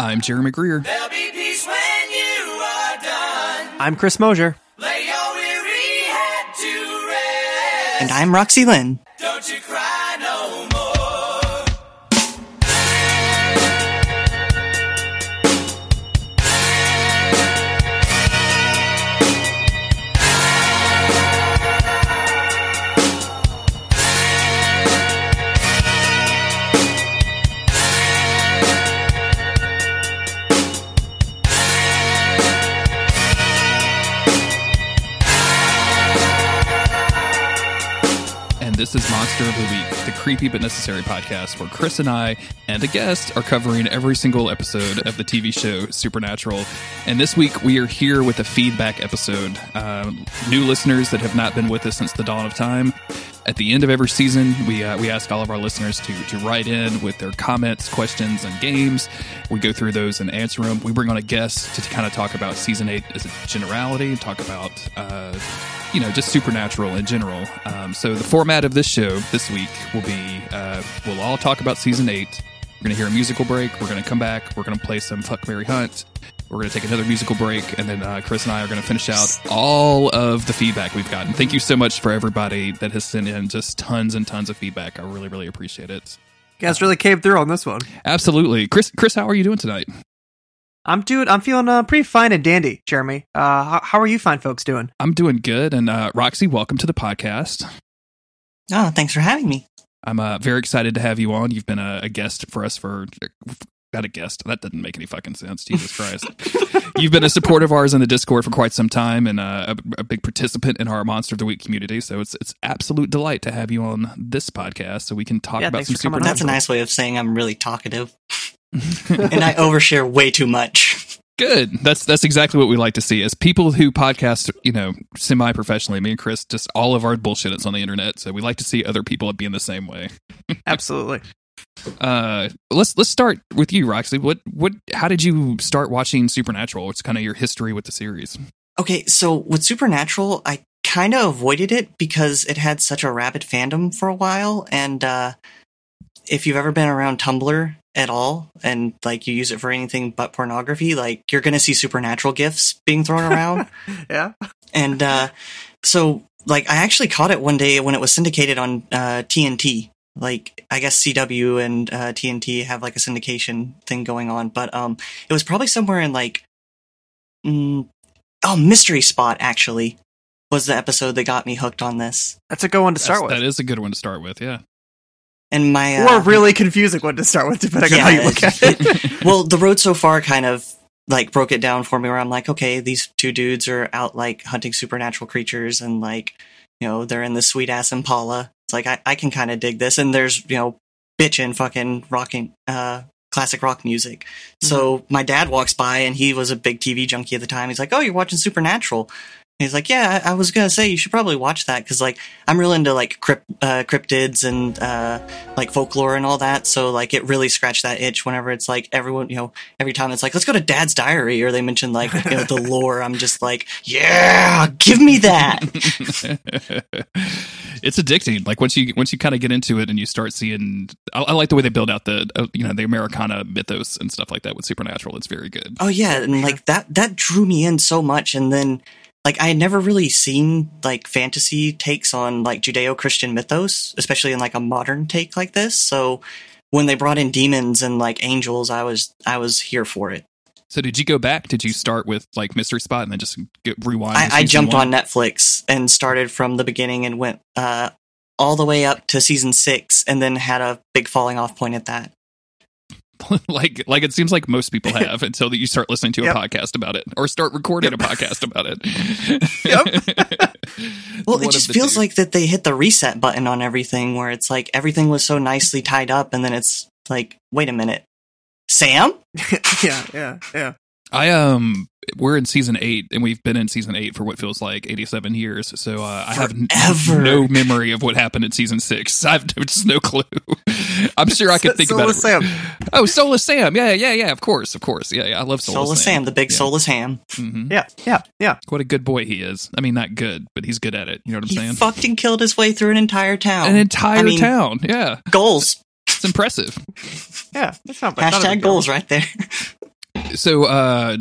I'm Jeremy Greer. There'll be peace when you are done. I'm Chris Mosier. Lay your weary head to rest. And I'm Roxy Lynn. This is Monster of the Week, the creepy but necessary podcast where Chris and I and a guest are covering every single episode of the TV show Supernatural. And this week we are here with a feedback episode. Um, new listeners that have not been with us since the dawn of time. At the end of every season, we uh, we ask all of our listeners to to write in with their comments, questions, and games. We go through those and answer them. We bring on a guest to, kind of talk about season eight as a generality, talk about uh, you know just supernatural in general. Um, so the format of this show this week will be uh, we'll all talk about season eight. We're gonna hear a musical break. We're gonna come back. We're gonna play some Fuck Mary Hunt. We're going to take another musical break, and then uh, Chris and I are going to finish out all of the feedback we've gotten. Thank you so much for everybody that has sent in just tons and tons of feedback. I really, really appreciate it. You guys really came through on this one. Absolutely, Chris. Chris, how are you doing tonight? I'm doing. I'm feeling uh, pretty fine and dandy, Jeremy. Uh, how, how are you fine folks doing? I'm doing good. And uh, Roxy, welcome to the podcast. Oh, thanks for having me. I'm uh, very excited to have you on. You've been a, a guest for us for not a guest. That doesn't make any fucking sense. Jesus Christ. You've been a supporter of ours in the Discord for quite some time and uh, a, a, big participant in our Monster of the Week community. So it's it's absolute delight to have you on this podcast so we can talk Yeah, about some super. on. That's a nice way of saying I'm really talkative. and I overshare way too much. Good. That's that's exactly what we like to see. As people who podcast, you know, semi professionally, me and Chris, just all of our bullshit is on the internet. So we like to see other people being the same way. Absolutely. Uh, let's let's start with you, Roxy. What what? How did you start watching Supernatural? What's kind of your history with the series? Okay, so with Supernatural, I kind of avoided it because it had such a rabid fandom for a while. And uh, if you've ever been around Tumblr at all and like you use it for anything but pornography, like you're going to see Supernatural gifts being thrown around. Yeah. and uh, so like I actually caught it one day when it was syndicated on uh, TNT. Like I guess CW and uh, TNT have like a syndication thing going on, but um, it was probably somewhere in like, mm, oh, Mystery Spot actually was the episode that got me hooked on this. That's a good one to start That's- with. That is a good one to start with. Yeah. And my or uh, a really confusing one to start with, depending on how you look at it. well, the road so far kind of like broke it down for me where I'm like, okay, these two dudes are out like hunting supernatural creatures and like, you know, they're in this sweet ass Impala. It's like, I, I can kind of dig this. And there's, you know, bitchin' fucking rocking, uh, classic rock music. So my dad walks by and he was a big TV junkie at the time. He's like, oh, you're watching Supernatural. He's like, yeah, I, I was gonna say you should probably watch that because like I'm real into like crypt, uh, cryptids and uh, like folklore and all that. So like it really scratched that itch whenever it's like everyone, you know, every time it's like let's go to Dad's Diary or they mention like you know the lore. I'm just like, yeah, give me that. it's addicting. Like once you once you kind of get into it and you start seeing, I, I like the way they build out the uh, you know the Americana mythos and stuff like that with Supernatural. It's very good. Oh yeah, and like that that drew me in so much and then like I had never really seen like fantasy takes on like Judeo-Christian mythos, especially in like a modern take like this. So when they brought in demons and like angels, I was I was here for it. So did you go back? Did you start with like Mystery Spot and then just get, rewind? I, I jumped one? on Netflix and started from the beginning and went uh all the way up to season 6 and then had a big falling off point at that. like like it seems like most people have until that you start listening to a Yep. podcast about it or start recording a podcast about it. Well, One it just feels two. like that they hit the reset button on everything where it's like everything was so nicely tied up and then it's like, wait a minute. Sam? yeah, yeah, yeah. I um we're in season eight and we've been in season eight for what feels like eighty seven years. So uh, I have n- no memory of what happened in season six. I've just no clue. I'm sure I could think about it. Soulless Sam. Oh, Soulless Sam. Yeah, yeah, yeah. Of course, of course. Yeah, yeah. I love Soulless, Soulless Sam, the big Yeah. soulless ham. hmm Yeah, yeah, yeah. What a good boy he is. I mean, not good, but he's good at it. You know what I'm He saying? fucking killed his way through an entire town. An entire I mean, town. Yeah, Goals. it's impressive. Yeah, that's not bad. Hashtag goals right there. So, uh,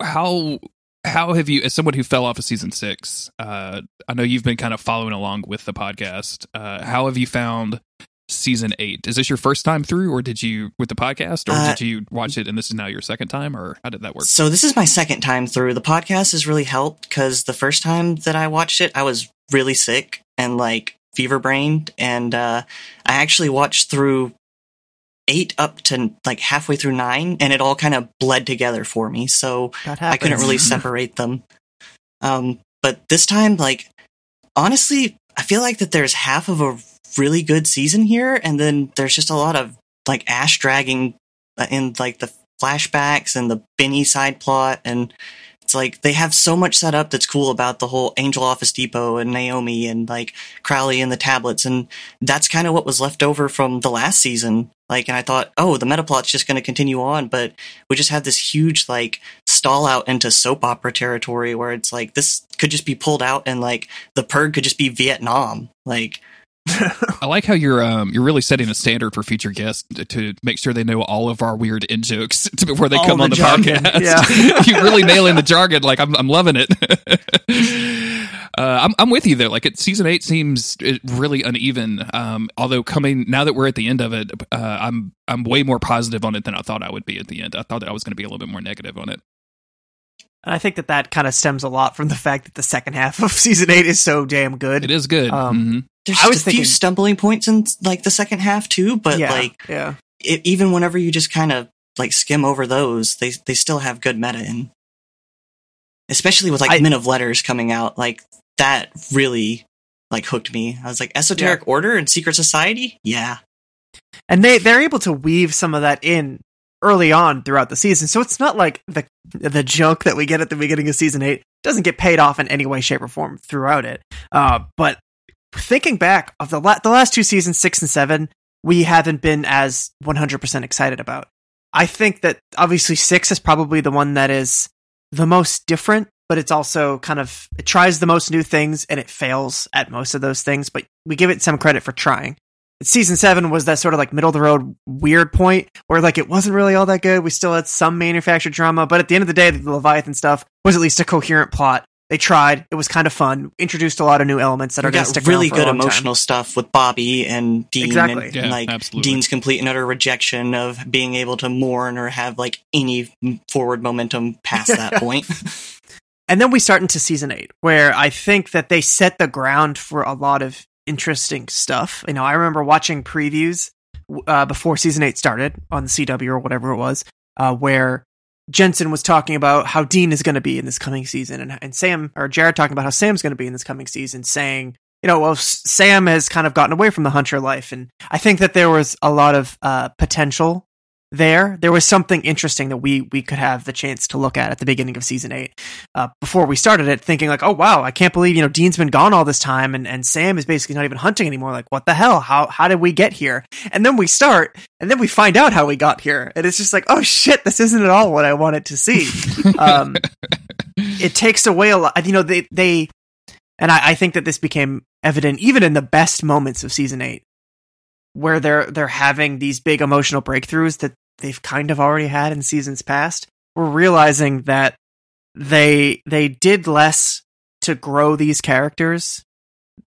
how how have you, as someone who fell off of season six, uh, I know you've been kind of following along with the podcast. Uh, how have you found season eight? Is this your first time through, or did you with the podcast, or Uh, did you watch it and this is now your second time, or how did that work? So this is my second time through. The podcast has really helped because the first time that I watched it, I was really sick and like fever brained, and uh, I actually watched through eight up to like halfway through nine, and it all kind of bled together for me. So I couldn't really separate them. Um, but this time, like, honestly, I feel like that there's half of a really good season here, and then there's just a lot of like ash dragging uh, in like the flashbacks and the Benny side plot, and it's like they have so much set up that's cool about the whole Angel Office Depot and Naomi and like Crowley and the tablets, and that's kind of what was left over from the last season. Like, and I thought, oh, the meta plot's just going to continue on, but we just had this huge like stall out into soap opera territory where it's like this could just be pulled out and like the purg could just be Vietnam. Like, I like how you're um you're really setting a standard for future guests to, to make sure they know all of our weird in jokes to, before they All come the on the jargon, podcast. yeah. you really nailing the jargon. Like I'm I'm loving it. Uh, I'm I'm with you though. Like it, season eight seems uh, really uneven. Um, although coming now that we're at the end of it, uh, I'm I'm way more positive on it than I thought I would be at the end. I thought that I was going to be a little bit more negative on it. And I think that that kind of stems a lot from the fact that the second half of season eight is so damn good. It is good. Um, Mhm. There's I was a few thinking- stumbling points in like the second half too, but yeah, like yeah. it, even whenever you just kind of like skim over those, they they still have good meta in. Especially with like I- Men of Letters coming out, like that really like hooked me. I was like, Esoteric Order and Secret Society, yeah. and they they're able to weave some of that in early on throughout the season. So it's not like the the junk that we get at the beginning of season eight doesn't get paid off in any way, shape, or form throughout it. Uh, but thinking back of the la- the last two seasons, six and seven, we haven't been as one hundred percent excited about. I think that obviously six is probably the one that is the most different, but it's also kind of it tries the most new things and it fails at most of those things. But we give it some credit for trying season seven was that sort of like middle of the road weird point where like it wasn't really all that good. We still had some manufactured drama, but at the end of the day, the Leviathan stuff was at least a coherent plot. They tried. It was kind of fun. Introduced a lot of new elements that We are going to stick really around for a good long time. emotional stuff with Bobby and Dean, Exactly. and, Yeah, and, like absolutely. Dean's complete and utter rejection of being able to mourn or have like any forward momentum past that point. And then we start into season eight, where I think that they set the ground for a lot of interesting stuff. You know, I remember watching previews uh, before season eight started on the CW or whatever it was, uh, where Jensen was talking about how Dean is going to be in this coming season, and, and Sam or Jared talking about how Sam's going to be in this coming season, saying, you know, well, Sam has kind of gotten away from the hunter life, and I think that there was a lot of uh, potential there. There was something interesting that we we could have the chance to look at at the beginning of season eight uh, before we started it, thinking like, oh wow, I can't believe you know Dean's been gone all this time, and, and Sam is basically not even hunting anymore. Like, what the hell? How how did we get here? And then we start, and then we find out how we got here, and it's just like, oh shit, this isn't at all what I wanted to see. um, it takes away a lot. You know, they they, and I, I think that this became evident even in the best moments of season eight, where they're they're having these big emotional breakthroughs that they've kind of already had in seasons past. We're realizing that they they did less to grow these characters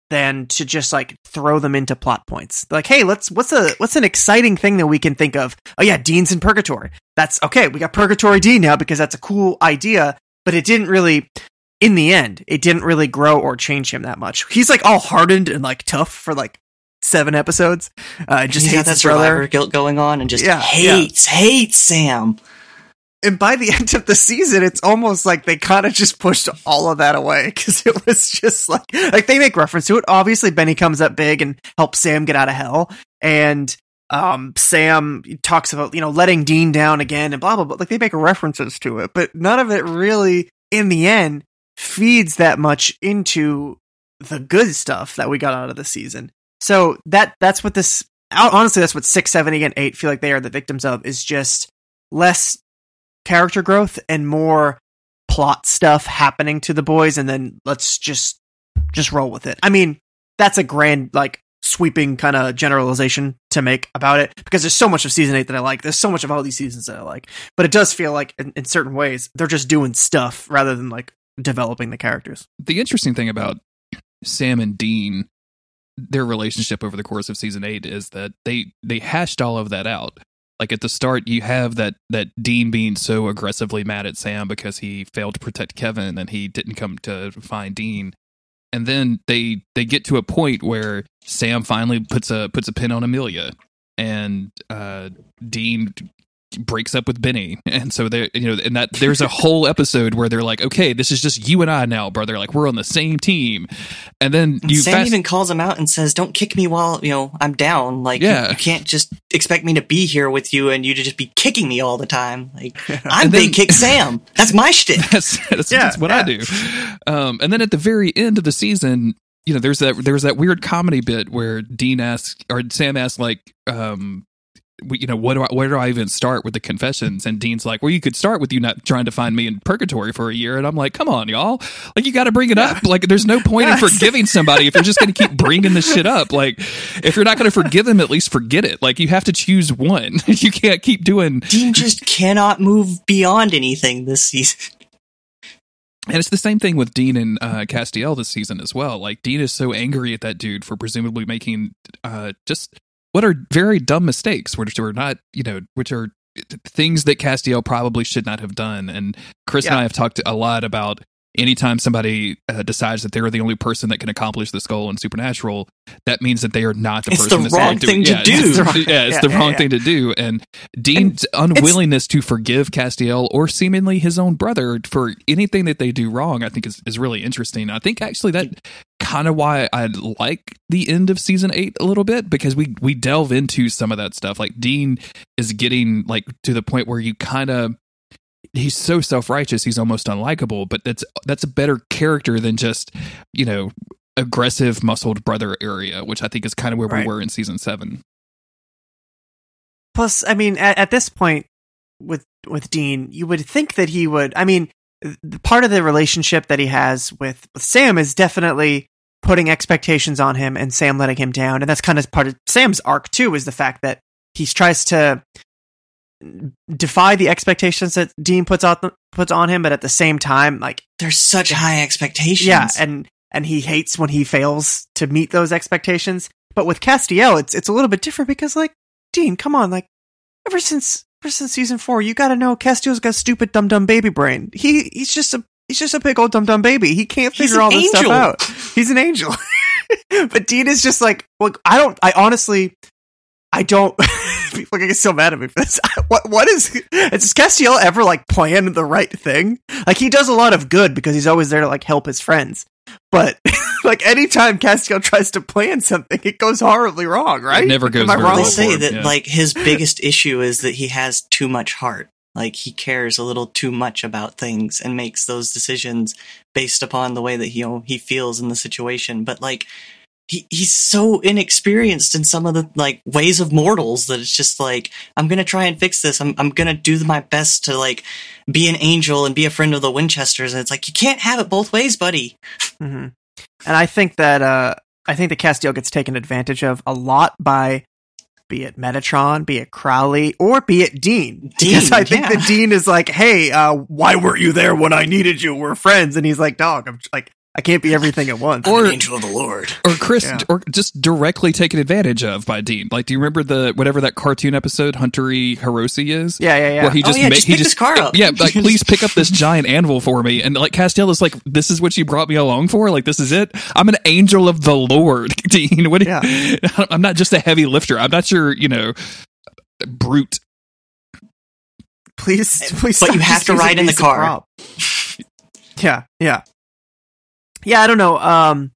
than to just like throw them into plot points. Like, hey, let's what's a what's an exciting thing that we can think of? Oh yeah, Dean's in purgatory. That's okay. We got Purgatory Dean now because that's a cool idea, but it didn't really in the end, it didn't really grow or change him that much. He's like all hardened and like tough for like seven episodes. Uh, just He's got that his brother. survivor guilt going on and just Yeah, hates hates Sam. and by the end of the season, it's almost like they kind of just pushed all of that away because it was just like like they make reference to it. Obviously, Benny comes up big and helps Sam get out of hell, and um, Sam talks about you know letting Dean down again and blah blah blah. Like they make references to it, but none of it really, in the end, feeds that much into the good stuff that we got out of the season. So that that's what this honestly that's what six, seven, and eight feel like they are the victims of is just less character growth and more plot stuff happening to the boys and then let's just just roll with it. I mean, that's a grand like sweeping kind of generalization to make about it because there's so much of season eight that I like. There's so much of all these seasons that I like, but it does feel like in, in certain ways they're just doing stuff rather than like developing the characters. the interesting thing about Sam and Dean, their relationship over the course of season eight is that they they hashed all of that out. Like at the start, you have that that Dean being so aggressively mad at Sam because he failed to protect Kevin and he didn't come to find Dean. And then they they get to a point where Sam finally puts a puts a pin on Amelia, and uh, Dean breaks up with Benny, and so they you know, and that there's a whole episode where they're like, okay, this is just you and I now, brother. Like we're on the same team, and then you Sam fast- even calls him out and says, "Don't kick me while you know I'm down. Like, you- Yeah. you, can't just expect me to be here with you and you to just be kicking me all the time. Like, I'm then- Big Kick Sam. That's my shtick." that's, that's, Yeah, that's what I do. Um, and then at the very end of the season, you know, there's that there's that weird comedy bit where Dean asks or Sam asks like, um, you know, what do I, where do I even start with the confessions? And Dean's like, well, you could start with you not trying to find me in purgatory for a year. And I'm like, come on, y'all, like you got to bring it up. Like, there's no point in forgiving somebody if you're just going to keep bringing this shit up. Like, if you're not going to forgive them, at least forget it. Like, you have to choose one. you can't keep doing Dean just cannot move beyond anything this season. And it's the same thing with Dean and uh, Castiel this season as well. Like Dean is so angry at that dude for presumably making uh, just what are very dumb mistakes, which are not, you know, which are uh, things that Castiel probably should not have done. And Chris and I have talked a lot about anytime somebody uh, decides that they're the only person that can accomplish this goal in Supernatural, that means that they are not the It's person the that's wrong thing it. to do. yeah, it's the wrong thing to do. And Dean's unwillingness to forgive Castiel or seemingly his own brother for anything that they do wrong, I think is, is really interesting. I think actually that kind of why I like the end of season eight a little bit because we we delve into some of that stuff. Like Dean is getting like to the point where you kind of he's so self righteous he's almost unlikable. But that's that's a better character than just you know aggressive muscled brother area, which I think is kind of where Right. we were in season seven. Plus, I mean, at, at this point with with Dean, you would think that he would. I mean, part of the relationship that he has with with Sam is definitely putting expectations on him and Sam letting him down, and that's kind of part of Sam's arc too. Is the fact that he tries to defy the expectations that Dean puts on puts on him, but at the same time, like There's such high expectations. yeah, and and he hates when he fails to meet those expectations. But with Castiel, it's it's a little bit different because like Dean, come on, like ever since ever since season four, you got to know Castiel's got stupid dumb dumb baby brain. He he's just a he's just a big old dumb dumb baby. He can't figure all this stuff out. He's an angel. but Dean is just like, look, I don't. I honestly, I don't. People get so mad at me for this. What what is? Does Castiel ever like plan the right thing? Like he does a lot of good because he's always there to like help his friends. But like anytime Castiel tries to plan something, it goes horribly wrong, right? never goes Am I very wrong? they well say him, that yeah. like his biggest issue is that he has too much heart. Like he cares a little too much about things and makes those decisions based upon the way that he he feels in the situation. But like he he's so inexperienced in some of the like ways of mortals that it's just like I'm gonna try and fix this. I'm I'm gonna do my best to like be an angel and be a friend of the Winchesters. And it's like you can't have it both ways, buddy. hmm And I think that uh, I think that Castiel gets taken advantage of a lot by, be it Metatron, be it Crowley, or be it Dean. because Dean, I think yeah. that Dean is like, "Hey, uh, why weren't you there when I needed you? We're friends." And he's like, "Dog, I'm like, I can't be everything at once." Or- I'm an angel of the Lord. or Chris, Yeah. or just directly taken advantage of by Dean. Like, do you remember the whatever that cartoon episode Hunteri Heroici is? yeah, yeah, yeah. Where he Oh, just yeah, ma- just he pick this car up. Yeah, like please pick up this giant anvil for me. And like Castiel is like, this is what you brought me along for. Like this is it. I'm an angel of the Lord, Dean. What? Do you, I'm not just a heavy lifter. I'm not your, you know, brute. please, please. But stop you have to ride in the car. prop. yeah, yeah, yeah. I don't know. Um,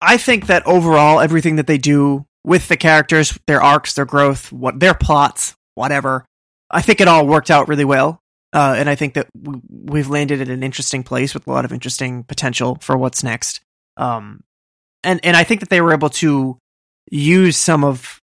I think that overall, everything that they do with the characters, their arcs, their growth, what their plots, whatever, I think it all worked out really well. Uh, and I think that we've landed at an interesting place with a lot of interesting potential for what's next. Um, and and I think that they were able to use some of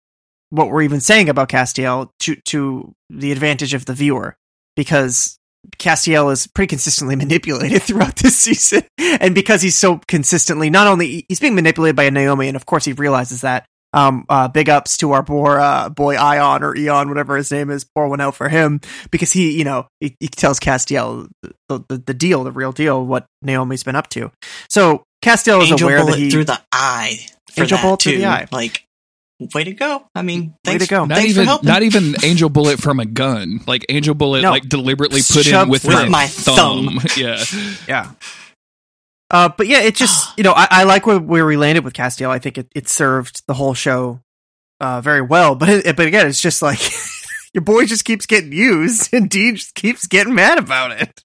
what we're even saying about Castiel to to the advantage of the viewer because Castiel is pretty consistently manipulated throughout this season, and because he's so consistently not only he's being manipulated by Naomi, and of course he realizes that Um, uh, big ups to our boy, uh, boy Ion or Eon, whatever his name is. Pour one out for him because he, you know, he, he tells Castiel the, the, the deal, the real deal, what Naomi's been up to. So Castiel is Angel aware bullet that he through the eye. For Angel that bullet too. through the eye. Like, way to go. I mean, Way to go. Not Thanks for even helping. not even angel bullet from a gun. Like angel bullet No. like deliberately put in Shoved with, through my, my thumb. yeah. Yeah. Uh, but yeah, it just you know I, I like where, where we landed with Castiel. I think it, it served the whole show uh, very well. But it, but again, it's just like your boy just keeps getting used, and Dean just keeps getting mad about it.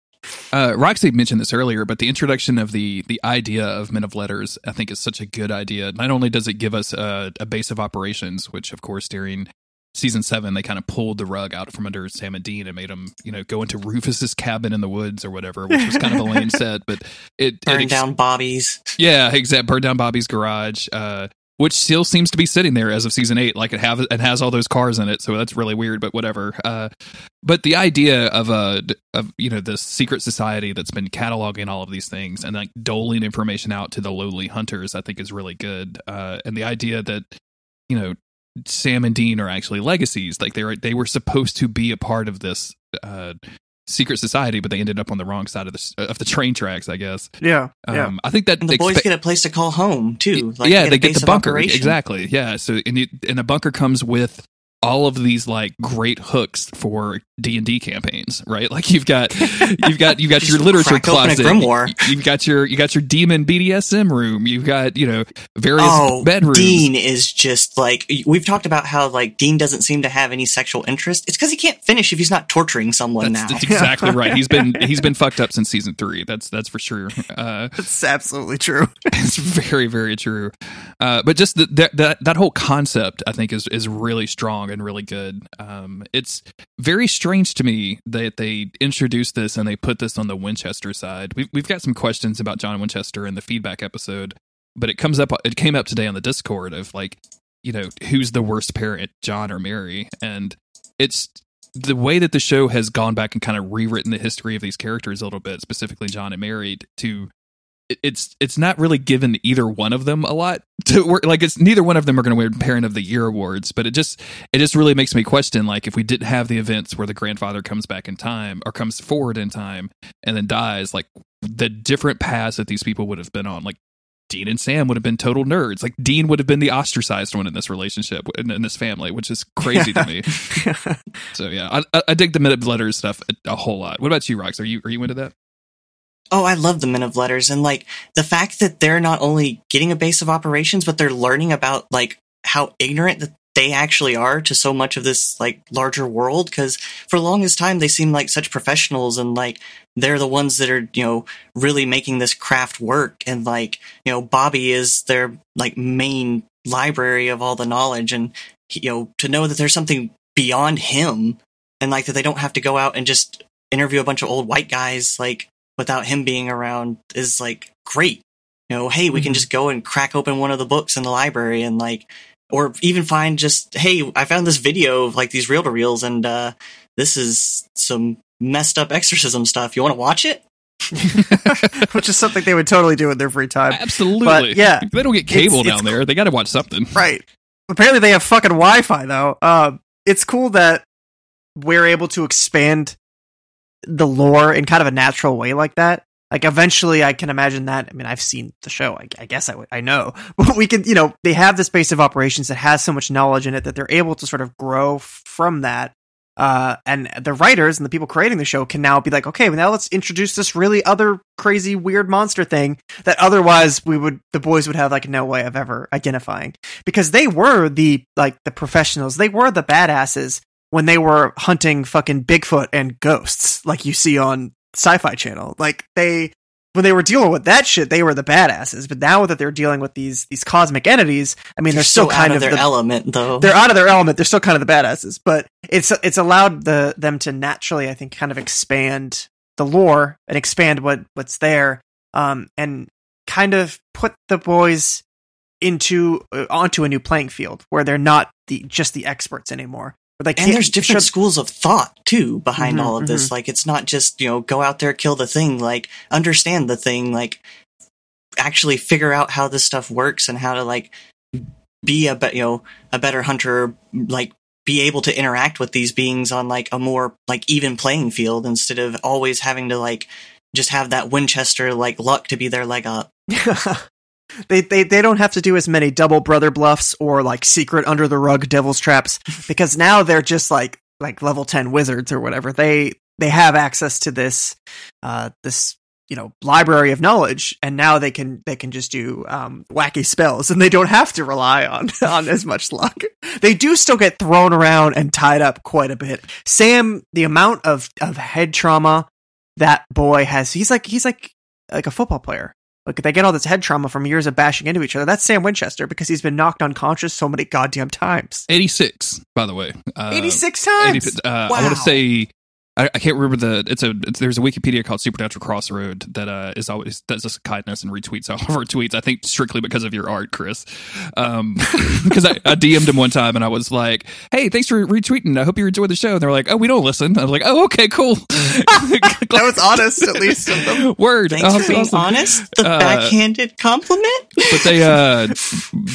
Uh, Roxy mentioned this earlier, but the introduction of the the idea of Men of Letters, I think, is such a good idea. Not only does it give us a, a base of operations, which of course during season seven they kind of pulled the rug out from under Sam and Dean and made them, you know, go into Rufus's cabin in the woods or whatever, which was kind of a lame set, but it, it Burn ex- down Bobby's. Yeah, exact. Burn down Bobby's garage, uh, which still seems to be sitting there as of season eight. Like it have it has all those cars in it, so that's really weird. But whatever. Uh, but the idea of a of you know this secret society that's been cataloging all of these things and like doling information out to the lowly hunters, I think is really good. Uh, and the idea that you know Sam and Dean are actually legacies, like they were they were supposed to be a part of this. Uh, secret society but they ended up on the wrong side of the of the train tracks i guess Yeah, yeah. um, I think that And the boys expe- get a place to call home too. Like, yeah, a they get the bunker operation. exactly. Yeah, so and, you, and a bunker comes with all of these like great hooks for D and D campaigns, right? Like you've got you've got you've got your literature crack open a closet, you've got your you got your demon BDSM room, you've got you know various Oh, bedrooms. Dean is just like we've talked about how like Dean doesn't seem to have any sexual interest. It's because he can't finish if he's not torturing someone That's, now. that's exactly right. He's been he's been fucked up since season three. That's that's for sure. Uh, It's absolutely true. it's very very true uh, but just the, that that that whole concept i think is is really strong and really good. Um, it's very strange to me that they introduced this and they put this on the winchester side. We've, we've got some questions about john winchester in the feedback episode but it comes up it came up today on the discord of like you know who's the worst parent john or mary? And it's the way that the show has gone back and kind of rewritten the history of these characters a little bit specifically john and mary to it's it's not really given either one of them a lot to work like it's neither one of them are going to win parent of the year awards but it just it just really makes me question like if we didn't have the events where the grandfather comes back in time or comes forward in time and then dies like the different paths that these people would have been on like Dean and Sam would have been total nerds. Like Dean would have been the ostracized one in this relationship in, in this family, which is crazy to me. So yeah, I, I, dig the Men of Letters stuff a, a whole lot. What about you, Rox? Are you are you into that? Oh, I love the Men of Letters and like the fact that they're not only getting a base of operations, but they're learning about like how ignorant that they actually are to so much of this like larger world. Because for the longest time, they seem like such professionals and like they're the ones that are you know really making this craft work. And like you know, Bobby is their like main library of all the knowledge, and you know to know that there's something beyond him, and like that they don't have to go out and just interview a bunch of old white guys like without him being around is like great. You know, hey, we can Mhm. just go and crack open one of the books in the library and like, or even find just, hey, I found this video of like these reel to reels and uh, this is some messed up exorcism stuff. You want to watch it? Which is something they would totally do in their free time. Absolutely. But, yeah, they don't get cable it's- down it's there. They got to watch something. Right. Apparently they have fucking Wi-Fi though. Um, it's cool that we're able to expand the lore in kind of a natural way like that. Like eventually, I can imagine that. I mean, I've seen the show. I, I guess I, I know, but we can. You know, they have this base of operations that has so much knowledge in it that they're able to sort of grow from that. Uh, and the writers and the people creating the show can now be like, okay, well, now let's introduce this really other crazy weird monster thing that otherwise we would the boys would have like no way of ever identifying because they were the like the professionals they were the badasses when they were hunting fucking bigfoot and ghosts like you see on sci-fi channel. Like they when they were dealing with that shit they were the badasses. But now that they're dealing with these these cosmic entities i mean they're, still so kind out of, of their the, element though. they're out of their element. They're still kind of the badasses. But it's it's allowed the them to naturally i think kind of expand the lore and expand what what's there um and kind of put the boys into uh, onto a new playing field where they're not the just the experts anymore and there's different should- schools of thought too behind Mhm, all of this. Like it's not just, you know, go out there, kill the thing, like understand the thing, like actually figure out how this stuff works and how to like be a be- you know a better hunter, like be able to interact with these beings on like a more like even playing field instead of always having to like just have that Winchester like luck to be their leg up. They, they they don't have to do as many double brother bluffs or like secret under the rug devil's traps because now they're just like like level 10 wizards or whatever. They they have access to this uh this you know library of knowledge and now they can they can just do um wacky spells and they don't have to rely on on as much luck. They do still get thrown around and tied up quite a bit. Sam the amount of of head trauma that boy has he's like he's like like a football player like they get all this head trauma from years of bashing into each other. That's Sam Winchester because he's been knocked unconscious so many goddamn times. 86, by the way. Uh, 86 times. 80 uh, I Wow. want to say I, I can't remember the. It's a. It's, there's a Wikipedia called Supernatural Crossroad that uh, is always does us kindness and retweets all of our tweets. I think strictly because of your art, Chris. Um, because I, I DM'd him one time and I was like, "Hey, thanks for retweeting. I hope you enjoy the show." And they're like, "Oh, we don't listen." I was like, "Oh, okay, cool." that was honest, at least. Of them. Word. Thanks Oh, for being awesome. honest. The Uh, backhanded compliment. but they uh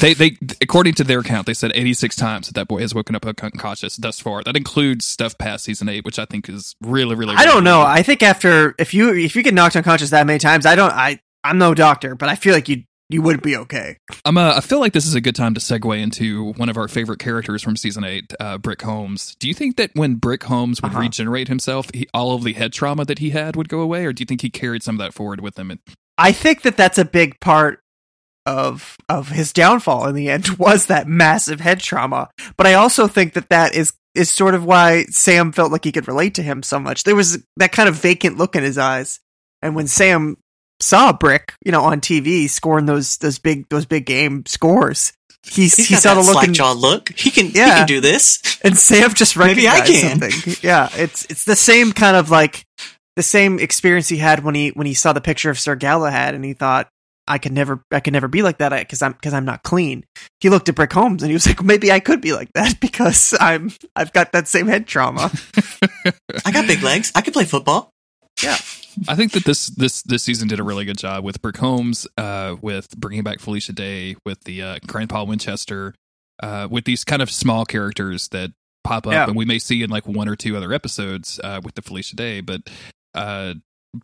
they they according to their count they said 86 times that that boy has woken up unconscious thus far that includes stuff past season 8 which i think is really really I don't know. I think after if you if you get knocked unconscious that many times, I don't. I I'm no doctor, but I feel like you you would be okay. i'm A, I feel like this is a good time to segue into one of our favorite characters from season 8 uh brick holmes do you think that when brick holmes would Uh-huh. regenerate himself he, all of the head trauma that he had would go away or do you think he carried some of that forward with him I think that that's a big part of of his downfall in the end was that massive head trauma. But I also think that that is is sort of why Sam felt like he could relate to him so much. There was that kind of vacant look in his eyes, and when Sam saw Brick, you know, on TV scoring those those big those big game scores, he He's he saw the look jaw look. He can. He Yeah. can do this. and Sam just Maybe I can. something. Yeah, it's it's the same kind of like the same experience he had when he when he saw the picture of Sir Galahad and he thought I could never I could never be like that because I'm because I'm not clean. He looked at Brick Holmes and he was like maybe I could be like that because I'm I've got that same head trauma. I got big legs. I could play football. Yeah. I think that this this this season did a really good job with Brick Holmes, uh, with bringing back Felicia Day, with the uh, Grandpa Winchester, uh, with these kind of small characters that pop up, Yeah. and we may see in like one or two other episodes uh, with the Felicia Day, but uh,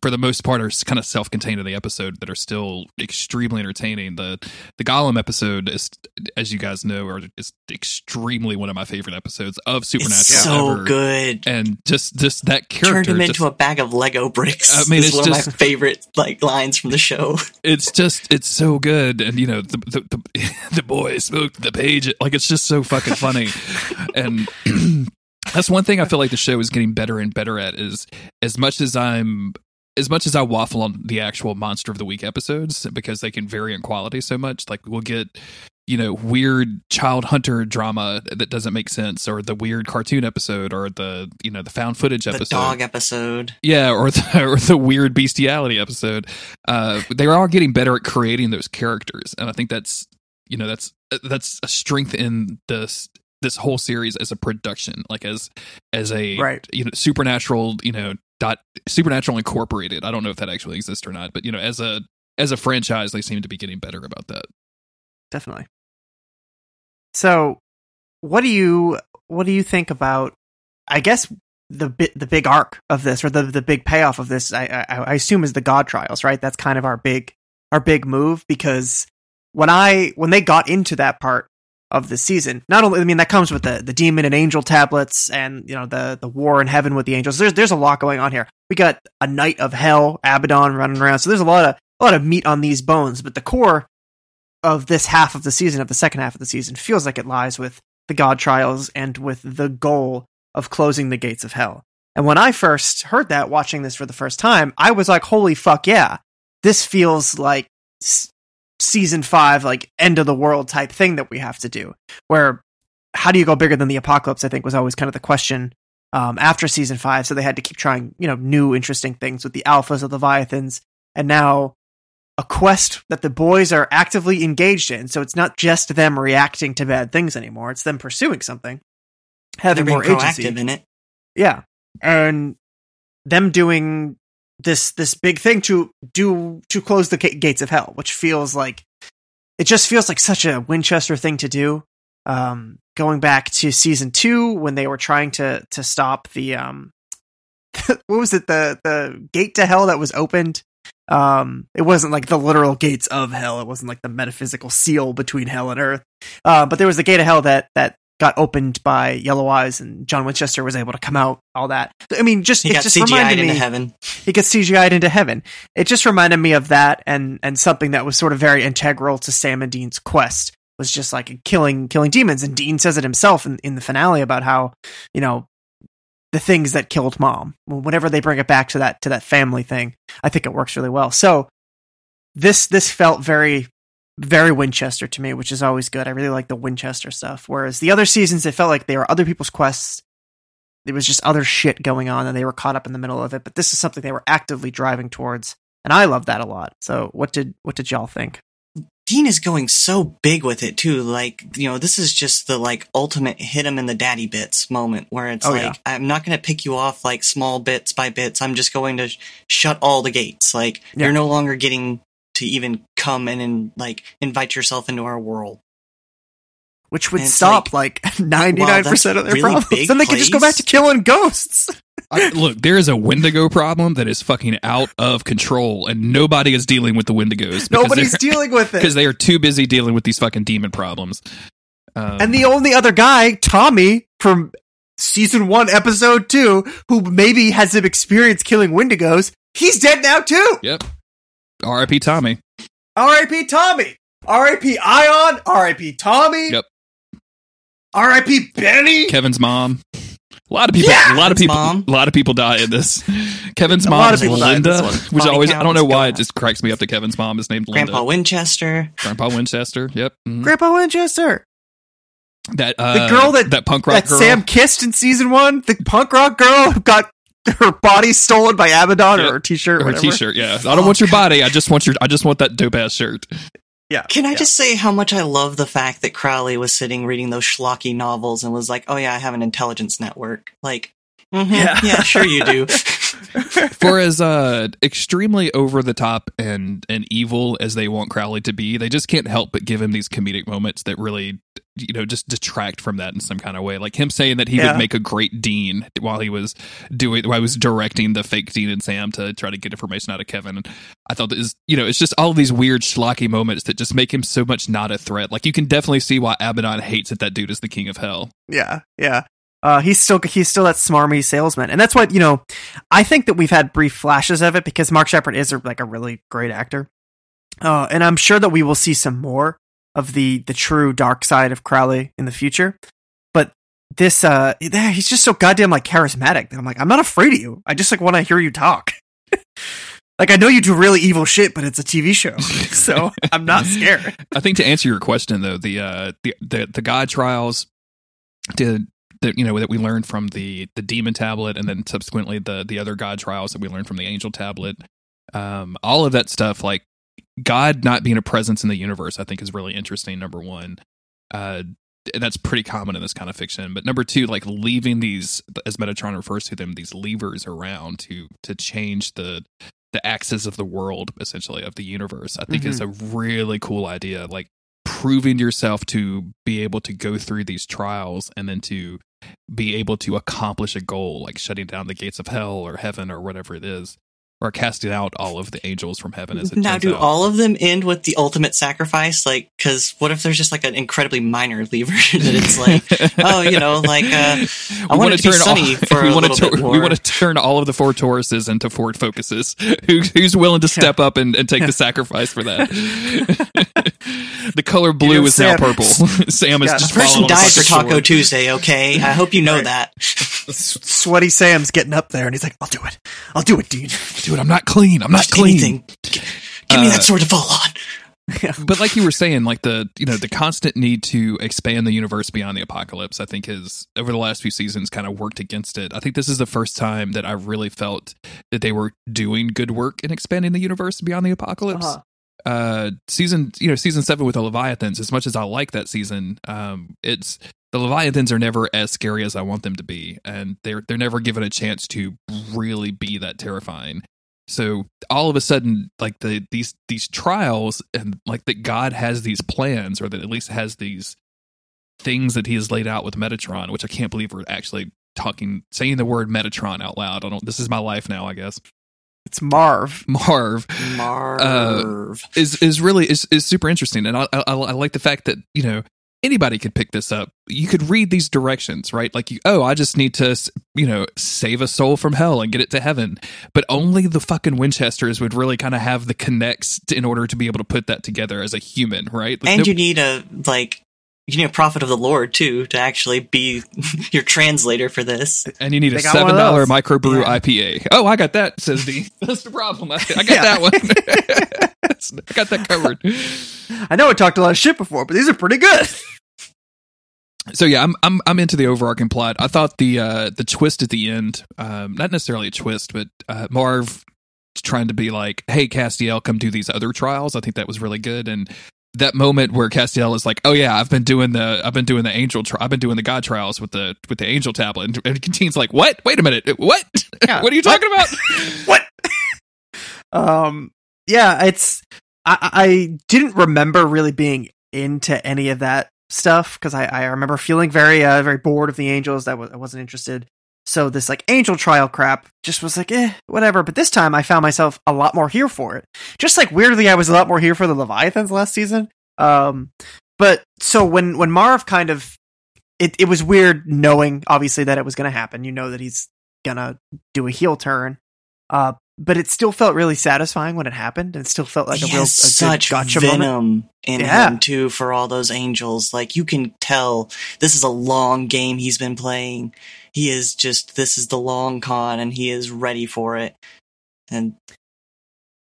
for the most part are kind of self-contained in the episode that are still extremely entertaining. The the Golem episode is, as you guys know, are is extremely one of my favorite episodes of Supernatural. It's so ever. good. and just just that character Turned him just- into a bag of Lego bricks. I mean, is it's one of my favorite like lines from the show. it's just it's so good and you know the the, the, the boy smoked the page like it's just so fucking funny and that's one thing i feel like the show is getting better and better at is as much as i'm as much as I waffle on the actual monster of the week episodes because they can vary in quality so much, like we'll get, you know, weird child hunter drama that doesn't make sense, or the weird cartoon episode, or the you know the found footage episode, The dog episode. yeah, or the, or the weird bestiality episode. Uh, they are getting better at creating those characters, and I think that's you know that's that's a strength in this this whole series as a production, like as as a Right. you know supernatural you know dot supernatural incorporated. I don't know if that actually exists or not, but you know as a as a franchise, they seem to be getting better about that. Definitely. So, what do you what do you think about? I guess the bit the big arc of this, or the the big payoff of this, I, I I assume is the God trials, right? That's kind of our big our big move because when I when they got into that part of the season, not only I mean that comes with the the demon and angel tablets, and you know the the war in heaven with the angels. There's there's a lot going on here. We got a knight of hell, Abaddon running around, so there's a lot of a lot of meat on these bones. But the core of this half of the season, of the second half of the season, feels like it lies with the God trials and with the goal of closing the gates of hell. And when I first heard that, watching this for the first time, I was like, holy fuck, yeah. This feels like season five, like end of the world type thing that we have to do. Where, how do you go bigger than the apocalypse? I think was always kind of the question um, after season five. So they had to keep trying, you know, new interesting things with the alphas of Leviathans. And now a quest that the boys are actively engaged in. So it's not just them reacting to bad things anymore. It's them pursuing something, having more agency. in it. Yeah, and them doing this this big thing to do to close the gates of hell, which feels like it just feels like such a Winchester thing to do. Um, going back to season two when they were trying to to stop the um, what was it the the gate to hell that was opened. Um, it wasn't like the literal gates of hell. It wasn't like the metaphysical seal between hell and earth. Uh, but there was the gate of hell that that got opened by Yellow Eyes, and John Winchester was able to come out. All that. I mean, just He it just CGI'd reminded into me heaven. it gets CGI'd into heaven. It just reminded me of that and and something that was sort of very integral to Sam and Dean's quest was just like killing killing demons. And Dean says it himself in, in the finale about how, you know, the things that killed mom. Whenever they bring it back to that to that family thing, I think it works really well. So this this felt very very Winchester to me, which is always good. I really like the Winchester stuff. Whereas the other seasons, it felt like they were other people's quests there was just other shit going on and they were caught up in the middle of it but this is something they were actively driving towards and i love that a lot so what did what did y'all think Dean is going so big with it too. Like, you know, this is just the like ultimate hit him in the daddy bits moment where it's Oh, like, yeah. I'm not going to pick you off like small bits by bits. I'm just going to sh- shut all the gates. Like, Yeah. you're no longer getting to even come in and like invite yourself into our world. which would stop like, 99% of their really problems then they could just go back to killing ghosts I, look, there is a Wendigo problem that is fucking out of control, and nobody is dealing with the Wendigos. because nobody's they're- dealing with it because they are too busy dealing with these fucking demon problems. Um, and the only other guy tommy from season one episode two who maybe has some experience killing wendigos he's dead now too yep, R.I.P. Tommy. R.I.P. Tommy. R.I.P. Ion. R.I.P. Tommy. Yep. R.I.P. Benny. Kevin's mom. A lot of people. Yeah! a lot of people. mom. A lot of people die in this. Kevin's mom is of people die in Linda, which Body always I don't know why it just cracks me up that Kevin's mom is named Linda. Grandpa Winchester. Grandpa Winchester. Yep. mhm. Grandpa Winchester. That uh, girl that- that punk rock That girl. Sam kissed in season one. The punk rock girl who got her body stolen by Abaddon Yep. or her t-shirt. her whatever. T-shirt. Yeah. I don't want your body. I just want your. I just want that dope ass shirt. Yeah. Can I yeah. just say how much I love the fact that Crowley was sitting reading those schlocky novels and was like, "Oh yeah, I have an intelligence network." Like, mhm, Yeah. yeah. sure you do. For as uh extremely over the top and and evil as they want Crowley to be, they just can't help but give him these comedic moments that really you know just detract from that in some kind of way. Like him saying that he Yeah. would make a great dean while he was doing while he was directing the fake Dean and Sam to try to get information out of Kevin. And I thought that is you know it's just all of these weird schlocky moments that just make him so much not a threat. Like you can definitely see why Abaddon hates that that dude is the king of hell. Yeah, yeah. Uh, he's still he's still that smarmy salesman, and that's what you know. I think that we've had brief flashes of it because Mark Sheppard is like a really great actor, uh, and I'm sure that we will see some more of the the true dark side of Crowley in the future. But this, uh, he's just so goddamn like charismatic that I'm like, I'm not afraid of you. I just like want to hear you talk. like I know you do really evil shit, but it's a TV show, so I'm not scared. I think to answer your question though, the uh the the, the God trials did that you know that we learned from the the demon tablet and then subsequently the the other God trials that we learned from the angel tablet. Um all of that stuff like God not being a presence in the universe I think is really interesting number 1. Uh that's pretty common in this kind of fiction. But number two, like leaving these, as Metatron refers to them, these levers around to to change the the axis of the world, essentially of the universe. I think is a really cool idea. Like proving yourself to be able to go through these trials and then to be able to accomplish a goal, like shutting down the gates of hell or heaven or whatever it is, or casting out all of the angels from heaven. As it now, do out. all of them end with the ultimate sacrifice? Like, because what if there's just like an incredibly minor lever that it's like, oh, you know, like uh, I want wanna it to be sunny all, for we a wanna little bit more. We want to turn all of the Ford Tauruses into Ford Focuses. Who, who's willing to step up and, and take the sacrifice for that? the color blue know, is now purple. Sam is Yeah, just the person falling on a died for Taco sword. Tuesday. Okay, I hope you know Right. that. S- Sweaty Sam's getting up there, and he's like, "I'll do it. I'll do it, Dean." Dude, I'm not clean. I'm not Just clean. anything. Give me Uh, that sword to fall on. but like you were saying, like the you know the constant need to expand the universe beyond the apocalypse, I think has over the last few seasons kind of worked against it. I think this is the first time that I've really felt that they were doing good work in expanding the universe beyond the apocalypse. Uh-huh. Uh, season you know season seven with the Leviathans. As much as I like that season, um, it's the Leviathans are never as scary as I want them to be, and they're they're never given a chance to really be that terrifying. So all of a sudden, like the these these trials and like that God has these plans, or that at least has these things that He has laid out with Metatron, which I can't believe we're actually talking saying the word Metatron out loud. I don't. This is my life now, I guess. It's Marv. Marv Marv. Uh, is is really is is super interesting, and I, I I like the fact that you know anybody could pick this up. You could read these directions, right? Like, you, oh, I just need to, you know, save a soul from hell and get it to heaven. But only the fucking Winchesters would really kind of have the connects to, in order to be able to put that together as a human, right? Like, and no- you need a like you need a prophet of the Lord too to actually be your translator for this. and you need a They got one seven dollar microbrew Yeah. IPA. Oh, I got that, says D. That's the problem. I, I got Yeah. that one. I got that covered. I know I talked a lot of shit before, but these are pretty good. so yeah, I'm I'm I'm into the overarching plot. I thought the uh the twist at the end, um, not necessarily a twist, but uh, Marv trying to be like, "Hey, Castiel, come do these other trials." I think that was really good, and that moment where Castiel is like, "Oh yeah, I've been doing the I've been doing the angel tri- I've been doing the God trials with the with the angel tablet," and, and Cantine's like, "What? Wait a minute, what? Yeah. what are you talking about?" what? um, yeah, it's. I, I didn't remember really being into any of that stuff because I, I remember feeling very uh, very bored of the angels. That was I wasn't interested. So this like angel trial crap just was like eh whatever. But this time I found myself a lot more here for it. Just like weirdly I was a lot more here for the Leviathans last season. Um, but so when when Marv kind of it it was weird knowing obviously that it was going to happen. You know that he's gonna do a heel turn. Uh, but it still felt really satisfying when it happened, and it still felt like he a real a such gotcha venom moment. in Yeah. him too for all those angels. Like you can tell this is a long game he's been playing. He is just this is the long con and he is ready for it. And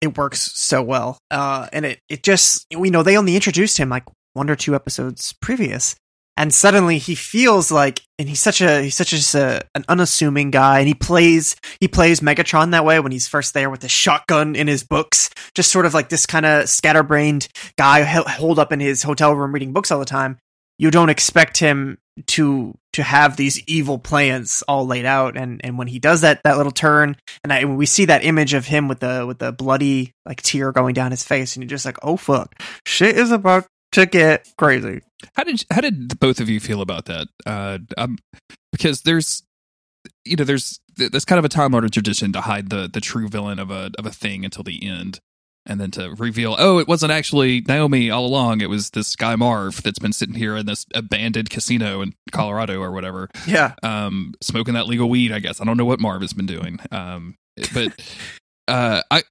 It works so well, uh, and it it just we know they only introduced him like one or two episodes previous, and suddenly he feels like, and he's such a he's such a, an unassuming guy, and he plays he plays Megatron that way when he's first there with the shotgun in his books, just sort of like this kind of scatterbrained guy holed up in his hotel room reading books all the time. You don't expect him to to have these evil plans all laid out, and and when he does that that little turn, and I, we see that image of him with the with the bloody like tear going down his face, and you're just like, oh fuck, shit is about to get crazy. How did how did both of you feel about that? Uh, um, because there's you know there's there's kind of a time honored tradition to hide the the true villain of a of a thing until the end, and then to reveal oh it wasn't actually Naomi all along it was this guy Marv that's been sitting here in this abandoned casino in Colorado or whatever Yeah, um, smoking that legal weed. I guess I don't know what Marv has been doing, um, but uh, I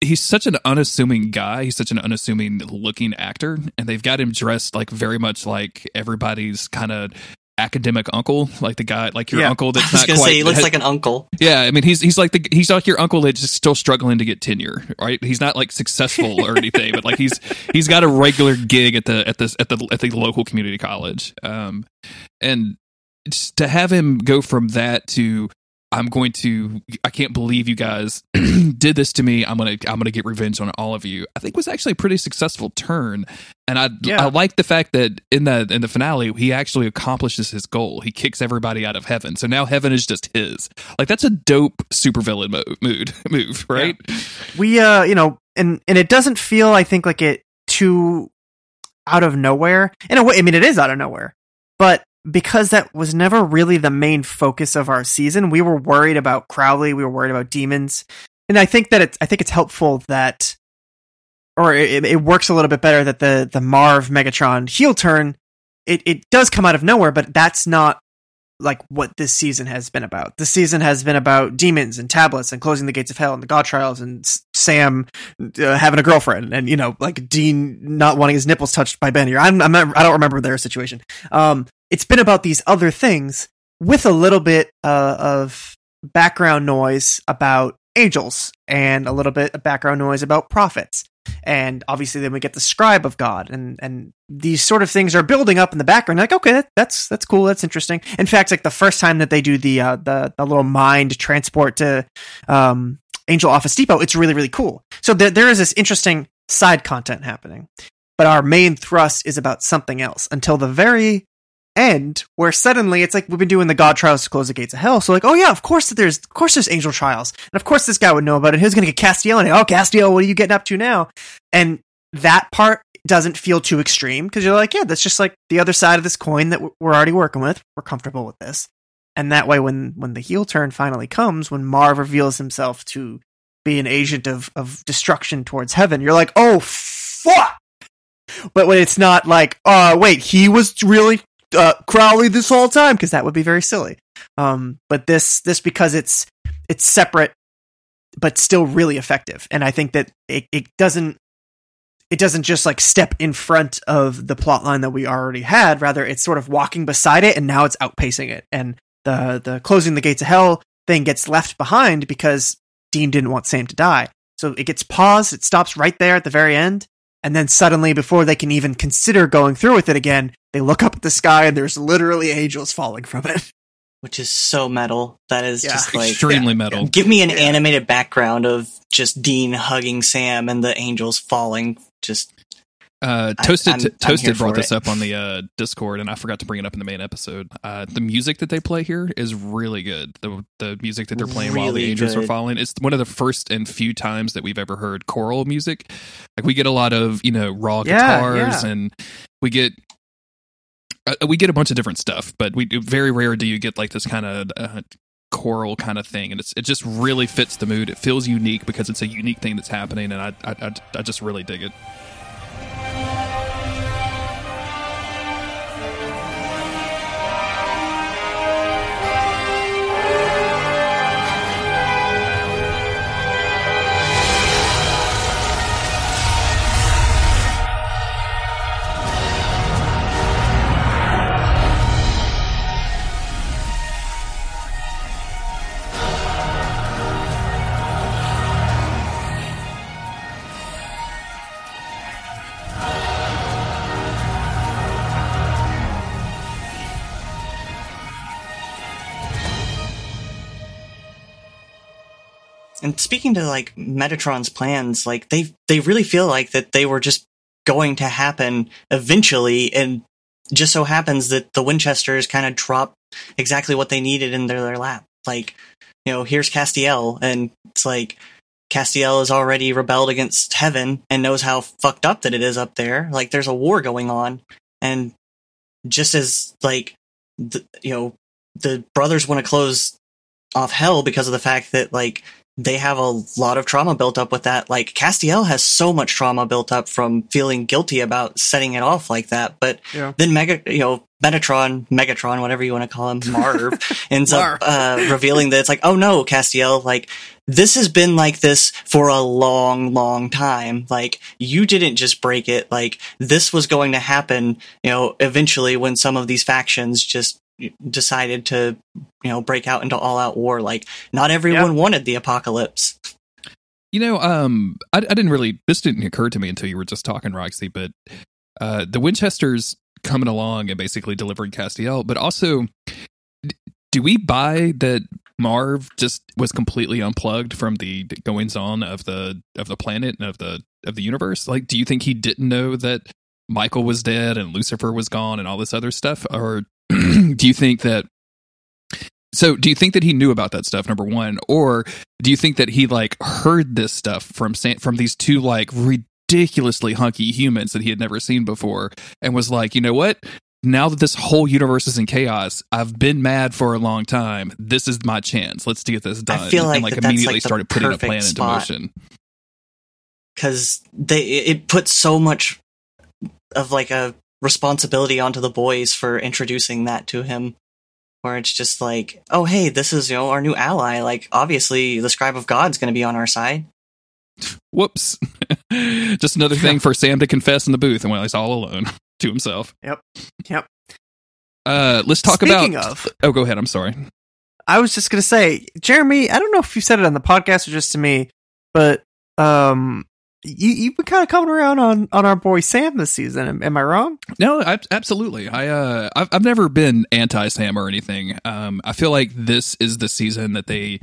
he's such an unassuming guy. He's such an unassuming looking actor, and they've got him dressed like very much like everybody's kind of academic uncle, like the guy, like your Yeah. uncle that's not quite. say he looks has- like an uncle. yeah, I mean he's he's like the he's like your uncle that's just still struggling to get tenure, right? He's not like successful or anything, but like he's he's got a regular gig at the at this at the at the local community college, um, and to have him go from that to I'm going to I can't believe you guys did this to me. I'm gonna I'm gonna get revenge on all of you. I think was actually a pretty successful turn, and I Yeah. I like the fact that in the in the finale he actually accomplishes his goal. He kicks everybody out of heaven, so now heaven is just his. Like that's a dope supervillain mo- mood move, right? we uh you know and and it doesn't feel i think like it too out of nowhere in a way i mean it is out of nowhere but because that was never really the main focus of our season we were worried about crowley we were worried about demons and i think that it's i think it's helpful that or it, it works a little bit better that the the marv megatron heel turn it, it does come out of nowhere but that's not like what this season has been about. This season has been about demons and tablets and closing the gates of hell and the God trials and Sam uh, having a girlfriend and you know like Dean not wanting his nipples touched by. Or I'm, I'm not, I don't remember their situation. Um, it's been about these other things with a little bit uh, of background noise about angels and a little bit of background noise about prophets. And obviously, then we get the scribe of God, and and these sort of things are building up in the background. Like, okay, that's that's cool, that's interesting. In fact, like the first time that they do the uh, the the little mind transport to um, Angel Office Depot, it's really really cool. So there there is this interesting side content happening, but our main thrust is about something else until the very end where suddenly it's like we've been doing the God trials to close the gates of hell. So like, oh yeah, of course there's of course there's angel trials. And of course this guy would know about it. Who's gonna get Castiel it? Oh Castiel, what are you getting up to now? And that part doesn't feel too extreme because you're like, yeah, that's just like the other side of this coin that we're already working with. We're comfortable with this. And that way when when the heel turn finally comes, when Marv reveals himself to be an agent of of destruction towards heaven, you're like, oh fuck. But when it's not like, uh, wait, he was really uh, Crowley this whole time because that would be very silly. Um, but this this because it's it's separate, but still really effective, and I think that it, it doesn't it doesn't just like step in front of the plot line that we already had. Rather, it's sort of walking beside it, and now it's outpacing it. And the the closing the gates of hell thing gets left behind because Dean didn't want Sam to die. So it gets paused. It stops right there at the very end, and then suddenly, before they can even consider going through with it again, they look up at the sky and there's literally angels falling from it. which is so metal. That is Yeah. just like Extremely metal. give me an animated background of just Dean hugging Sam and the angels falling. Just Uh, Toasted I'm- I'm here Toasted brought this it. up on the uh, Discord, and I forgot to bring it up in the main episode. Uh, the music that they play here is really good. The the music that they're playing while the Really angels are falling. It's one of the first and few times that we've ever heard choral music. Like we get a lot of you know raw Yeah, guitars, yeah. and we get. Uh, we get a bunch of different stuff, but we do, very rare do you get like this kind of uh, choral kind of thing, and it's it just really fits the mood. It feels unique because it's a unique thing that's happening, and I I, I, I just really dig it. Bye. And speaking to like Metatron's plans, like they they really feel like that they were just going to happen eventually, and just so happens that the Winchesters kind of drop exactly what they needed in their, their lap. Like, you know, here's Castiel, and it's like Castiel has already rebelled against heaven and knows how fucked up that it is up there. Like, there's a war going on, and just as like, the, you know, the brothers want to close off hell because of the fact that like they have a lot of trauma built up with that. Like Castiel has so much trauma built up from feeling guilty about setting it off like that. But Yeah. then Mega, you know, Metatron, Megatron, whatever you want to call him, Marv, ends Marv. up uh, revealing that it's like, oh no, Castiel, like this has been like this for a long, long time. Like you didn't just break it. Like this was going to happen, you know, eventually when some of these factions just decided to, you know, break out into all out war. Like not everyone wanted the apocalypse. You know, um, I, I didn't really. This didn't occur to me until you were just talking, Roxy. But uh, the Winchesters coming along and basically delivering Castiel, but also, d- do we buy that Marv just was completely unplugged from the goings on of the of the planet and of the of the universe? Like, do you think he didn't know that Michael was dead and Lucifer was gone and all this other stuff, or do you think that? So, do you think that he knew about that stuff? Number one, or do you think that he like heard this stuff from San- from these two like ridiculously hunky humans that he had never seen before, and was like, you know what? Now that this whole universe is in chaos, I've been mad for a long time. This is my chance. Let's get this done. I feel like and like that immediately like, started putting a plan into motion. Cause they, it puts so much of like a responsibility onto the boys for introducing that to him. Where it's just like, oh hey, this is, you know, our new ally. Like, obviously the Scribe of God's gonna be on our side. Whoops! Just another thing for Sam to confess in the booth, and while he's all alone to himself. Yep. Yep. Uh, let's talk Speaking about. of- oh, go ahead. I'm sorry. I was just gonna say, Jeremy. I don't know if you said it on the podcast or just to me, but um, you you've been kind of coming around on on our boy Sam this season. Am, am I wrong? No, I, absolutely. I uh, I've, I've never been anti Sam or anything. Um, I feel like this is the season that they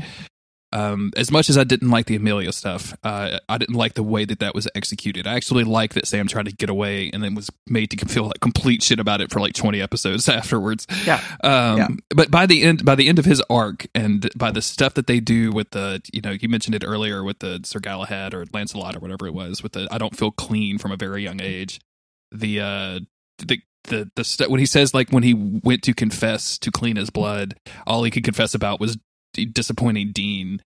Um, as much as I didn't like the Amelia stuff, uh, I didn't like the way that that was executed. I actually like that Sam tried to get away and then was made to feel like complete shit about it for like 20 episodes afterwards. Yeah. Um, Yeah. but by the end, by the end of his arc and by the stuff that they do with the, you know, you mentioned it earlier with the Sir Galahad or Lancelot or whatever it was with the, I don't feel clean from a very young age. The, uh, the, the, the st- when he says like when he went to confess to clean his blood, all he could confess about was disappointing Dean.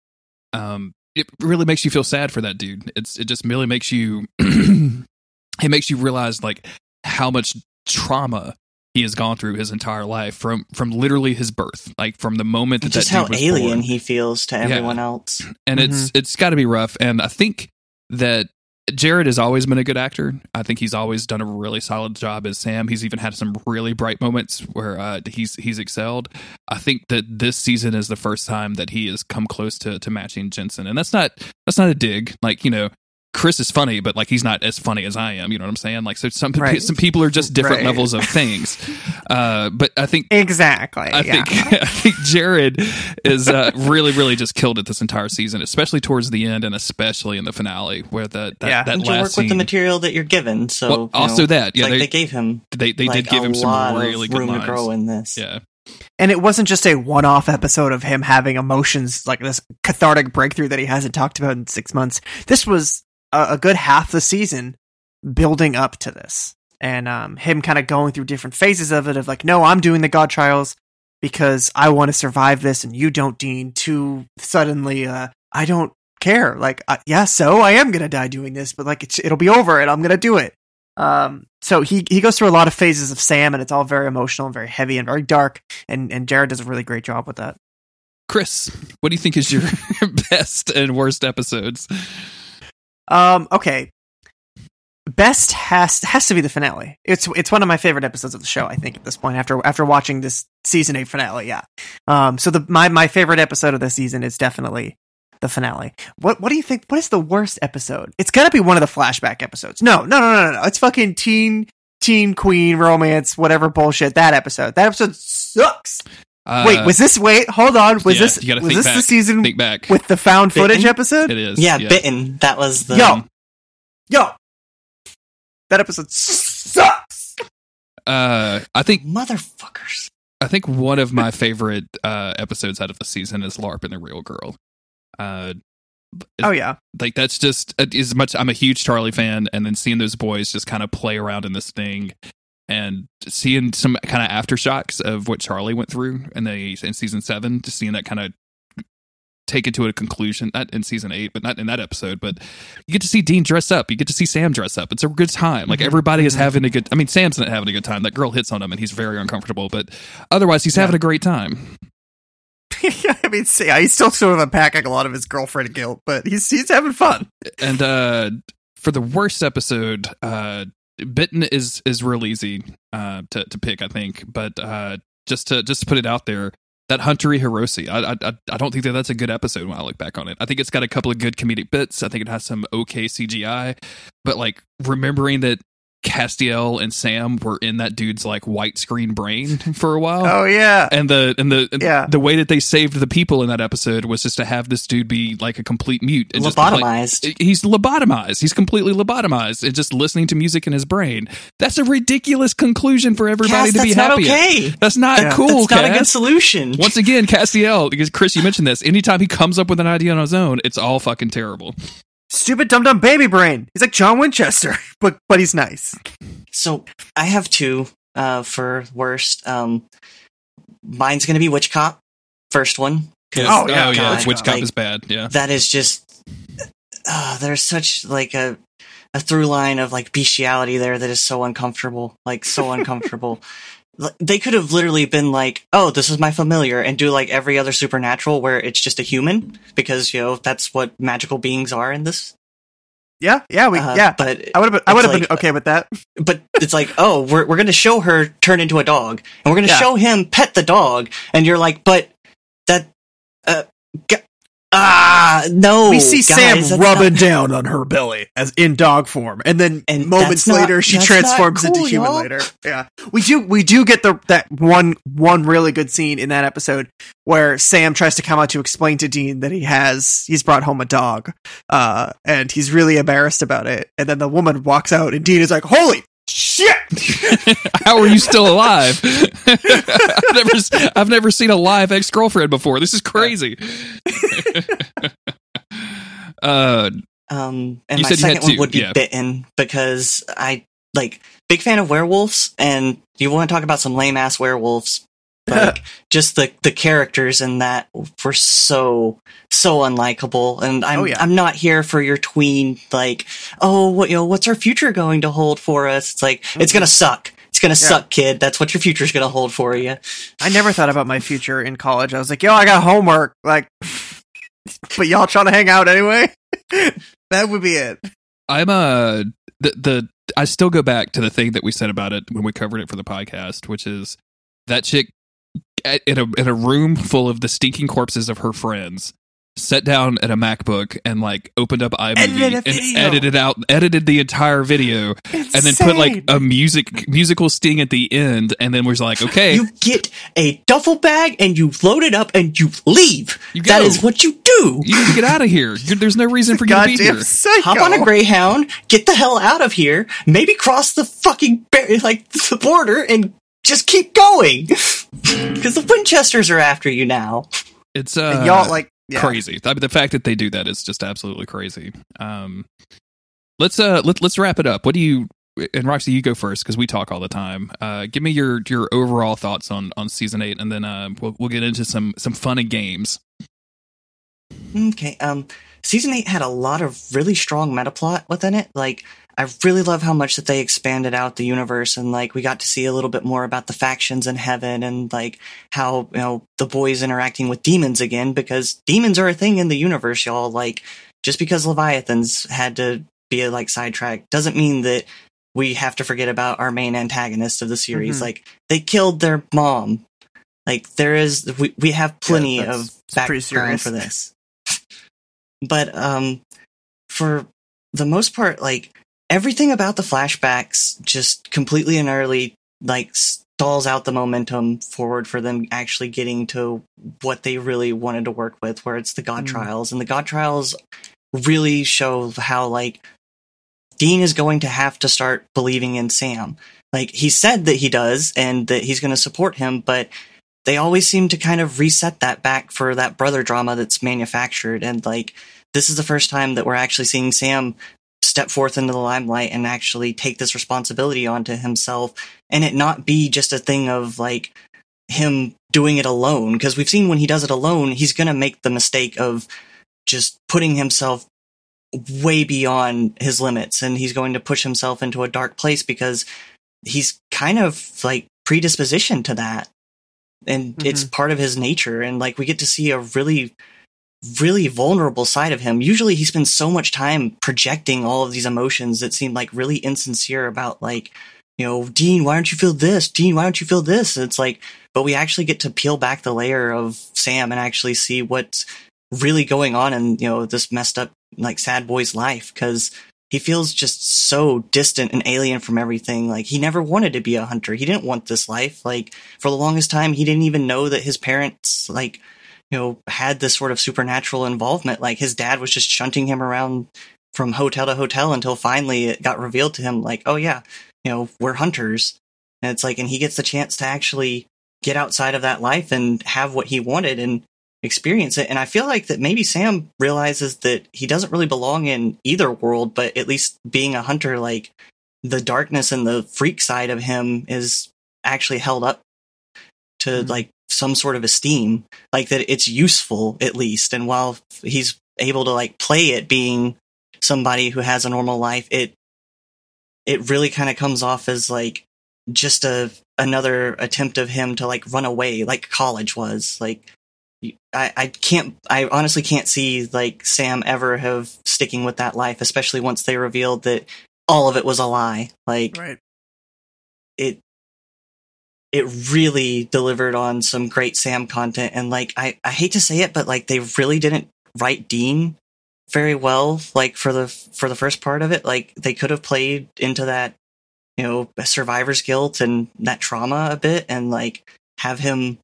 Um, it really makes you feel sad for that dude. It's, it just really makes you, it makes you realize like how much trauma he has gone through his entire life from from literally his birth like from the moment that just that how alien born. he feels to everyone else. and it's it's got to be rough and i think that jared has always been a good actor. I think he's always done a really solid job as sam. He's even had some really bright moments where uh, he's he's excelled. I think that this season is the first time that he has come close to to matching jensen. And that's not that's not a dig. Like you know Chris is funny, but like he's not as funny as I am. You know what I'm saying? Like, so some Right. some people are just different Right. levels of things. Uh, but I think Exactly. I yeah. think I think Jared is uh, really really just killed it this entire season, especially towards the end and especially in the finale where the that, Yeah. that And you last work with the material that you're given. So Well, you also know, that yeah like they they, gave him they, they like, did give him some lot really of good room lines. to grow in this. Yeah, And it wasn't just a one-off episode of him having emotions like this cathartic breakthrough that he hasn't talked about in six months. This was a, a good half the season building up to this, and um, him kind of going through different phases of it. Of like, no, I'm doing the God trials because I want to survive this, and you don't, Dean. To suddenly, uh, I don't care. Like, uh, yeah, so I am gonna die doing this, but like, it'll be over, and I'm gonna do it. Um, so he he goes through a lot of phases of Sam, and it's all very emotional and very heavy and very dark. And and Jared does a really great job with that. Chris, what do you think is your best and worst episodes? Um, okay, best has has to be the finale. It's it's one of my favorite episodes of the show. I think at this point, after after watching this season eight finale, yeah. Um, so the my my favorite episode of the season is definitely the finale. What what do you think? What is the worst episode? It's gotta be one of the flashback episodes. No, no, no, no. no. It's fucking teen teen queen romance whatever bullshit. That episode. That episode sucks. Uh, Wait, was this? Wait, hold on. Was yeah, this? Was think this the season think back? with the found footage episode? it is. Yeah, bitten. That was the Yo, yo, that episode sucks. Uh, I think motherfuckers. I think one of my favorite uh, episodes out of the season is LARP and the Real Girl. Uh, Oh yeah, like that's just as much. I'm a huge Charlie fan, and then seeing those boys just kind of play around in this thing, and seeing some kind of aftershocks of what Charlie went through in the in season seven, just seeing that kind of take it to a conclusion. Not in season eight, but not in that episode. But you get to see Dean dress up. You get to see Sam dress up. It's a good time. Like Mhm. everybody is Mhm. having a good. I mean, Sam's not having a good time. That girl hits on him, and he's very uncomfortable. But otherwise, he's Yeah. having a great time. I mean, see, he's still sort of unpacking a lot of his girlfriend guilt, but he's he's having fun. and uh for the worst episode uh bitten is is real easy uh to to pick i think but uh just to just to put it out there that Hunteri Heroici, I, I I- don't think that that's a good episode when I look back on it. I think it's got a couple of good comedic bits. I think it has some okay CGI, but like remembering that Castiel and Sam were in that dude's like white screen brain for a while, Oh yeah, and the and the and Yeah. the way that they saved the people in that episode was just to have this dude be like a complete mute and just play- Lobotomized. he's lobotomized. He's completely lobotomized and just listening to music in his brain. That's a ridiculous conclusion for everybody Cass, to be that's not happy. at. okay. That's not Yeah. cool, That's not a good solution. Once again, Castiel, because Chris, you mentioned this. Anytime he comes up with an idea on his own, it's all fucking terrible. Stupid dumb dumb baby brain. He's like John Winchester, but but he's nice. So I have two uh, for worst. Um, mine's gonna be Witch Cop, first one. 'cause, Oh, yeah, oh yeah, God, Witch Cop like, is bad. Yeah, That is just. Uh, there's such like a a through line of like bestiality there that is so uncomfortable, like so uncomfortable. Like, They could have literally been like, "Oh, this is my familiar," and do like every other supernatural where it's just a human because you know that's what magical beings are in this. Yeah, yeah, we Uh, yeah. but I would have I would have it's been okay with that. but it's like, oh, we're we're gonna show her turn into a dog, and we're gonna Yeah. show him pet the dog, and you're like, but that, uh, g- ah no. we see guys, Sam rubbing not- down on her belly as in dog form, and then And moments that's not- later she that's not transforms into human y'all. later. Yeah, we do we do get the that one one really good scene in that episode where Sam tries to come out to explain to Dean that he has he's brought home a dog, uh, and he's really embarrassed about it. And then the woman walks out, and Dean is like, "Holy shit!" How are you still alive? I've never, s- I've never seen a live ex girlfriend before. This is crazy. uh, Um, and my said you had second one would be yeah. bitten because I like big fan of werewolves, and you want to talk about some lame ass werewolves. Like just the the characters in that were so so unlikable, and I'm Oh, yeah. I'm not here for your tween like oh what you know what's our future going to hold for us? It's like it's gonna suck. It's gonna Yeah. suck, kid. That's what your future's gonna hold for you. I never thought about my future in college. I was like, "Yo, I got homework." Like, but y'all trying to hang out anyway? that would be it. I'm uh the the I still go back to the thing that we said about it when we covered it for the podcast, which is that chick in a in a room full of the stinking corpses of her friends sat down at a MacBook and like opened up iMovie Edited and edited out edited the entire video and then put like a music musical sting at the end and then was like okay You get a duffel bag and you load it up and you leave. You That go. is what you do. you need to get out of here You're- there's no reason for you to be here psycho. hop on a greyhound, get the hell out of here, maybe cross the fucking bar- like the border and just keep going. Because the Winchesters are after you now. it's uh And y'all like yeah. crazy. I mean, the fact that they do that is just absolutely crazy. Um, let's uh let, let's wrap it up. What do you and Roxy, you go first because we talk all the time. Uh, give me your your overall thoughts on on season eight, and then uh, we'll we'll get into some some fun and games. Okay, um, season eight had a lot of really strong meta plot within it. Like, I really love how much that they expanded out the universe and like we got to see a little bit more about the factions in heaven and like how, you know, the boys interacting with demons again because demons are a thing in the universe, y'all. Like, just because Leviathans had to be like sidetracked doesn't mean that we have to forget about our main antagonist of the series. Mhm. Like, they killed their mom. Like, there is, we, we have plenty that's- of background for this but um for the most part like everything about the flashbacks just completely and utterly like stalls out the momentum forward for them actually getting to what they really wanted to work with where it's the god Mm. trials. And the god trials really show how like dean is going to have to start believing in sam. Like he said that he does and that he's going to support him but they always seem to kind of reset that back for that brother drama that's manufactured. And like this is the first time that we're actually seeing Sam step forth into the limelight and actually take this responsibility onto himself and it not be just a thing of like him doing it alone. Because we've seen when he does it alone he's going to make the mistake of just putting himself way beyond his limits and he's going to push himself into a dark place because he's kind of like predispositioned to that. And it's mm-hmm. part of his nature. And like we get to see a really really vulnerable side of him usually he spends so much time projecting all of these emotions that seem like really insincere about like you know dean why don't you feel this dean why don't you feel this it's like but we actually get to peel back the layer of sam and actually see what's really going on in you know this messed up like sad boy's life because he feels just so distant and alien from everything. Like he never wanted to be a hunter. He didn't want this life. Like for the longest time, he didn't even know that his parents, like, you know, had this sort of supernatural involvement. Like his dad was just shunting him around from hotel to hotel until finally it got revealed to him, like, oh yeah, you know, we're hunters. And it's like, and he gets the chance to actually get outside of that life and have what he wanted and experience it. And I feel like that maybe Sam realizes that he doesn't really belong in either world, but at least being a hunter, like the darkness and the freak side of him is actually held up to Mhm. like some sort of esteem, like that it's useful at least. And while he's able to like play it being somebody who has a normal life, it it really kind of comes off as like just a another attempt of him to like run away like college was like I, I can't I honestly can't see like Sam ever have sticking with that life, especially once they revealed that all of it was a lie. Like Right. it it really delivered on some great Sam content and like I, I hate to say it, but like they really didn't write Dean very well. Like for the for the first part of it, like they could have played into that, you know, survivor's guilt and that trauma a bit, and like have him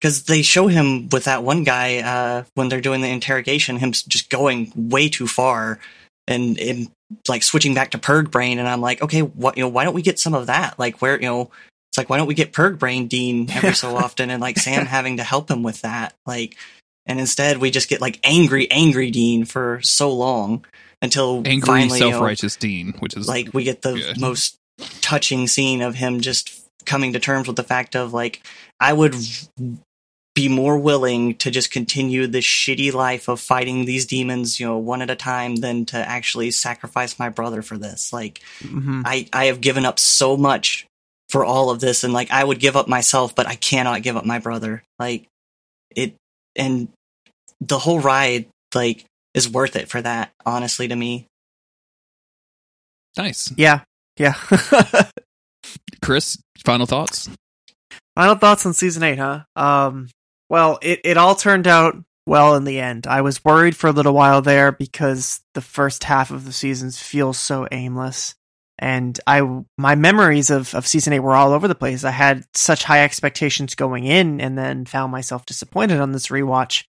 because they show him with that one guy uh, when they're doing the interrogation, him just going way too far and and like switching back to Purg Brain, and I'm like, okay, what you know, why don't we get some of that? Like where you know, it's like why don't we get Purg Brain Dean every so often, and like Sam having to help him with that, like, and instead we just get like angry, angry Dean for so long until Angry, finally, you know, self-righteous Dean, which is like we get the good. most touching scene of him just coming to terms with the fact of like I would be more willing to just continue this shitty life of fighting these demons, you know, one at a time than to actually sacrifice my brother for this. Like Mhm. I I have given up so much for all of this and like I would give up myself, but I cannot give up my brother. Like it and the whole ride like is worth it for that, honestly to me. nice. Yeah, yeah. Chris, final thoughts? Final thoughts on season eight, huh? Um, well, it, it all turned out well in the end. I was worried for a little while there because the first half of the seasons feels so aimless. And I, my memories of, of season eight were all over the place. I had such high expectations going in and then found myself disappointed on this rewatch.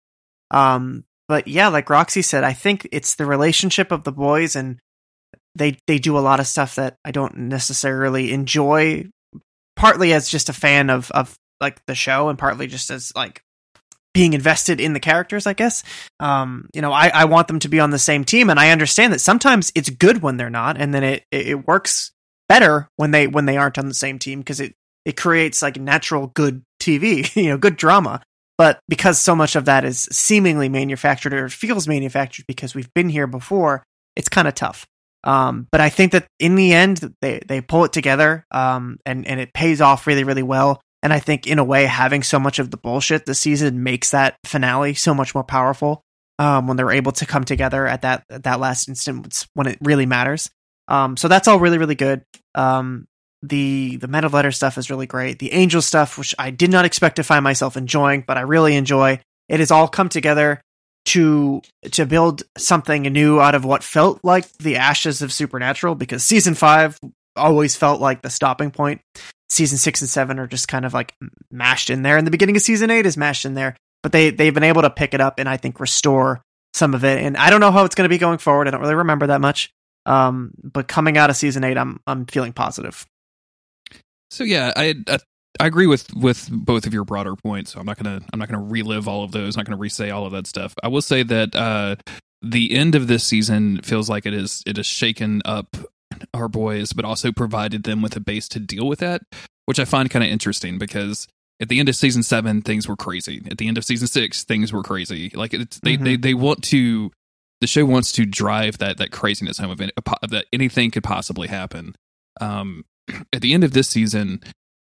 Um, but yeah, like Roxy said, I think it's the relationship of the boys and they, they do a lot of stuff that I don't necessarily enjoy partly as just a fan of of like the show and partly just as like being invested in the characters i guess. Um you know i i want them to be on the same team and i understand that sometimes it's good when they're not and then it it works better when they when they aren't on the same team because it it creates like natural good tv you know good drama. But because so much of that is seemingly manufactured or feels manufactured because we've been here before it's kind of tough. Um, but I think that in the end, they, they pull it together, um, and, and it pays off really, really well. And I think in a way, having so much of the bullshit this season makes that finale so much more powerful. Um, when they're able to come together at that, at that last instant when it really matters. Um, so that's all really, really good. Um, the, the Men of Letter stuff is really great. The Angel stuff, which I did not expect to find myself enjoying, but I really enjoy. It has all come together to to build something new out of what felt like the ashes of supernatural because season 5 always felt like the stopping point season 6 and 7 are just kind of like mashed in there and the beginning of season 8 is mashed in there but they they've been able to pick it up and I think restore some of it and I don't know how it's going to be going forward I don't really remember that much um but coming out of season 8 I'm I'm feeling positive So yeah, I, I I agree with with both of your broader points. So I'm not gonna I'm not gonna relive all of those. I'm not gonna re-say all of that stuff. I will say that uh, the end of this season feels like it is it has shaken up our boys, but also provided them with a base to deal with that, which I find kind of interesting because at the end of season seven things were crazy. At the end of season six things were crazy. Like it's they Mhm. they they want to the show wants to drive that that craziness home of, it, of that anything could possibly happen. Um, at the end of this season,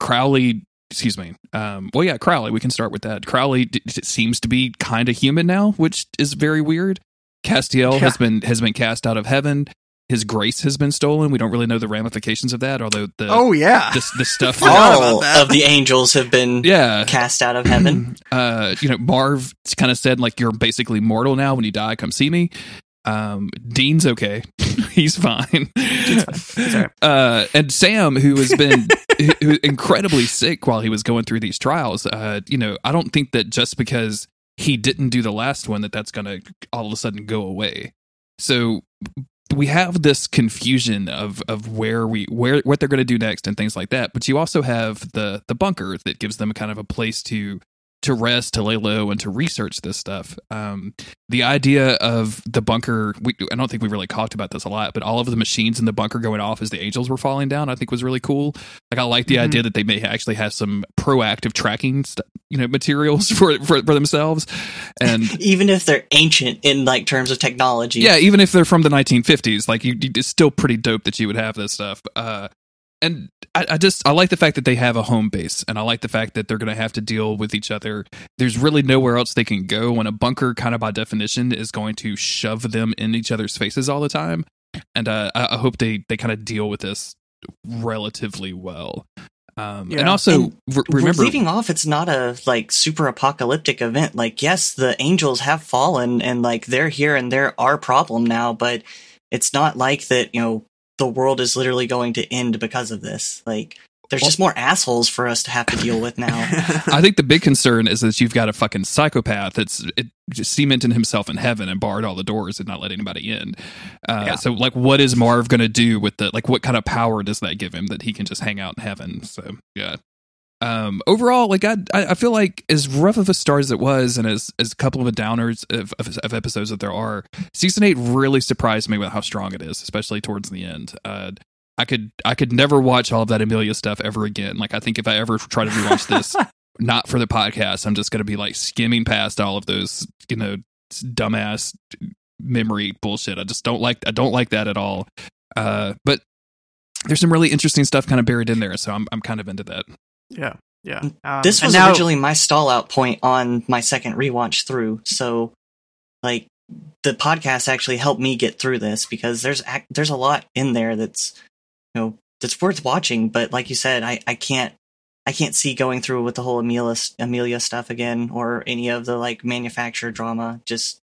Crowley, excuse me. Um, well, yeah, Crowley. We can start with that. Crowley d- seems to be kind of human now, which is very weird. Castiel Yeah. has been has been cast out of heaven. His grace has been stolen. We don't really know the ramifications of that, although the oh yeah the, the stuff. All of the angels have been yeah, cast out of heaven. uh, you know, Marv kind of said like you're basically mortal now. When you die, come see me. Um, Dean's okay; he's fine. He's all right. Uh, and Sam, who has been who- who incredibly sick while he was going through these trials, uh, you know, I don't think that just because he didn't do the last one that that's going to all of a sudden go away. So we have this confusion of of where we where what they're going to do next and things like that. But you also have the the bunker that gives them kind of a place to to rest, to lay low, and to research this stuff. Um, the idea of the bunker, we, I don't think we really talked about this a lot, but all of the machines in the bunker going off as the angels were falling down, I think was really cool. Like I like the Mhm. idea that they may actually have some proactive tracking, st- you know, materials for, for for themselves, and Even if they're ancient in like terms of technology. yeah, even if they're from the 1950s, like you, it's still pretty dope that you would have this stuff. Uh, and I, I just I like the fact that they have a home base, and I like the fact that they're going to have to deal with each other. There's really nowhere else they can go when a bunker, kind of by definition, is going to shove them in each other's faces all the time. And uh, I, I hope they they kind of deal with this relatively well. Um, Yeah. And also, And re- remember, leaving off, it's not a like super apocalyptic event. Like, yes, the angels have fallen and like they're here and they're our problem now, but it's not like that, you know, the world is literally going to end because of this. Like, there's just more assholes for us to have to deal with now. I think the big concern is that you've got a fucking psychopath that's it, just cemented himself in heaven and barred all the doors and not let anybody in. Uh, Yeah. So, like, what is Marv going to do with the like? What kind of power does that give him that he can just hang out in heaven? So, yeah. Um, overall, like I, I I feel like as rough of a start as it was, and as as a couple of the downers of, of, of episodes that there are, season eight really surprised me with how strong it is, especially towards the end. Uh, I could I could never watch all of that Amelia stuff ever again. Like I think if I ever try to rewatch this, not for the podcast, I'm just going to be like skimming past all of those, you know, dumbass memory bullshit. I just don't like I don't like that at all. Uh, but there's some really interesting stuff kind of buried in there, so I'm I'm kind of into that. yeah, yeah. Um, this was now- originally my stall out point on my second rewatch through. So, like, the podcast actually helped me get through this because there's ac- there's a lot in there that's you know it's worth watching. But like you said, I I can't I can't see going through with the whole Amelia Amelia stuff again or any of the like manufacturer drama. Just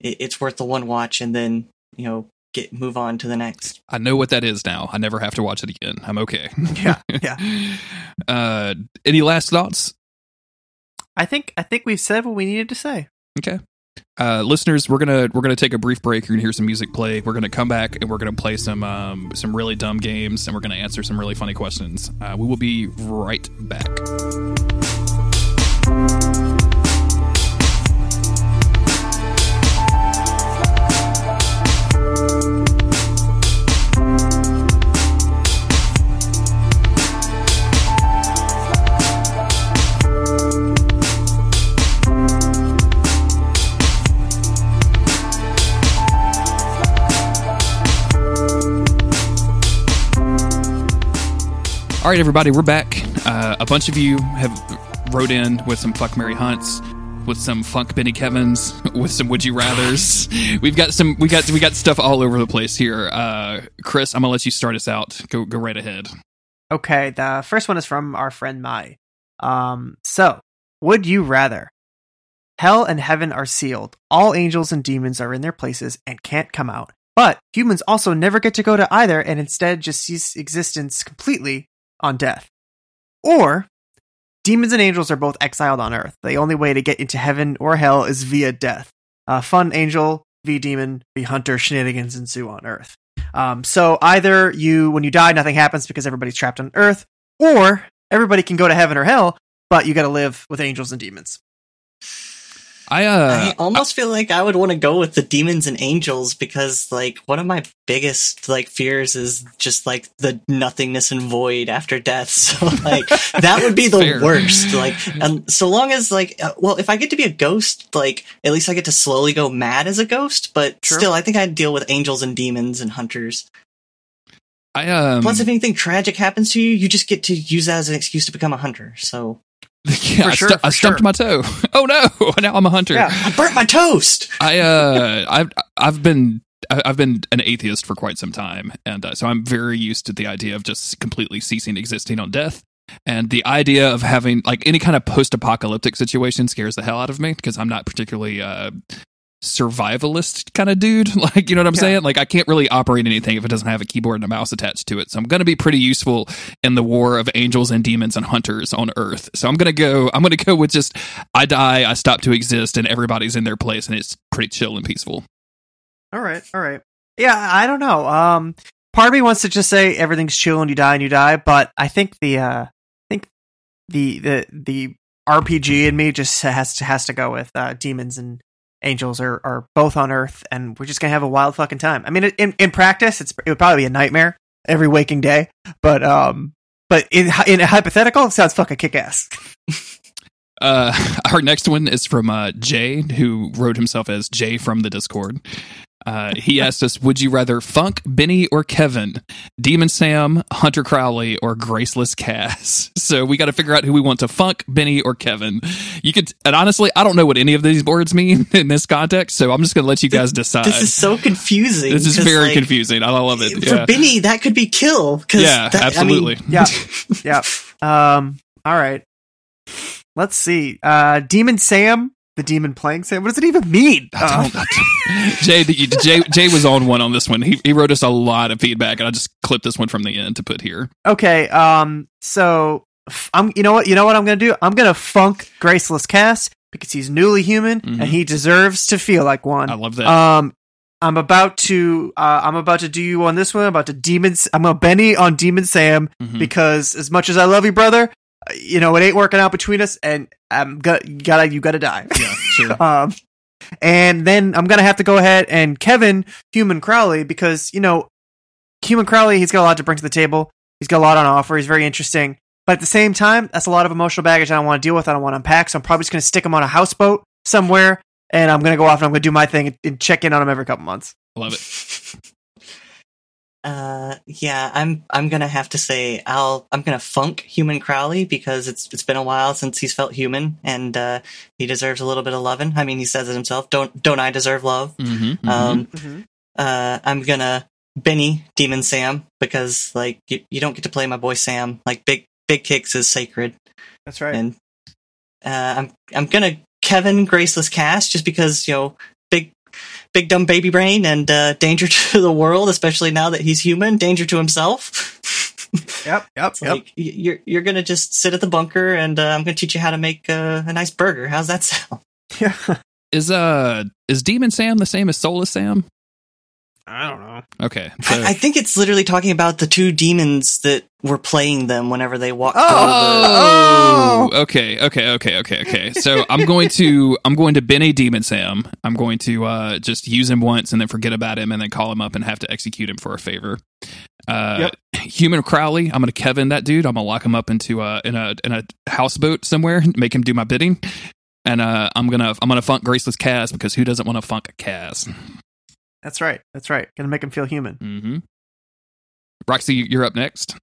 it, it's worth the one watch and then you know get move on to the next. I know what that is now. I never have to watch it again. I'm okay. Yeah, yeah. uh, any last thoughts? I think I think we've said what we needed to say. Okay. Uh, listeners, we're gonna we're gonna take a brief break. You're gonna hear some music play. We're gonna come back and we're gonna play some um, some really dumb games, and we're gonna answer some really funny questions. Uh, we will be right back. All right, everybody, we're back. Uh, a bunch of you have wrote in with some fuck Mary Hunts, with some funk Benny Kevins, with some would you rather's. We've got some we got we got stuff all over the place here. Uh, Chris, I'm gonna let you start us out. Go go right ahead. Okay, the first one is from our friend Mai. Um, so, would you rather? Hell and heaven are sealed. All angels and demons are in their places and can't come out. But humans also never get to go to either and instead just cease existence completely on death. Or, demons and angels are both exiled on earth. The only way to get into heaven or hell is via death. Uh, fun angel v demon v hunter shenanigans ensue on earth. Um, so either you, when you die, nothing happens because everybody's trapped on Earth, or everybody can go to heaven or hell, but you got to live with angels and demons. I uh I almost feel like I would want to go with the demons and angels because, like, one of my biggest like fears is just like the nothingness and void after death. So, like, that would be the Fair. worst. Like, and so long as like, uh, well, if I get to be a ghost, like, at least I get to slowly go mad as a ghost. But True. still, I think I'd deal with angels and demons and hunters. I um Plus, if anything tragic happens to you, you just get to use that as an excuse to become a hunter. So, yeah, I, sure, stu- I stumped sure. my toe. Oh no! Now I'm a hunter. I burnt my toast. I uh I've I've been I've been an atheist for quite some time, and uh, so I'm very used to the idea of just completely ceasing existing on death. And the idea of having like any kind of post-apocalyptic situation scares the hell out of me because I'm not particularly uh survivalist kind of dude. Like, you know what I'm Yeah. saying? Like, I can't really operate anything if it doesn't have a keyboard and a mouse attached to it. So I'm going to be pretty useful in the war of angels and demons and hunters on Earth. So I'm going to go. I'm going to go with just I die, I stop to exist, and everybody's in their place, and it's pretty chill and peaceful. All right, all right. Yeah, I don't know. Um, part of me wants to just say everything's chill and you die and you die, but I think the uh, I think the the the RPG in me just has to has to go with uh, demons and angels are are both on Earth, and we're just gonna have a wild fucking time. I mean, in in practice, it's it would probably be a nightmare every waking day, but um, but in in a hypothetical, it sounds fucking kick ass. Uh, our next one is from uh, Jay, who wrote himself as Jay from the Discord. Uh, he asked us, "Would you rather Funk, Benny, or Kevin? Demon Sam, Hunter Crowley, or Graceless Cass?" So we got to figure out who we want to Funk, Benny, or Kevin. You could, and honestly, I don't know what any of these words mean in this context, so I'm just going to let you guys decide. This is so confusing. This is very like, confusing. I love it. For Yeah, Benny, that could be kill. 'cause yeah, that- I mean, absolutely. Yeah. yeah. Um. All right. Let's see. Uh, Demon Sam, the demon playing Sam. What does it even mean? Uh, don't- I don't- Jay, the- Jay, Jay was on one on this one. He, he wrote us a lot of feedback, and I just clipped this one from the end to put here. okay. Um. So I'm. You know what? You know what I'm gonna do? I'm gonna funk Graceless Cass because he's newly human Mhm. and he deserves to feel like one. I love that. Um, I'm about to uh, I'm about to do you on this one. I'm about to demons. I'm a Benny on Demon Sam Mhm. because as much as I love you, brother, you know it ain't working out between us, and I'm got you gotta you gotta die. yeah, sure. um, and then I'm gonna have to go ahead and Kevin Human Crowley because you know Human Crowley he's got a lot to bring to the table. He's got a lot on offer. He's very interesting, but at the same time, that's a lot of emotional baggage I don't want to deal with. I don't want to unpack. So I'm probably just gonna stick him on a houseboat somewhere, and I'm gonna go off and I'm gonna do my thing and, and check in on him every couple months. I love it. Uh, yeah, I'm I'm gonna have to say I'll I'm gonna funk Human Crowley because it's it's been a while since he's felt human and uh, he deserves a little bit of loving. I mean, he says it himself. Don't don't I deserve love? Mm-hmm, Um, Mm-hmm. uh, I'm gonna Benny Demon Sam because like you, you don't get to play my boy Sam. Like big big kicks is sacred, That's right. and uh, I'm I'm gonna Kevin Graceless Cass just because you know big big dumb baby brain and uh, danger to the world, especially now that he's human. Danger to himself. Yep, yep, like y- you're you're gonna just sit at the bunker, and uh, I'm gonna teach you how to make uh, a nice burger. How's that sound? Yeah. Is uh is Demon Sam the same as Soulless Sam? I don't know. Okay, so I, I think it's literally talking about the two demons that were playing them whenever they walked. Oh! Oh, okay, okay, okay, okay, okay. So I'm going to I'm going to bin a Demon Sam. I'm going to uh, just use him once and then forget about him and then call him up and have to execute him for a favor. Uh, Human Crowley. I'm going to Kevin that dude. I'm going to lock him up into a in a in a houseboat somewhere. Make him do my bidding. And uh, I'm gonna I'm gonna funk Graceless Cass because who doesn't want to funk a Cass? That's right. That's right. Gonna make him feel human. Mm-hmm. Roxy, you're up next.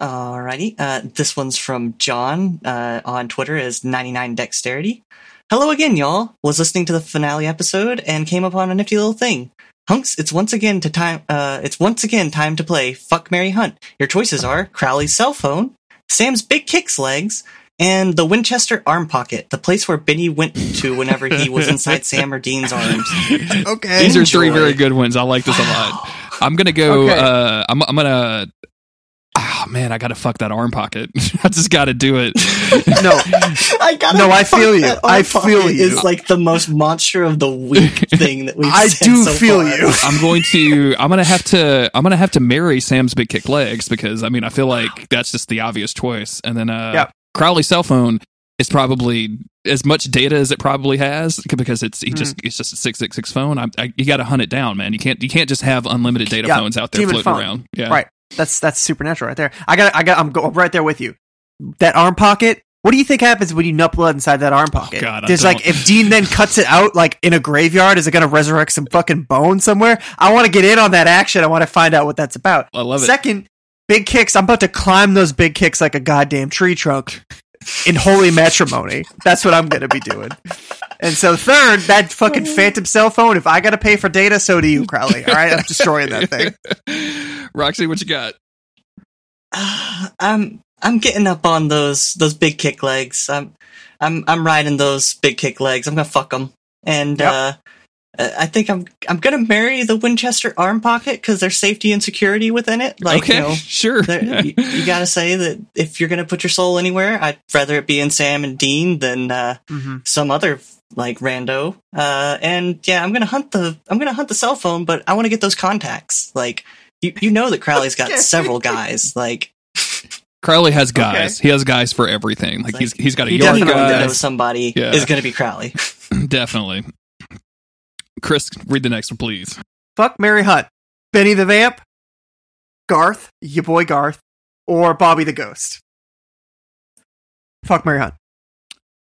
Alrighty. Uh, this one's from John uh, on Twitter as 99 Dexterity. Hello again, y'all. Was listening to the finale episode and came upon a nifty little thing. Hunks, it's once again to time. Uh, it's once again time to play Fuck Mary Hunt. Your choices are Crowley's cell phone, Sam's big kicks legs, and the Winchester arm pocket, the place where Benny went to whenever he was inside Sam or Dean's arms. Okay. These are three very good ones. I like this a lot. I'm gonna go. Okay. Uh, I'm, I'm gonna. Oh man, I gotta fuck that arm pocket. I just gotta do it. No. I gotta No, I feel you. I feel you. Is like the most monster of the week thing that we've. I said do so feel far. you. I'm going to. I'm gonna have to. I'm gonna have to marry Sam's big kick legs because I mean I feel like that's just the obvious choice. And then uh, Yep. Crowley's cell phone is probably as much data as it probably has because it's he Mm. just it's just a six six six phone. I, I, you got to hunt it down, man. You can't you can't just have unlimited data Yeah, phones out there floating phone. around. Yeah, Right. That's that's supernatural right there. I got I got I'm go, right there with you. That arm pocket. What do you think happens when you nut blood inside that arm pocket? Oh, God, There's like if Dean then cuts it out like in a graveyard, is it going to resurrect some fucking bone somewhere? I want to get in on that action. I want to find out what that's about. I love it. Second, big kicks. I'm about to climb those big kicks like a goddamn tree trunk in holy matrimony. That's what I'm going to be doing. And so third, that fucking phantom cell phone. If I got to pay for data, so do you, Crowley. All right, I'm destroying that thing. Roxy, what you got? I'm I'm getting up on those those big kick legs. I'm I'm I'm riding those big kick legs. I'm gonna fuck them, and Yep. uh, I think I'm I'm gonna marry the Winchester arm pocket because there's safety and security within it. Like okay, you know, sure. there, you, you gotta say that if you're gonna put your soul anywhere, I'd rather it be in Sam and Dean than uh, hmm some other like rando. Uh, and yeah, I'm gonna hunt the I'm gonna hunt the cell phone, but I want to get those contacts. Like you you know that Crowley's got several guys. Like Crowley has guys. He has guys for everything. Like Like, he's he's got a he yard definitely guy. knows somebody Yeah. is gonna be Crowley. Definitely. Chris, read the next one, please. Fuck Mary Hunt, Benny the Vamp, Garth, your boy Garth, or Bobby the Ghost. Fuck Mary Hunt.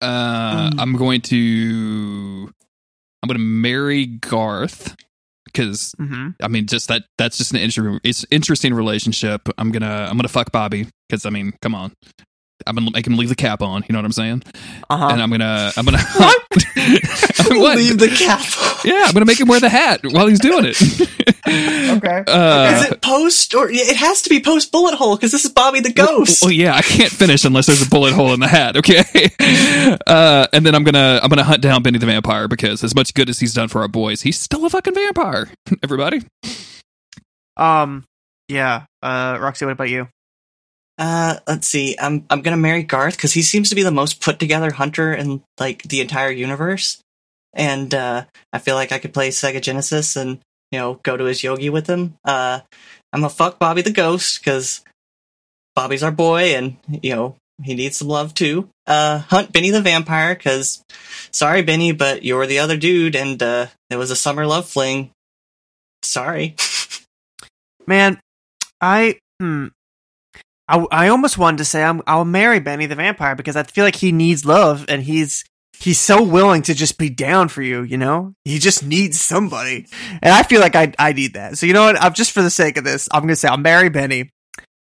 Uh, Mm. I'm going to I'm going to marry Garth because hmm I mean, just that that's just an interesting, it's interesting relationship. I'm gonna I'm gonna fuck Bobby because I mean, come on, I'm gonna make him leave the cap on. You know what I'm saying? Uh-huh. And I'm gonna I'm gonna What? what? Leave the cap. Yeah, I'm gonna make him wear the hat while he's doing it. Okay. Uh, Is it post or it has to be post bullet hole because this is Bobby the Ghost. Well, yeah, I can't finish unless there's a bullet hole in the hat. Okay, uh, and then I'm gonna I'm gonna hunt down Benny the vampire because as much good as he's done for our boys, he's still a fucking vampire. Everybody, Um. Yeah. Uh. Roxy, what about you? Uh, let's see. I'm I'm gonna marry Garth because he seems to be the most put together hunter in like the entire universe, and uh, I feel like I could play Sega Genesis and you know go to his yogi with him. Uh, I'm gonna fuck Bobby the Ghost because Bobby's our boy, and you know he needs some love too. Uh, hunt Benny the vampire because sorry Benny, but you're the other dude, and uh, it was a summer love fling. Sorry. Man, I hmm. I, I almost wanted to say I'm, I'll marry Benny the vampire because I feel like he needs love and he's he's so willing to just be down for you. You know, he just needs somebody, and I feel like I I need that. So you know what? I'm just for the sake of this, I'm gonna say I'll marry Benny.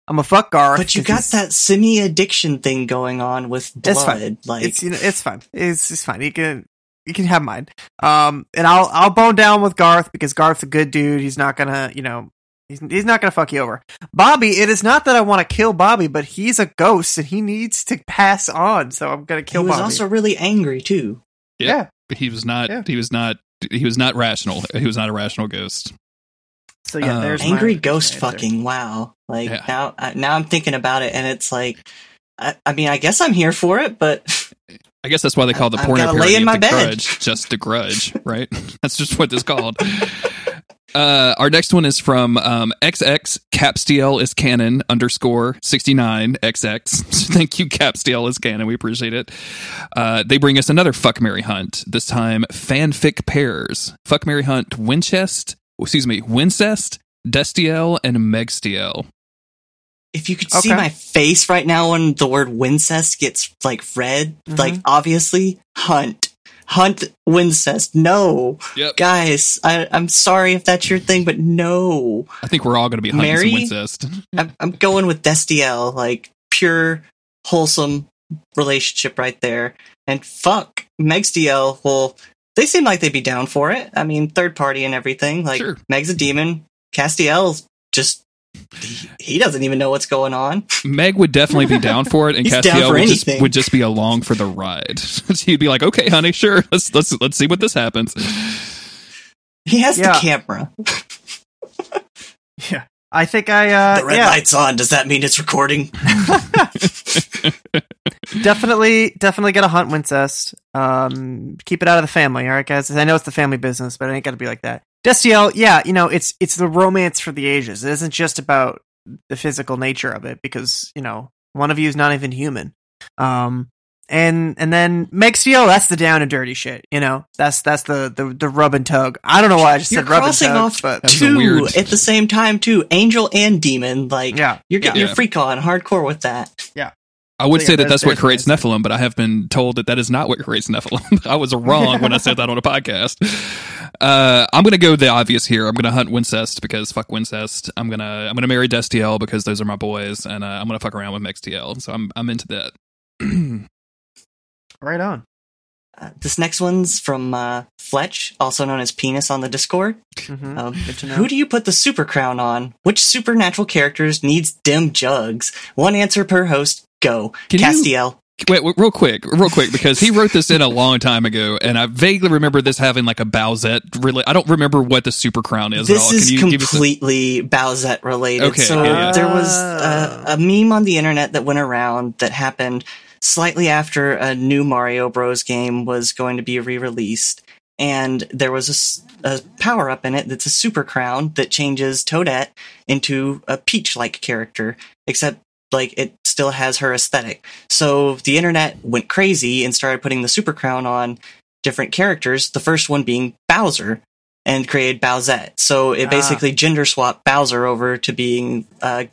I'm a fuck Garth. But you got that semi addiction thing going on with blood. It's fine. Like it's you know it's fine. It's it's fine. You can you can have mine. Um, and I'll I'll bone down with Garth because Garth's a good dude. He's not gonna you know he's he's not gonna fuck you over. Bobby, it is not that I want to kill Bobby, but he's a ghost and he needs to pass on. So I'm gonna kill he kill was Bobby. also really angry too. Yeah. he was not Yeah. he was not he was not rational. He was not a rational ghost. so yeah, uh, there's my angry ghost answer. fucking. Wow. Like Yeah. now, I- now I'm thinking about it, and it's like, I, I mean, I guess I'm here for it, but I guess that's why they call the I've porno gotta lay in my the bed. grudge just the grudge, right? that's just what it's called. Uh, our next one is from um, XX Capstiel is canon underscore 69 XX. Thank you, Capstiel is canon. We appreciate it. Uh, they bring us another Fuck Mary Hunt, this time fanfic pairs. Fuck Mary Hunt Winchest, excuse me, Wincest, Destiel, and Megstiel. if you could see my face right now when the word Wincest gets like read, Mhm. like obviously Hunt, Hunt Wincest. No, Yep. guys, I, I'm sorry if that's your thing, but no. I think we're all going to be hunting Mary? Wincest. I'm, I'm going with Destiel, like pure wholesome relationship right there. And fuck Megstiel. Well, they seem like they'd be down for it. I mean, third party and everything. Like Sure. Meg's a demon. Castiel's just he, he doesn't even know what's going on. Meg would definitely be down for it, and Castiel would just, would just be along for the ride. He'd be like, "Okay, honey, sure, let's let's let's see what this happens." He has Yeah. the camera. Yeah, I think I uh The red yeah light's on. Does that mean it's recording? definitely definitely get a hunt Wincest. Um, keep it out of the family, all right, guys. I know it's the family business, but it ain't got to be like that. Destiel, yeah, you know, it's it's the romance for the ages. It isn't just about the physical nature of it because you know one of you is not even human. Um, and and then Megstiel, that's the down and dirty shit. You know, that's that's the the, the rub and tug. I don't know why I just You're said rub and tug, off but two weird- at the same time too. Angel and demon. Like yeah, you're getting Yeah. your freak on hardcore with that. I would So, yeah, say that that's what creates nice. Nephilim, but I have been told that that is not what creates Nephilim. I was wrong when I said that on a podcast. Uh, I'm gonna go the obvious here. I'm gonna hunt Wincest because fuck Wincest. I'm gonna I'm gonna marry Destiel because those are my boys, and uh, I'm gonna fuck around with Megstiel. So I'm I'm into that. right on. Uh, this next one's from uh, Fletch, also known as Penis on the Discord. hmm Um, Good to know. who do you put the super crown on? Which supernatural characters needs dim jugs? One answer per host. Go. Can you- Castiel. Wait, wait, real quick, real quick, because he wrote this in a long time ago, and I vaguely remember this having like a Bowsette. Really, I don't remember what the super crown is. at This all. is Can you give us a- completely Bowsette related. Okay, so yeah, yeah. there was a, a meme on the internet that went around that happened slightly after a new Mario Bros. game was going to be re-released, and there was a power up in it that's a super crown that changes Toadette into a peach-like character, except like it still has her aesthetic. So the internet went crazy and started putting the super crown on different characters. The first one being Bowser, and created Bowsette. So it Ah. basically gender swapped Bowser over to being uh,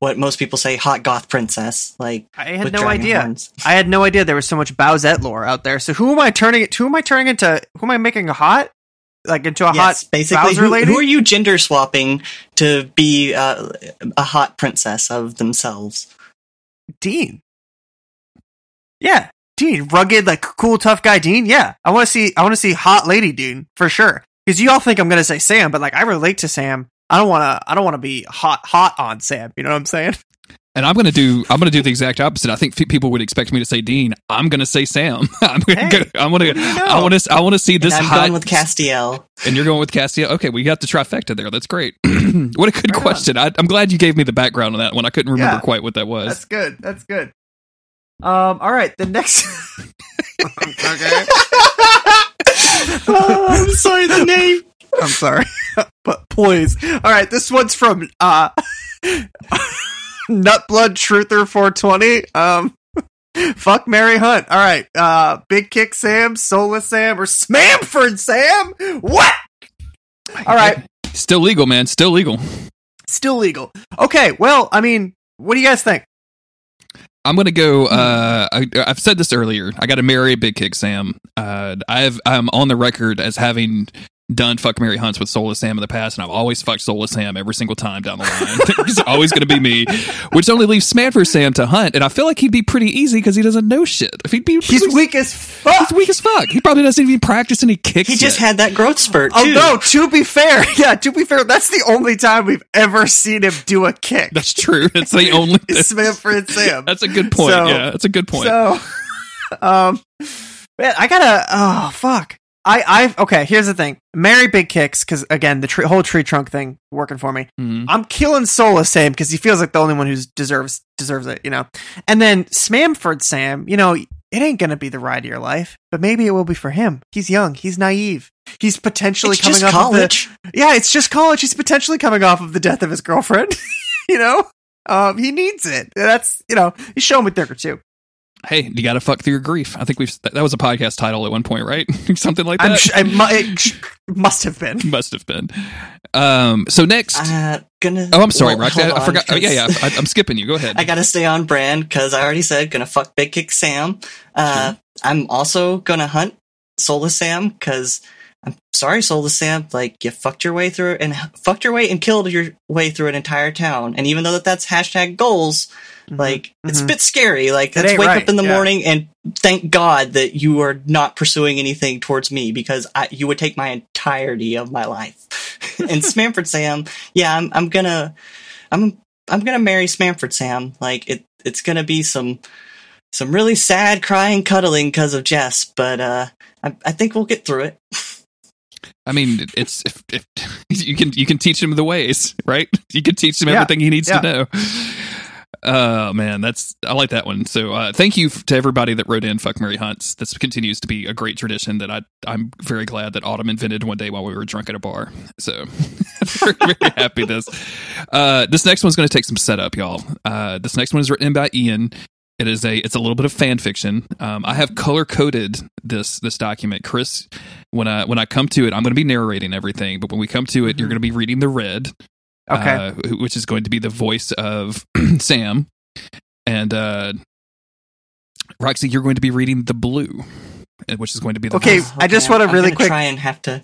what most people say hot goth princess. Like I had no idea. horns. I had no idea there was so much Bowsette lore out there. So who am I turning it? Who am I turning into? Who am I making hot? Like into a yes, hot basically, who, lady? who are you gender swapping to be uh, a hot princess of themselves? Dean. Yeah, Dean, rugged, like cool, tough guy. Dean. Yeah, I want to see. I want to see hot lady Dean for sure. Because you all think I'm gonna say Sam, but like I relate to Sam. I don't want to. I don't want to be hot, hot on Sam. You know what I'm saying? And I'm gonna do. I'm gonna do the exact opposite. I think f- people would expect me to say Dean. I'm gonna say Sam. I'm gonna. Hey, go, I'm gonna. you know? I want to. I want to see this and I'm hot. going with Castiel. and you're going with Castiel. Okay, we got the trifecta there. That's great. what a good Right question. I, I'm glad you gave me the background on that one. I couldn't remember Yeah. quite what that was. That's good. That's good. Um. All right. The next. okay. oh, I'm sorry, the name. I'm sorry, but please. All right, this one's from uh, Nutblood Truther 420. Um, fuck Mary Hunt. All right, uh, Big Kick Sam, Soulless Sam, or Smamford Sam. What? All right, Still legal, man. Still legal. still legal. Okay, well, I mean, what do you guys think? I'm gonna go. Uh, I, I've said this earlier. I got to marry Big Kick Sam. Uh, I've I'm on the record as having done fuck Mary Hunts with Soulless Sam in the past, and I've always fucked Soulless Sam every single time down the line. He's always gonna be me, which only leaves Smanford Sam to hunt. And I feel like he'd be pretty easy because he doesn't know shit. If he'd be, He's weak as fuck. He's weak as fuck. He probably doesn't even practice any kicks. He just yet. had that growth spurt too. Although, to be fair, yeah, to be fair, that's the only time we've ever seen him do a kick. That's true. That's the only. Is Smamford Sam. That's a good point. So- yeah, that's a good point. So, um, man, I gotta. Oh fuck. I I okay. Here's the thing. Marry big kicks because again, the tree, whole tree trunk thing working for me. Mhm. I'm killing Soulless Sam because he feels like the only one who deserves deserves it. You know. And then Smamford Sam. You know, it ain't gonna be the ride of your life, but maybe it will be for him. He's young. He's naive. He's potentially It's coming off of college. the yeah. It's just college. He's potentially coming off of the death of his girlfriend. you know. Um, he needs it. That's you know. He's showing with Dicker too. Hey, you got to fuck through your grief. I think we've that was a podcast title at one point, right? Something like that. I'm sh- I mu- it sh- must have been. Must have been. Um. So next. Uh, gonna. oh, I'm sorry, well, Roxy. I, I forgot. Oh, yeah, yeah. I, I'm skipping you. Go ahead. I gotta stay on brand because I already said gonna fuck Big Kick Sam. Uh, I'm also gonna hunt Soulless Sam because I'm sorry, Soulless Sam. Like you fucked your way through and fucked your way and killed your way through an entire town. And even though that that's hashtag goals, like it's a bit scary. Like let's wake right, up in the yeah. morning and thank God that you are not pursuing anything towards me because I, you would take my entirety of my life. and Smamford Sam, yeah, I'm I'm gonna I'm I'm gonna marry Smamford Sam. Like it it's gonna be some some really sad crying cuddling because of Jess, but uh I, I think we'll get through it. I mean, it's if, if you can you can teach him the ways, right? You can teach him Yeah, everything he needs yeah. to know. Oh man, that's I like that one. So uh, thank you to everybody that wrote in "fuck Mary Hunts." This continues to be a great tradition that I I'm very glad that Autumn invented one day while we were drunk at a bar. So very, very happy this. Uh, this next one's going to take some setup, y'all. Uh, this next one is written in by Ian. It is a it's a little bit of fan fiction. Um, I have color coded this this document, Chris. When I when I come to it, I'm going to be narrating everything, but when we come to it, you're going to be reading the red, Okay. uh, which is going to be the voice of Sam, and uh, Roxy, you're going to be reading the blue, which is going to be the Okay, voice. I just I'm- wanna really quick- try and have to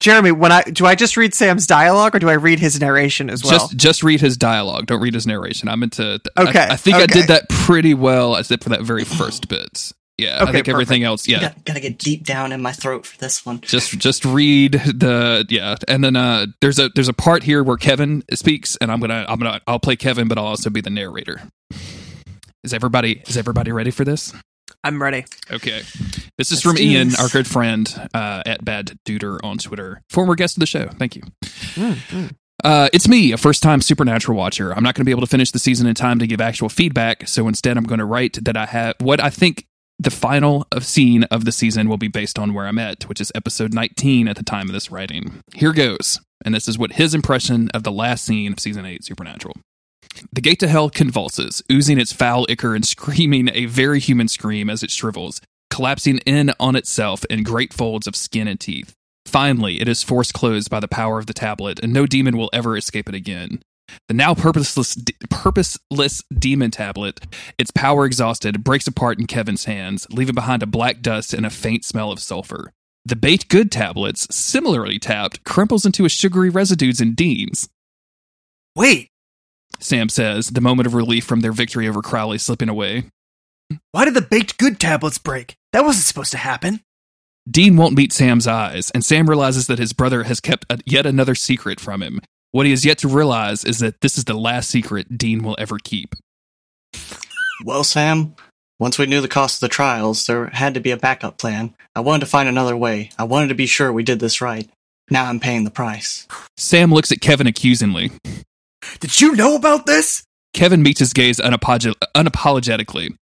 Jeremy, when I do I just read Sam's dialogue or do I read his narration as well? Just just read his dialogue. Don't read his narration. I'm into I- Okay, I, think I did that pretty well, except for that very first bit. Yeah, I Okay, think everything else. Yeah, got, gotta get deep down in my throat for this one. just just read the yeah and then uh there's a there's a part here where kevin speaks and i'm gonna i'm gonna i'll play kevin but i'll also be the narrator is everybody is everybody ready for this I'm ready. okay this is Let's from ian this. our good friend uh at bad duder on twitter former guest of the show thank you Uh, it's me, a first time Supernatural watcher. I'm not going to be able to finish the season in time to give actual feedback, so instead I'm going to write that I have what I think the final of scene of the season will be based on where I'm at, which is episode 19 at the time of this writing. Here goes, and this is what his impression of the last scene of season 8 Supernatural. The gate to hell convulses, oozing its foul ichor and screaming a very human scream as it shrivels, collapsing in on itself in great folds of skin and teeth. Finally, it is forced closed by the power of the tablet, and no demon will ever escape it again. The now purposeless, purposeless demon tablet, its power exhausted, breaks apart in Kevin's hands, leaving behind a black dust and a faint smell of sulfur. The baked good tablets, similarly tapped, crumples into a sugary residues in Dean's. Wait, Sam says, the moment of relief from their victory over Crowley slipping away. why did the baked good tablets break? That wasn't supposed to happen. Dean won't meet Sam's eyes, and Sam realizes that his brother has kept a, yet another secret from him. What he has yet to realize is that this is the last secret Dean will ever keep. Well, Sam, once we knew the cost of the trials, there had to be a backup plan. I wanted to find another way. I wanted to be sure we did this right. Now I'm paying the price. Sam looks at Kevin accusingly. Did you know about this? Kevin meets his gaze unapog- unapologetically.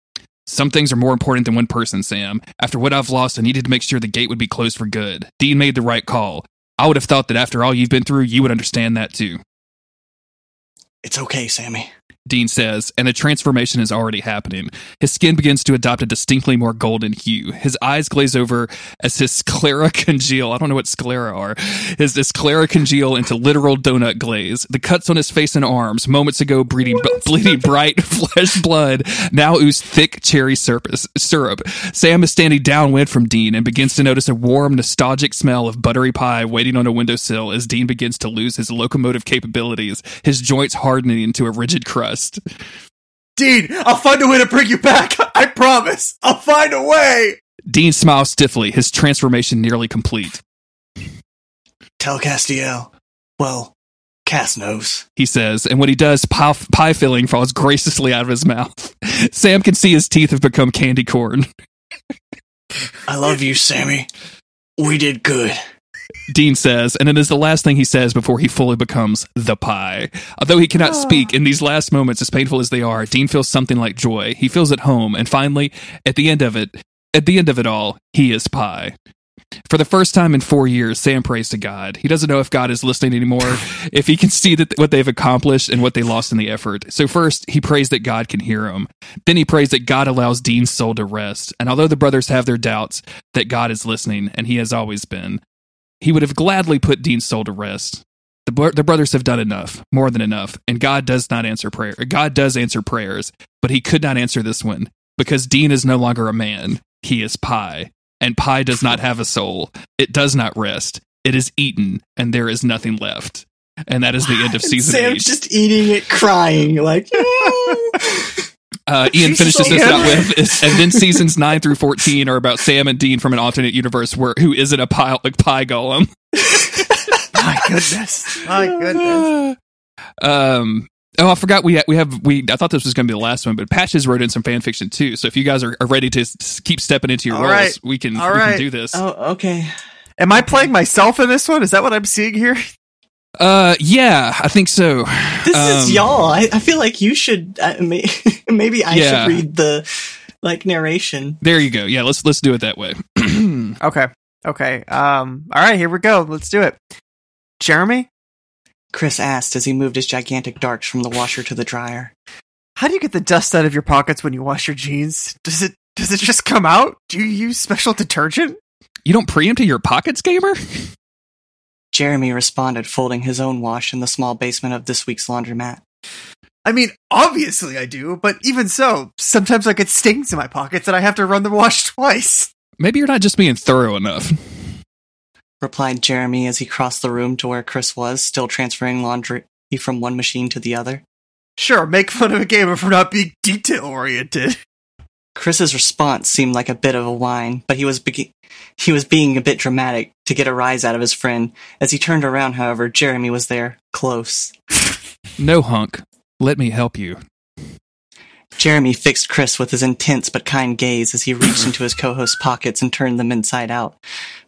Some things are more important than one person, Sam. After what I've lost, I needed to make sure the gate would be closed for good. Dean made the right call. I would have thought that after all you've been through, you would understand that too. It's okay, Sammy. Dean says, and the transformation is already happening. His skin begins to adopt a distinctly more golden hue. His eyes glaze over as his sclera congeal. I don't know what sclera are. His, his sclera congeal into literal donut glaze. The cuts on his face and arms, moments ago bleeding, bleeding bright flesh blood, now ooze thick cherry syrup, syrup. Sam is standing downwind from Dean and begins to notice a warm, nostalgic smell of buttery pie waiting on a windowsill as Dean begins to lose his locomotive capabilities, his joints hardening into a rigid crust. Dean, I'll find a way to bring you back. I promise. I'll find a way. Dean smiles stiffly, his transformation nearly complete. Tell Castiel. Well, Cass knows. He says, and when he does, pie, pie filling falls graciously out of his mouth. Sam can see his teeth have become candy corn. I love you, Sammy. We did good. Dean says, and it is the last thing he says before he fully becomes the pie. Although he cannot speak, in these last moments, as painful as they are, Dean feels something like joy. He feels at home, and finally, at the end of it, at the end of it all, he is pie. For the first time in four years, Sam prays to God. He doesn't know if God is listening anymore, if he can see that what they've accomplished and what they lost in the effort. So first, he prays that God can hear him. Then he prays that God allows Dean's soul to rest. And although the brothers have their doubts that God is listening, and he has always been, he would have gladly put Dean's soul to rest. The, bro- the brothers have done enough, more than enough, and God does not answer prayer. God does answer prayers, but he could not answer this one because Dean is no longer a man. He is pie, and pie does not have a soul. It does not rest. It is eaten, and there is nothing left. And that is the end of season Sam's eight. just eating it, crying, like, Uh, Ian finishes so this out with, is, and then seasons nine through fourteen are about Sam and Dean from an alternate universe where who isn't a pie like pie golem. My goodness. My goodness. Um. Oh, I forgot we we have we. I thought this was going to be the last one, but Patches wrote in some fan fiction too. So if you guys are, are ready to s- keep stepping into your All roles, right. we can All we right. can do this. oh, okay. Am I playing myself in this one? Is that what I'm seeing here? Uh, yeah, I think so. This Um, is y'all. I, I feel like you should, uh, may, maybe I Yeah. should read the, like, narration. There you go. Yeah, let's let's do it that way. Okay. Okay. Um. All right. Here we go. Let's do it. Jeremy, Chris asked as he moved his gigantic darts from the washer to the dryer. how do you get the dust out of your pockets when you wash your jeans? Does it does it just come out? Do you use special detergent? you don't pre-empty your pockets, gamer? Jeremy responded, folding his own wash in the small basement of this week's laundromat. I mean, obviously I do, but even so, sometimes I get stings in my pockets and I have to run the wash twice. Maybe you're not just being thorough enough. Replied Jeremy as he crossed the room to where Chris was, still transferring laundry from one machine to the other. Sure, make fun of a gamer for not being detail oriented. Chris's response seemed like a bit of a whine, but he was be- he was being a bit dramatic to get a rise out of his friend. As he turned around, however, Jeremy was there, close. No, hunk. Let me help you. Jeremy fixed Chris with his intense but kind gaze as he reached into his co-host's pockets and turned them inside out.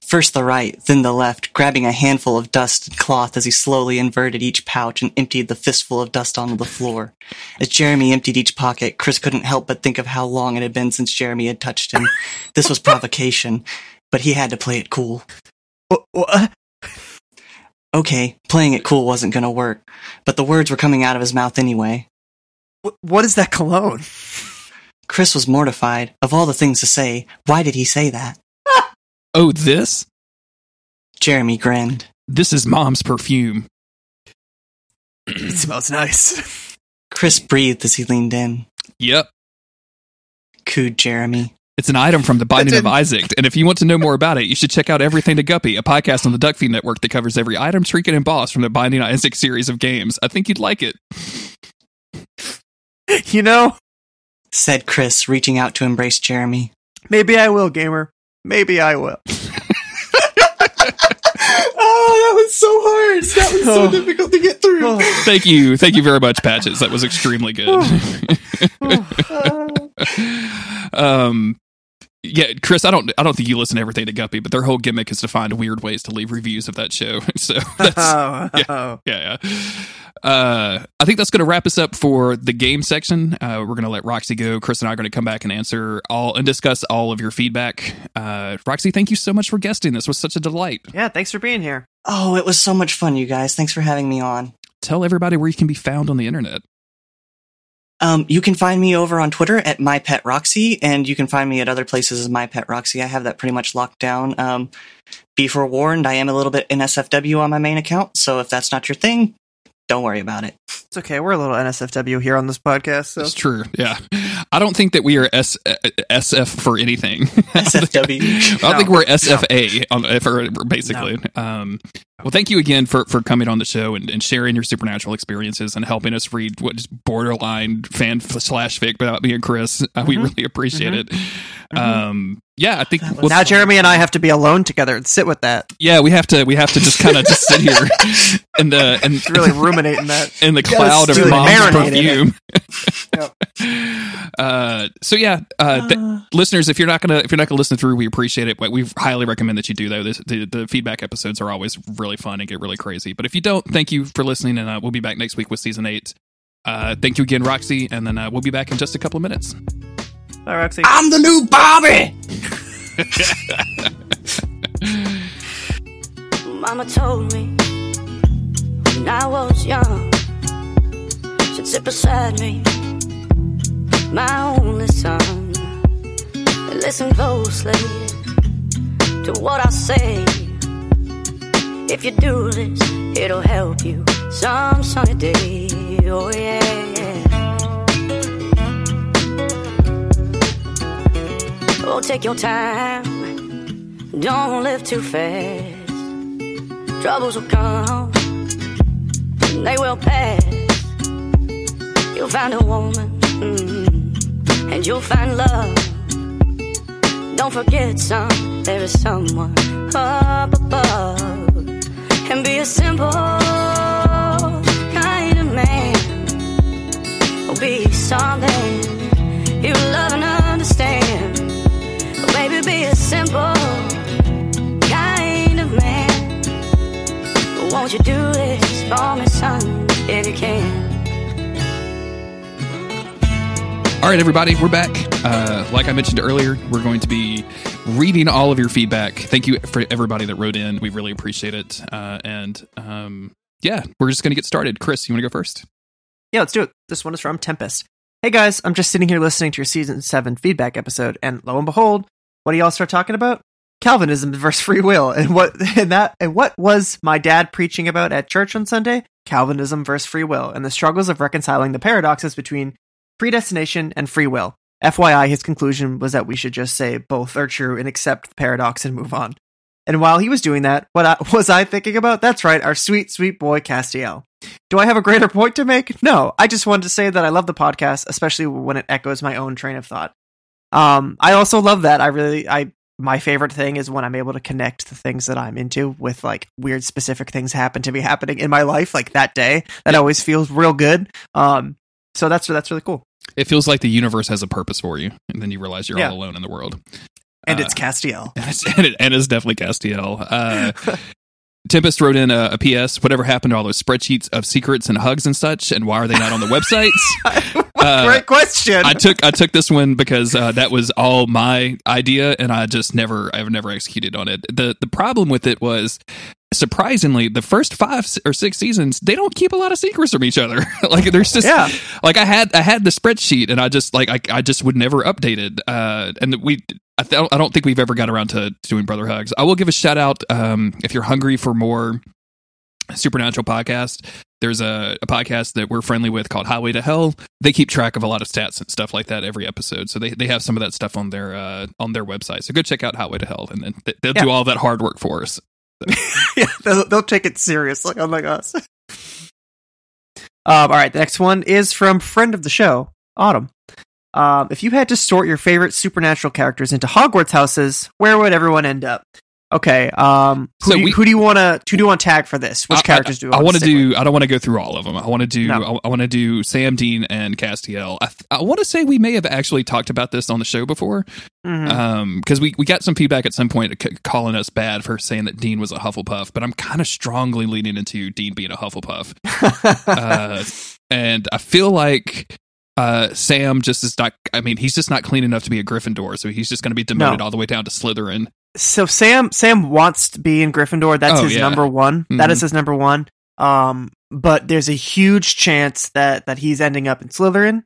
First the right, then the left, grabbing a handful of dust and cloth as he slowly inverted each pouch and emptied the fistful of dust onto the floor. As Jeremy emptied each pocket, Chris couldn't help but think of how long it had been since Jeremy had touched him. This was provocation, but he had to play it cool. Wha- wha- Okay, playing it cool wasn't gonna work, but the words were coming out of his mouth anyway. What is that cologne? Chris was mortified. Of all the things to say, why did he say that? Oh, this? Jeremy grinned. This is mom's perfume. It smells nice. Chris breathed as he leaned in. Yep. Cooed Jeremy. It's an item from the Binding of Isaac. And if you want to know more about it, you should check out Everything to Guppy, a podcast on the Duckfeed Network that covers every item, trinket, and boss from the Binding of Isaac series of games. I think you'd like it. You know, Said Chris, reaching out to embrace Jeremy. maybe I will, gamer. Maybe I will. Oh, that was so hard. That was so difficult to get through. Oh. Thank you. Thank you very much, Patches. That was extremely good. um, yeah, Chris, I don't, I don't think you listen to everything to Guppy, but their whole gimmick is to find weird ways to leave reviews of that show. So that's, oh, yeah. oh. yeah, yeah. Uh, I think that's going to wrap us up for the game section. Uh, we're going to let Roxy go. Chris and I are going to come back and answer all and discuss all of your feedback. Uh, Roxy, thank you so much for guesting. This was such a delight. Yeah, thanks for being here. Oh, it was so much fun, you guys. Thanks for having me on. Tell everybody where you can be found on the internet. Um, you can find me over on Twitter at mypetroxy, and you can find me at other places as mypetroxy. I have that pretty much locked down. Um, be forewarned, I am a little bit NSFW on my main account, so if that's not your thing, don't worry about it. It's okay. We're a little NSFW here on this podcast. So. It's true. Yeah. I don't think that we are S- uh, SF for anything. SFW. I don't think we're SFA on for basically. Um, well, thank you again for for coming on the show and, and sharing your supernatural experiences and helping us read what is borderline fan slash fic about me and Chris. Uh, we really appreciate Mhm. it. Um, yeah, I think well, now Jeremy and I have to be alone together and sit with that. yeah, we have to we have to just kind of just sit here in the and It's really ruminating that. in the cloud of really mom's marinate in perfume. uh, so yeah, uh, th- listeners, if you're not gonna if you're not gonna listen through, we appreciate it. But we highly recommend that you do though. This, the the feedback episodes are always really fun and get really crazy. But if you don't, thank you for listening, and uh, we'll be back next week with season eight. Uh, thank you again, Roxy, and then uh, we'll be back in just a couple of minutes. Bye, Roxy. I'm the new Bobby! Mama told me when I was young, she'd sit beside me, my only son, and listen closely to what I say. If you do this, it'll help you some sunny day. Oh yeah. Oh, take your time. Don't live too fast. Troubles will come, and they will pass. You'll find a woman, mm, and you'll find love. Don't forget, son, there is someone up above. And be a simple kind of man. Or be something you love and understand. Baby, be a simple kind of man. Won't you do this for me, son, if you can? All right, everybody, we're back. Uh, like I mentioned earlier, we're going to be reading all of your feedback. Thank you for everybody that wrote in. We really appreciate it. Uh, and um, yeah, we're just going to get started. Chris, you want to go first? Yeah, let's do it. This one is from Tempest. Hey guys, I'm just sitting here listening to your season seven feedback episode, and lo and behold, what do y'all start talking about? Calvinism versus free will, and what and that and what was my dad preaching about at church on Sunday? Calvinism versus free will, and the struggles of reconciling the paradoxes between predestination and free will. FYI, his conclusion was that we should just say both are true and accept the paradox and move on. And while he was doing that, what I, was I thinking about? That's right, our sweet, sweet boy Castiel. Do I have a greater point to make? No, I just wanted to say that I love the podcast, especially when it echoes my own train of thought. Um, I also love that. I really, I my favorite thing is when I'm able to connect the things that I'm into with like weird specific things happen to be happening in my life, like that day. That always feels real good. Um, so that's that's really cool. It feels like the universe has a purpose for you, and then you realize you're Yeah. all alone in the world. And Uh, it's Castiel. and, it, and it's definitely Castiel. Uh, Tempest wrote in a, a PS. Whatever happened to all those spreadsheets of secrets and hugs and such, and why are they not on the websites? Uh, Great question. I took I took this one because uh, that was all my idea, and I just never I've never executed on it. the The problem with it was surprisingly the first five or six seasons they don't keep a lot of secrets from each other. like there's just Yeah. like I had I had the spreadsheet, and I just like I I just would never update it. Uh, and we. I, th- I don't think we've ever got around to doing brother hugs. I will give a shout out um, if you're hungry for more supernatural podcast there's a, a podcast that we're friendly with called Highway to Hell. They keep track of a lot of stats and stuff like that every episode. So they, they have some of that stuff on their uh, on their website. So go check out Highway to Hell, and then they, they'll do all that hard work for us. yeah, they'll, they'll take it seriously, unlike us. Um, all right, the next one is from friend of the show, Autumn. Um, if you had to sort your favorite supernatural characters into Hogwarts houses, where would everyone end up? Okay, um, who, So do, you, we- who do you want to who do you want to tag for this? Which I- characters do you I, want to do? with? I don't want to go through all of them. I want to do. No. I, I want to do Sam Dean and Castiel. I, I want to say we may have actually talked about this on the show before, Mhm. um, because we we got some feedback at some point c- calling us bad for saying that Dean was a Hufflepuff. But I'm kind of strongly leaning into Dean being a Hufflepuff. uh, and I feel like uh, Sam just is not. I mean, he's just not clean enough to be a Gryffindor, so he's just going to be demoted No. all the way down to Slytherin. So Sam Sam wants to be in Gryffindor. That's Oh, his yeah. number one. That Mhm. is his number one. Um, but there's a huge chance that that he's ending up in Slytherin,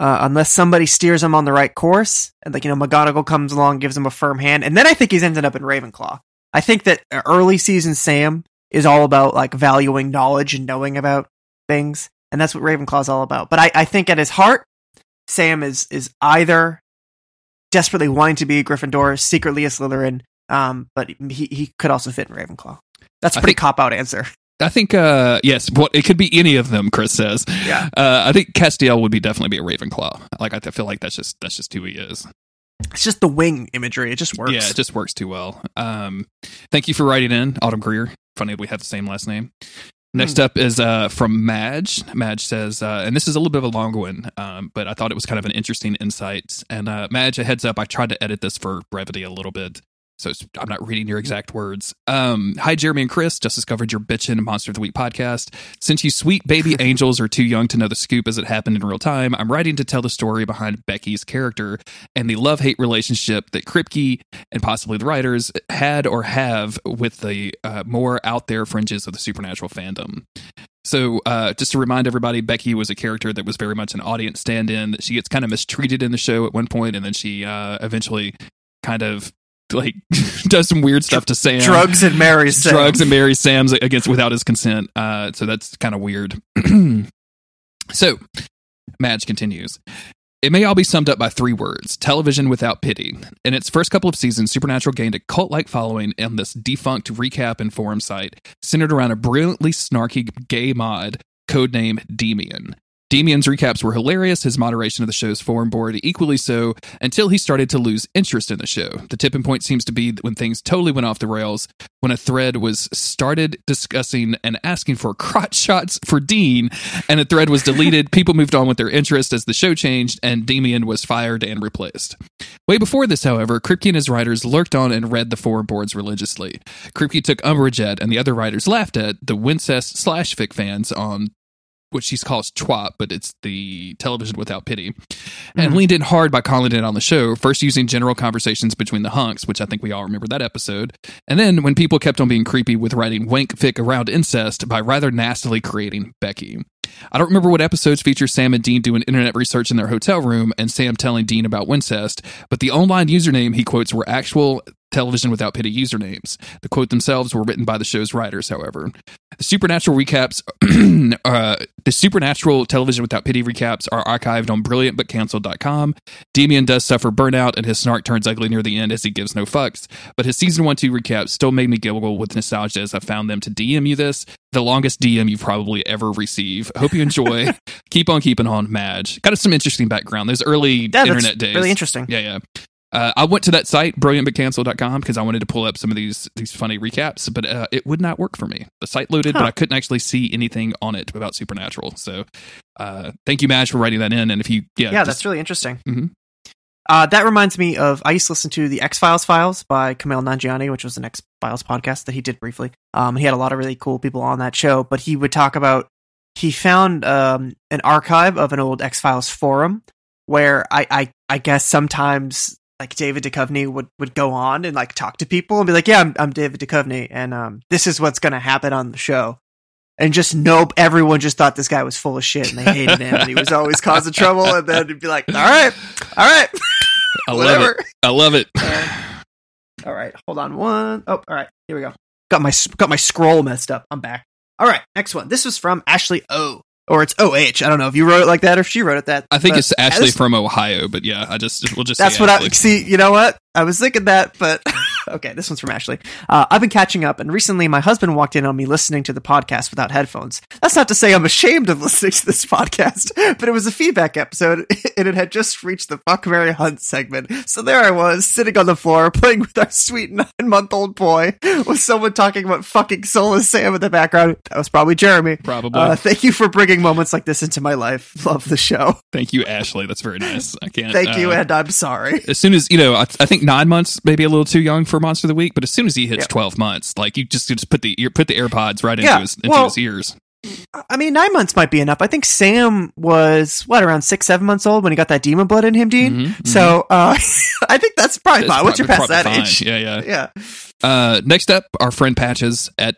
uh, unless somebody steers him on the right course. And like you know, McGonagall comes along, gives him a firm hand, and then I think he's ended up in Ravenclaw. I think that early season Sam is all about like valuing knowledge and knowing about things, and that's what Ravenclaw's all about. But I, I think at his heart, Sam is is either desperately wanting to be a Gryffindor, secretly a Slytherin, um, but he he could also fit in Ravenclaw. That's a pretty cop out answer. I think, uh, yes, what it could be any of them. Chris says. Yeah. Uh, I think Castiel would be definitely be a Ravenclaw. Like I feel like that's just that's just who he is. It's just the wing imagery. It just works. Yeah, it just works too well. Um, thank you for writing in, Autumn Greer. Funny we have the same last name. Next Hmm. up is uh, from Madge. Madge says, uh, and this is a little bit of a long one, um, but I thought it was kind of an interesting insight. And uh, Madge, a heads up, I tried to edit this for brevity a little bit, so I'm not reading your exact words. Um, Hi, Jeremy and Chris. Just discovered your Bitchin' Monster of the Week podcast. Since you sweet baby angels are too young to know the scoop as it happened in real time, I'm writing to tell the story behind Becky's character and the love hate relationship that Kripke and possibly the writers had or have with the uh, more out there fringes of the supernatural fandom. So, uh, just to remind everybody, Becky was a character that was very much an audience stand in, that she gets kind of mistreated in the show at one point, and then she uh, eventually kind of like does some weird stuff to Sam. drugs and marries Sam. drugs and marries Sam's against without his consent. Uh, so that's kind of weird. so, Madge continues. It may all be summed up by three words television without pity. In its first couple of seasons, Supernatural gained a cult like following on this defunct recap and forum site centered around a brilliantly snarky gay mod codenamed Demian. Demian's recaps were hilarious, his moderation of the show's forum board equally so, until he started to lose interest in the show. The tipping point seems to be when things totally went off the rails, when a thread was started discussing and asking for crotch shots for Dean, and the thread was deleted. People moved on with their interest as the show changed, and Demian was fired and replaced. Way before this, however, Kripke and his writers lurked on and read the forum boards religiously. Kripke took umbrage at, and the other writers laughed at, the Wincest slash fic fans on what she calls TWAP, but it's the television without pity, and mm-hmm. leaned in hard by calling it on the show, first using general conversations between the hunks, which I think we all remember that episode, and then when people kept on being creepy with writing wank fic around incest by rather nastily creating Becky. I don't remember what episodes feature Sam and Dean doing internet research in their hotel room and Sam telling Dean about Wincest, but the online username he quotes were actual television without pity usernames. The quote themselves were written by the show's writers, however. The supernatural recaps, uh, the supernatural television without pity recaps are archived on brilliantbutcancelled.com. Demian does suffer burnout and his snark turns ugly near the end as he gives no fucks, but his season 1 2 recaps still made me giggle with nostalgia as I found them to DM you this. The longest DM you've probably ever received. Hope you enjoy. Keep on keeping on, Madge. Got some interesting background. Those early Yeah, internet days. really interesting. Yeah, yeah. Uh, I went to that site, brilliantbutcancel.com, because I wanted to pull up some of these these funny recaps, but uh, it would not work for me. The site loaded, but I couldn't actually see anything on it about Supernatural. So, uh, thank you, Madge, for writing that in. And if you, yeah, Yeah, just- that's really interesting. Mhm. Uh, that reminds me of I used to listen to the X Files Files by Kumail Nanjiani, which was an X Files podcast that he did briefly. Um, he had a lot of really cool people on that show, but he would talk about he found um, an archive of an old X Files forum where I, I I guess sometimes like David Duchovny would would go on and like talk to people and be like, yeah, I'm, I'm David Duchovny, and um, this is what's gonna happen on the show. And just nope, everyone just thought this guy was full of shit and they hated him and he was always causing trouble. And then it'd be like, all right, all right, I love whatever. it. I love it. All right, hold on one. Oh, all right, here we go. Got my got my scroll messed up. I'm back. All right, next one. This was from Ashley O. Or it's OH. I don't know if you wrote it like that or if she wrote it that. I think it's Ashley from Ohio, but yeah, I just we'll just That's what I see. You know what? I was thinking that, but okay, this one's from Ashley. Uh, I've been catching up, and recently my husband walked in on me listening to the podcast without headphones. That's not to say I'm ashamed of listening to this podcast, but it was a feedback episode, and it had just reached the Fuck Mary Hunt segment. So there I was, sitting on the floor, playing with our sweet nine month old boy, with someone talking about fucking Soulless Sam in the background. That was probably Jeremy. Probably. Uh, thank you for bringing moments like this into my life. Love the show. Thank you, Ashley. That's very nice. I can't. Thank you, uh, and I'm sorry. as soon as you know, I, I think nine months maybe a little too young for Monster of the Week, but as soon as he hits Yeah. twelve months, like you just you just put the put the AirPods right into Yeah, his into well- his ears. I mean, nine months might be enough. I think Sam was what around six, seven months old when he got that demon blood in him, Dean. Mhm, mhm. So uh, I think that's probably It's fine. Once you're past that fine. age, yeah, yeah. yeah. Uh, next up, our friend Patches at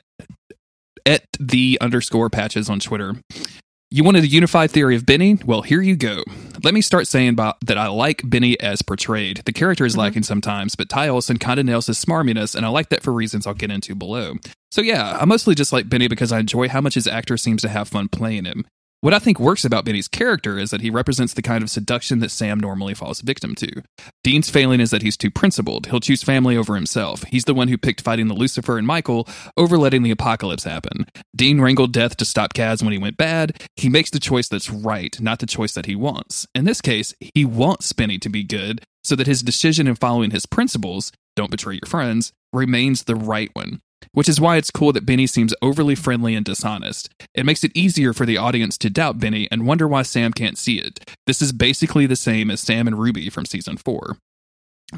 at the underscore Patches on Twitter. You wanted a unified theory of Benny? Well, here you go. Let me start saying about that I like Benny as portrayed. The character is mm-hmm. lacking sometimes, but Ty Olsson kind of nails his smarminess, and I like that for reasons I'll get into below. So yeah, I mostly just like Benny because I enjoy how much his actor seems to have fun playing him. What I think works about Benny's character is that he represents the kind of seduction that Sam normally falls victim to. Dean's failing is that he's too principled. He'll choose family over himself. He's the one who picked fighting the Lucifer and Michael over letting the apocalypse happen. Dean wrangled death to stop Cass when he went bad. He makes the choice that's right, not the choice that he wants. In this case, he wants Benny to be good so that his decision in following his principles, don't betray your friends, remains the right one. Which is why it's cool that Benny seems overly friendly and dishonest. It makes it easier for the audience to doubt Benny and wonder why Sam can't see it. This is basically the same as Sam and Ruby from season 4.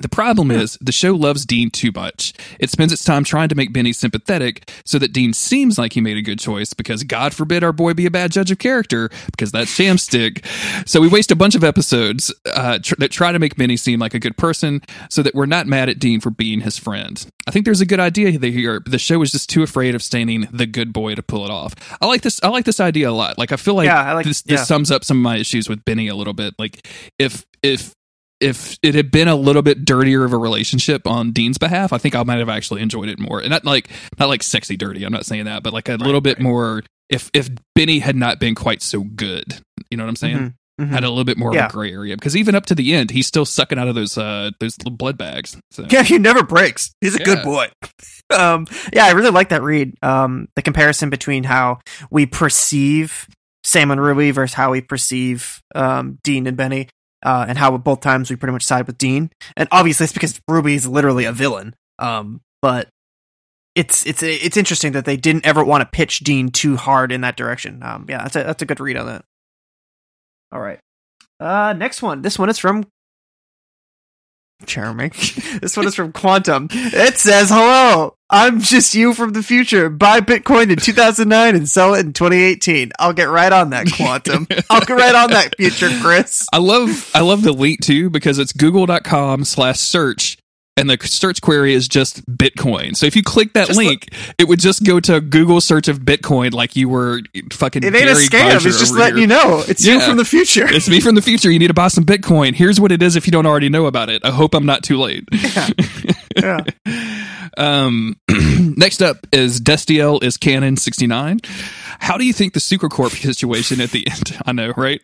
The problem is, the show loves Dean too much. It spends its time trying to make Benny sympathetic so that Dean seems like he made a good choice because God forbid our boy be a bad judge of character because that's Shamstick. So we waste a bunch of episodes uh, tr- that try to make Benny seem like a good person so that we're not mad at Dean for being his friend. I think there's a good idea here. but The show is just too afraid of staining the good boy to pull it off. I like this. I like this idea a lot. Like I feel like, Yeah, I like- this. This yeah. sums up some of my issues with Benny a little bit. Like if if if it had been a little bit dirtier of a relationship on Dean's behalf, I think I might have actually enjoyed it more. And not like not like sexy dirty. I'm not saying that, but like a little bit more. If if Benny had not been quite so good, you know what I'm saying? Mhm, mhm. Had a little bit more Yeah. of a gray area because even up to the end, he's still sucking out of those uh those little blood bags. So. Yeah, he never breaks. He's a Yeah. good boy. um, yeah, I really like that read. Um, the comparison between how we perceive Sam and Ruby versus how we perceive um, Dean and Benny, uh, and how both times we pretty much side with Dean. And obviously, it's because Ruby is literally a villain. Um, but it's it's it's interesting that they didn't ever want to pitch Dean too hard in that direction. Um, yeah, that's a that's a good read on that. All right. Uh, next one. This one is from Jeremy. this one is from Quantum. It says, "Hello, I'm just you from the future. Buy Bitcoin in 2009 and sell it in 2018. I'll get right on that, Quantum. I'll get right on that, future Chris." I love I love the link too because it's google.com slash search and the search query is just Bitcoin. So if you click that Just link, it would just go to Google search of Bitcoin like you were fucking It ain't a scam. Geyser It's just letting here. you know it's you from the future. It's me from the future. You need to buy some Bitcoin. Here's what it is if you don't already know about it. I hope I'm not too late. yeah. Um, next up is Destiel is Canon 69. How do you think the SucroCorp situation at the end? I know, right?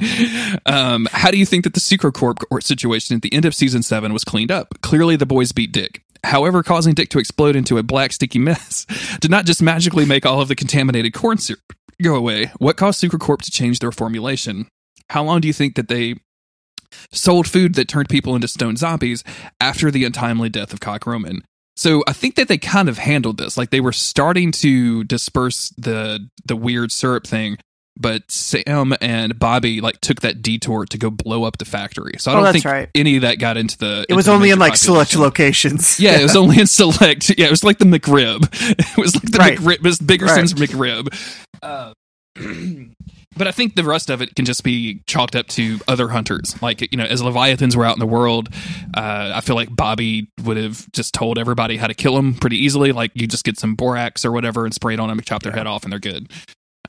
Um, how do you think that the SucroCorp or situation at the end of season seven was cleaned up? Clearly, the boys beat Dick. However, causing Dick to explode into a black sticky mess did not just magically make all of the contaminated corn syrup go away. What caused SucroCorp to change their formulation? How long do you think that they sold food that turned people into stone zombies after the untimely death of Cock Roman? So I think that they kind of handled this. Like they were starting to disperse the the weird syrup thing, but Sam and Bobby like took that detour to go blow up the factory. So I Oh, don't that's think right. any of that got into the. It was only in like select locations. Yeah, it was only in select. Yeah, it was like the McRib. It was like the Right. McRib, it was Biggerson's McRib. Uh, but I think the rest of it can just be chalked up to other hunters. Like you know, as Leviathans were out in the world, uh, I feel like Bobby would have just told everybody how to kill them pretty easily. Like you just get some borax or whatever and spray it on them and chop their head off, and they're good.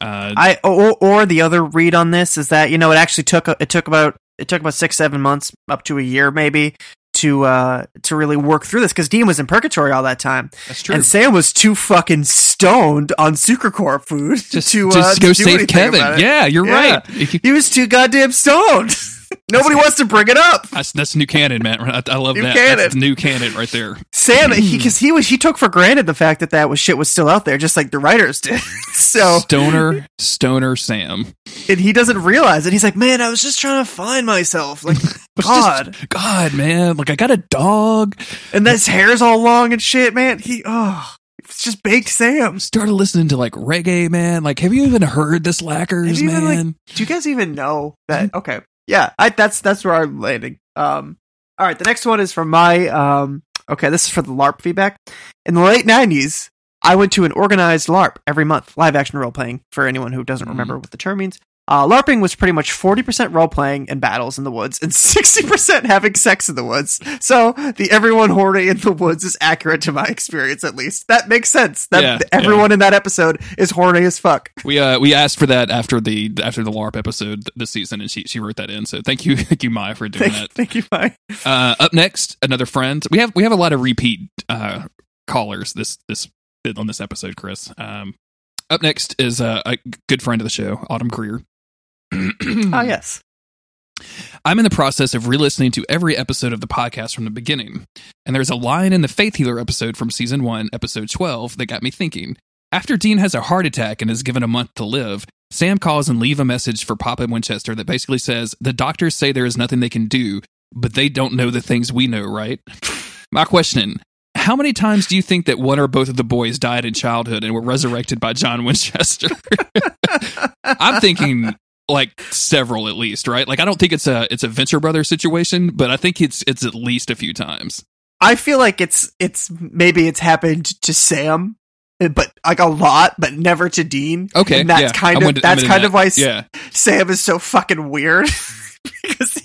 Uh, I or, or the other read on this is that you know it actually took it took about it took about six seven months up to a year maybe to uh to really work through this because Dean was in purgatory all that time, That's true. and Sam was too fucking stoned on SucroCorp food just, to just uh, go to save Kevin. Yeah, you're Yeah. right. He was too goddamn stoned. Nobody wants to bring it up. That's, that's new canon, man. I, I love New that. canon. That's new canon right there. Sam, because he, was he took for granted the fact that that was shit was still out there, just like the writers did. so Stoner, stoner Sam. and he doesn't realize it. He's like, man, I was just trying to find myself. Like, God. just- God, man. Like I got a dog. and this hair's all long and shit, man. He, oh, it's just baked Sam. Started listening to like reggae, man. Like, have you even heard this Have Lackers, even, like, man? Do you guys even know that? Okay, yeah, I, that's that's where I'm landing. Um, all right, the next one is from my um. Okay, this is for the LARP feedback. In the late '90s, I went to an organized LARP every month, live action role playing. For anyone who doesn't Mhm. remember what the term means, uh, LARPing was pretty much 40% role playing and battles in the woods, and 60% having sex in the woods. So the everyone horny in the woods is accurate to my experience, at least. That makes sense. That Yeah, everyone in that episode is horny as fuck. We uh we asked for that after the after the LARP episode th- this season, and she she wrote that in. So thank you, thank you, Maya, for doing Thank, that. thank you, Maya. Uh, up next, another friend. We have we have a lot of repeat uh, callers this this on this episode, Chris. Um, up next is uh, a good friend of the show, Autumn Career. Oh yes. I'm in the process of re-listening to every episode of the podcast from the beginning, and there's a line in the Faith Healer episode from season one, episode 12, that got me thinking. After Dean has a heart attack and is given a month to live, Sam calls and leave a message for Papa Winchester that basically says, "The doctors say there is nothing they can do, but they don't know the things we know, right?" My question: How many times do you think that one or both of the boys died in childhood and were resurrected by John Winchester? I'm thinking like several at least, right? Like I don't think it's a it's a Venture Brothers situation, but I think it's it's at least a few times. I feel like it's it's maybe it's happened to Sam, but like a lot, but never to Dean. Okay, and that's yeah. kind of I'm that's kind that. of why Yeah, Sam is so fucking weird because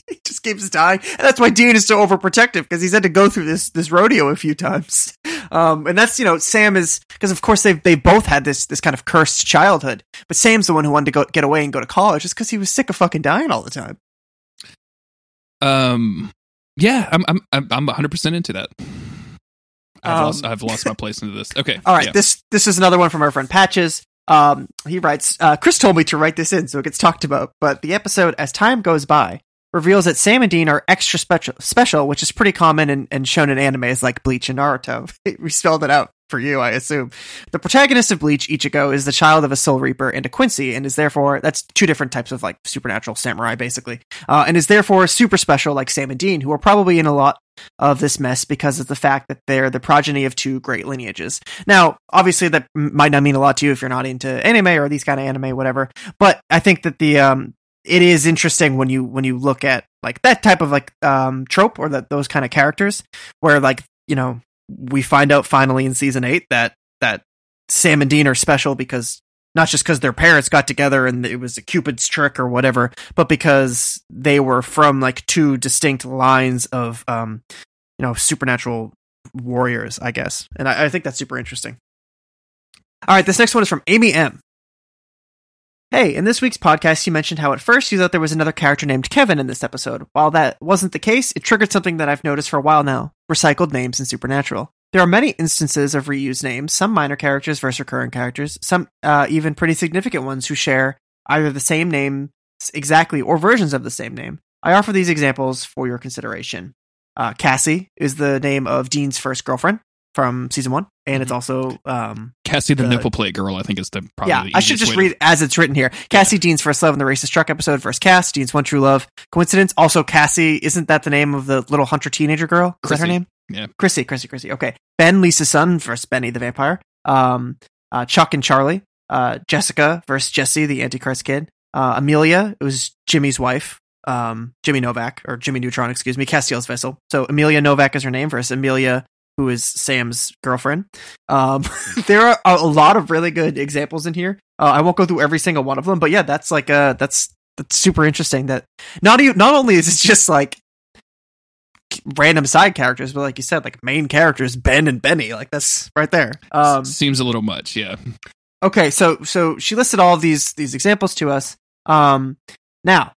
keeps dying, and that's why Dean is so overprotective because he's had to go through this this rodeo a few times. Um, and that's you know Sam is because of course they've they both had this this kind of cursed childhood, but Sam's the one who wanted to go get away and go to college just because he was sick of fucking dying all the time. um, yeah, I'm I'm I'm I'm 100 percent into that. I've Um, lost I've lost my place into this. Okay, All right, yeah. this this is another one from our friend Patches. Um, he writes, uh, Chris told me to write this in so it gets talked about, but the episode, as time goes by, reveals that Sam and Dean are extra special, special which is pretty common and, and shown in animes like Bleach and Naruto. we spelled it out for you, I assume. The protagonist of Bleach, Ichigo, is the child of a Soul Reaper and a Quincy, and is therefore that's two different types of like supernatural samurai, basically, uh, and is therefore super special, like Sam and Dean, who are probably in a lot of this mess because of the fact that they're the progeny of two great lineages. Now, obviously, that might not mean a lot to you if you're not into anime or these kind of anime, whatever. But I think that the um, it is interesting when you when you look at like that type of like um trope or that those kind of characters where like you know we find out finally in season eight that that Sam and Dean are special because not just because their parents got together and it was a Cupid's trick or whatever, but because they were from like two distinct lines of um you know supernatural warriors, I guess, and I, I think that's super interesting. All right, this next one is from Amy M. Hey, in this week's podcast, you mentioned how at first you thought there was another character named Kevin in this episode. While that wasn't the case, it triggered something that I've noticed for a while now recycled names in Supernatural. There are many instances of reused names, some minor characters versus recurring characters, some uh, even pretty significant ones who share either the same name exactly or versions of the same name. I offer these examples for your consideration. Uh, Cassie is the name of Dean's first girlfriend from season one, and it's Mhm. also um, Cassie the, the- nipple plate girl. I think is the probably. yeah, the I should just way to- read as it's written here. Cassie Dean's first love in the racist truck episode, first Cass, Dean's one true love. Coincidence? Also, Cassie isn't that the name of the little hunter teenager girl? Is that her name? Yeah. Chrissy, Chrissy, Chrissy. Okay, Ben, Lisa's son versus Benny the vampire. Um, uh, Chuck and Charlie. Uh, Jessica versus Jesse the Antichrist kid. Uh, Amelia, it was Jimmy's wife. Um, Jimmy Novak or Jimmy Neutron, excuse me, Castiel's vessel. So Amelia Novak is her name versus Amelia, who is Sam's girlfriend. Um, there are a lot of really good examples in here. Uh, I won't go through every single one of them, but yeah, that's like uh that's that's super interesting. That not even not only is it just like random side characters, but like you said, like main characters, Ben and Benny, like that's right there. Um, Seems a little much. Yeah. okay, so so she listed all these these examples to us. Um, now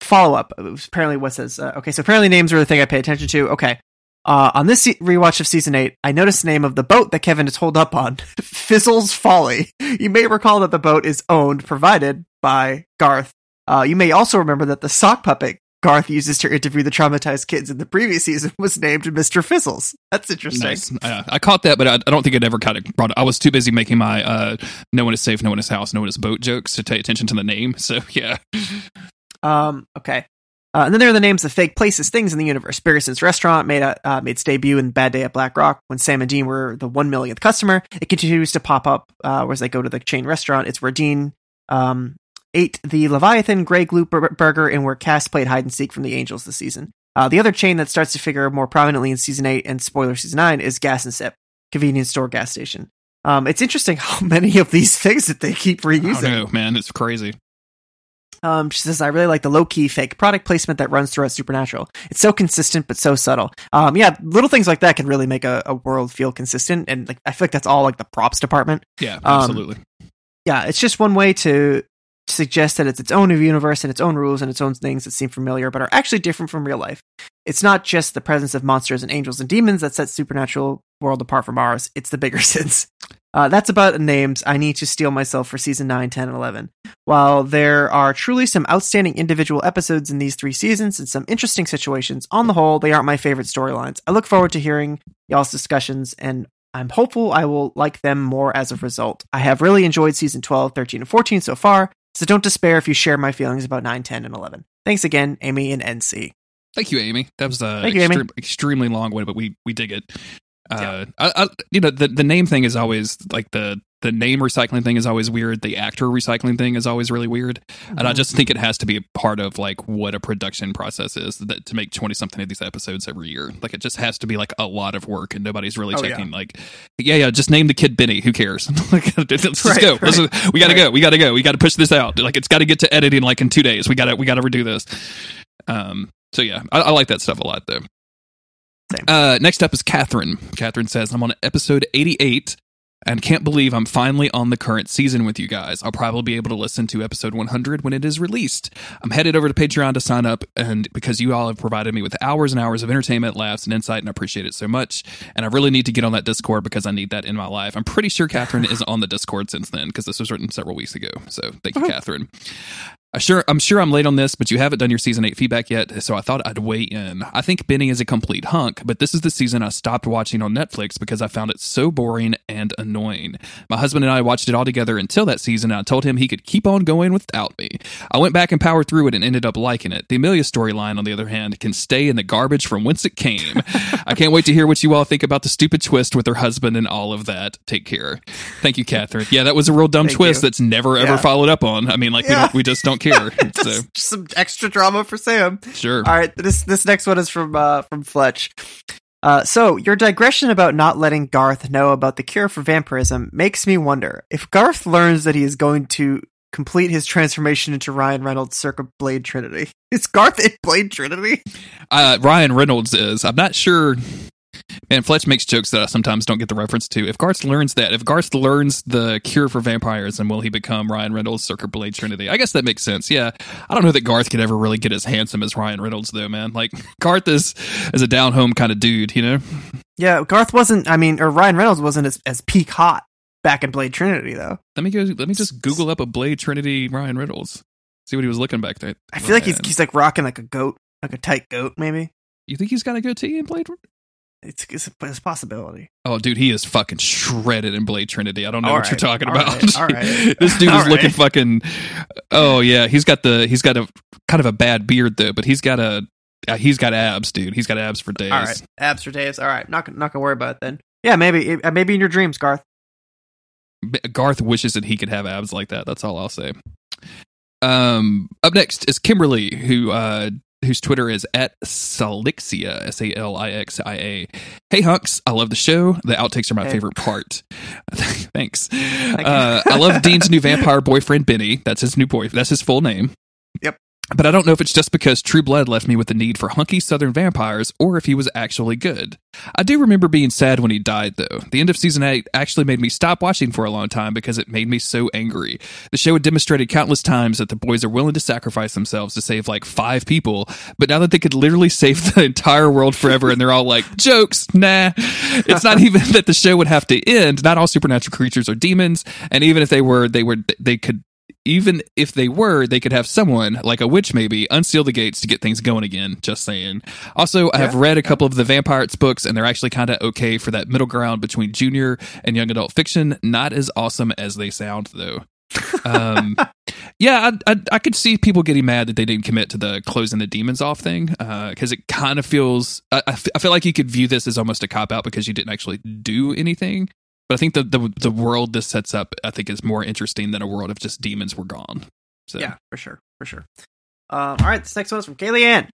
follow up. Apparently, what says? Uh, okay, so apparently names are the thing I pay attention to. Okay. Uh, on this rewatch of season eight, I noticed the name of the boat that Kevin is holed up on, Fizzle's Folly. You may recall that the boat is owned, provided by Garth. Uh, you may also remember that the sock puppet Garth uses to interview the traumatized kids in the previous season was named Mr. Fizzles. That's interesting. Nice. Uh, I caught that, but I, I don't think it ever kind of brought it. I was too busy making my uh, no one is safe, no one is house, no one is boat jokes to pay attention to the name. So, yeah. Um, okay. Uh, and then there are the names of fake places, things in the universe. Biggerson's restaurant made a, uh, made its debut in Bad Day at Black Rock when Sam and Dean were the one millionth customer. It continues to pop up uh, as they go to the chain restaurant. It's where Dean um, ate the Leviathan Grey Glue bur- burger and where Cass played hide and seek from the Angels this season. Uh, the other chain that starts to figure more prominently in season eight and spoiler season nine is Gas and Sip, convenience store gas station. Um, it's interesting how many of these things that they keep I reusing. don't know, man. It's crazy. Um, she says, I really like the low key fake product placement that runs throughout Supernatural. It's so consistent, but so subtle. Um, yeah, little things like that can really make a, a world feel consistent. And like, I feel like that's all like the props department. Yeah, Um, absolutely. Yeah, it's just one way to suggest that it's its own universe and its own rules and its own things that seem familiar, but are actually different from real life. It's not just the presence of monsters and angels and demons that sets Supernatural world apart from ours. It's the bigger sins. Uh, that's about the names I need to steel myself for season 9, 10, and 11. While there are truly some outstanding individual episodes in these three seasons and some interesting situations, on the whole, they aren't my favorite storylines. I look forward to hearing y'all's discussions, and I'm hopeful I will like them more as a result. I have really enjoyed season 12, 13, and 14 so far, so don't despair if you share my feelings about 9, 10, and 11. Thanks again, Amy and NC. Thank you, Amy. That was uh, Thank you, Amy. extremely long one, but we we dig it. Uh, I, I, you know, the the name thing is always like the the name recycling thing is always weird. The actor recycling thing is always really weird, and I just think it has to be a part of like what a production process is that to make twenty something of these episodes every year. Like it just has to be like a lot of work, and nobody's really Oh, yeah. checking. Like, yeah, yeah, just name the kid Benny. Who cares? like, let's just Right, go. Let's- we got to right. go. We got to go. We got to push this out. Like it's got to get to editing like in two days. We got to we got to redo this. Um. So yeah, I, I like that stuff a lot though. Uh, next up is Catherine. Catherine says, I'm on episode 88 and can't believe I'm finally on the current season with you guys. I'll probably be able to listen to episode 100 when it is released. I'm headed over to Patreon to sign up, and because you all have provided me with hours and hours of entertainment, laughs, and insight, and I appreciate it so much. And I really need to get on that Discord because I need that in my life. I'm pretty sure Catherine is on the Discord since then because this was written several weeks ago. So thank you, Catherine. I sure I'm sure I'm late on this, but you haven't done your season eight feedback yet, so I thought I'd weigh in. I think Benny is a complete hunk, but this is the season I stopped watching on Netflix because I found it so boring and annoying. My husband and I watched it all together until that season, and I told him he could keep on going without me. I went back and powered through it and ended up liking it. The Amelia storyline, on the other hand, can stay in the garbage from whence it came. I can't wait to hear what you all think about the stupid twist with her husband and all of that. Take care. Thank you, Catherine. Yeah, that was a real dumb Thank twist you. that's never ever Yeah. followed up on. I mean, like we don't, we just don't care. so some extra drama for Sam. sure. All right, this this next one is from uh, from Fletch. Uh, so your digression about not letting Garth know about the cure for vampirism makes me wonder if Garth learns that he is going to complete his transformation into Ryan Reynolds circa Blade Trinity. Is Garth in Blade Trinity? Uh, Ryan Reynolds is. I'm not sure. And Fletch makes jokes that I sometimes don't get the reference to. If Garth learns that, if Garth learns the cure for vampires, then will he become Ryan Reynolds, Circuit Blade Trinity? I guess that makes sense. Yeah, I don't know that Garth could ever really get as handsome as Ryan Reynolds, though, man. Like Garth is is a down home kind of dude, you know. Yeah, Garth wasn't. I mean, or Ryan Reynolds wasn't as, as peak hot back in Blade Trinity though. Let me go. Let me just Google up a Blade Trinity Ryan Reynolds. See what he was looking back there. I feel like he's he's like rocking like a goat, like a tight goat, maybe. You think he's got a goatee in Blade? It's it's a, it's a possibility. Oh, dude, he is fucking shredded in Blade Trinity. I don't know All what you're talking all about. right, all right. this dude All is looking fucking. Oh yeah, he's got the he's got a kind of a bad beard though, but he's got a uh, he's got abs, dude. He's got abs for days. All right, abs for days. All right, not gonna- not gonna worry about it then. Yeah, maybe uh, maybe in your dreams, Garth. Garth wishes that he could have abs like that. That's all I'll say. Um, up next is Kimberly, who uh, whose Twitter is at Salixia, S A L I X I A. Hey hunks, I love the show. The outtakes are my Hey. favorite part. Thanks. Uh, I love Dean's new vampire boyfriend Benny. That's his new boy. That's his full name. But I don't know if it's just because True Blood left me with the need for hunky southern vampires or if he was actually good. I do remember being sad when he died, though. The end of season 8 actually made me stop watching for a long time because it made me so angry. The show had demonstrated countless times that the boys are willing to sacrifice themselves to save like five people, but now that they could literally save the entire world forever and they're all like, jokes, nah. It's not even that the show would have to end. Not all supernatural creatures are demons, and even if they were, they were, they could even if they were, they could have someone, like a witch maybe, unseal the gates to get things going again. Just saying. Also, I have Yeah. read a couple of the Vampires books, and they're actually kind of okay for that middle ground between junior and young adult fiction. Not as awesome as they sound, though. um, yeah, I, I, I could see people getting mad that they didn't commit to the closing the demons off thing because it kind of feels. I, I f- I feel like you could view this as almost a cop out because you didn't actually do anything. But I think the, the the world this sets up, I think, is more interesting than a world if just demons were gone. So Yeah, for sure, for sure. Um, all right, this next one is from Kaylee Ann.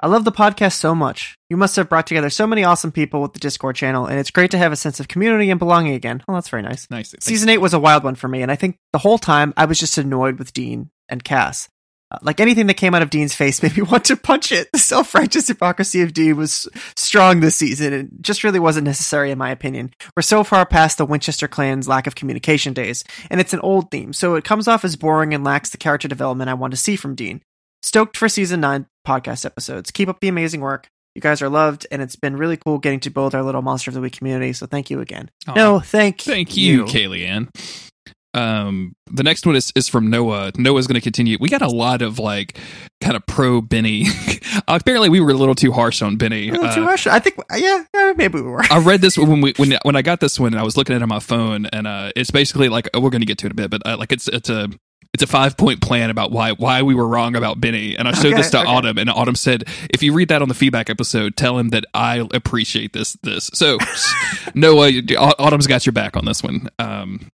I love the podcast so much. You must have brought together so many awesome people with the Discord channel, and it's great to have a sense of community and belonging again. Well, that's very nice. nice. Season 8 was a wild one for me, and I think the whole time I was just annoyed with Dean and Cass. Uh, like anything that came out of Dean's face made me want to punch it. The self righteous hypocrisy of Dean was strong this season and just really wasn't necessary, in my opinion. We're so far past the Winchester clan's lack of communication days, and it's an old theme, so it comes off as boring and lacks the character development I want to see from Dean. Stoked for season 9 podcast episodes. Keep up the amazing work. You guys are loved, and it's been really cool getting to build our little Monster of the Week community, so thank you again. Aw. No, thank, Thank you, Kaylee Ann. Um, the next one is, is from Noah. Noah's going to continue. We got a lot of like kind of pro Benny. Apparently, we were a little too harsh on Benny. A little too Uh, harsh. I think, yeah, yeah, maybe we were. I read this when we when when I got this one and I was looking at it on my phone and uh, it's basically like we're going to get to it in a bit, but uh, like it's it's a it's a five point plan about why why we were wrong about Benny. And I showed Okay, this to okay. Autumn, and Autumn said, if you read that on the feedback episode, tell him that I appreciate this this. So Noah, Autumn's got your back on this one. Um,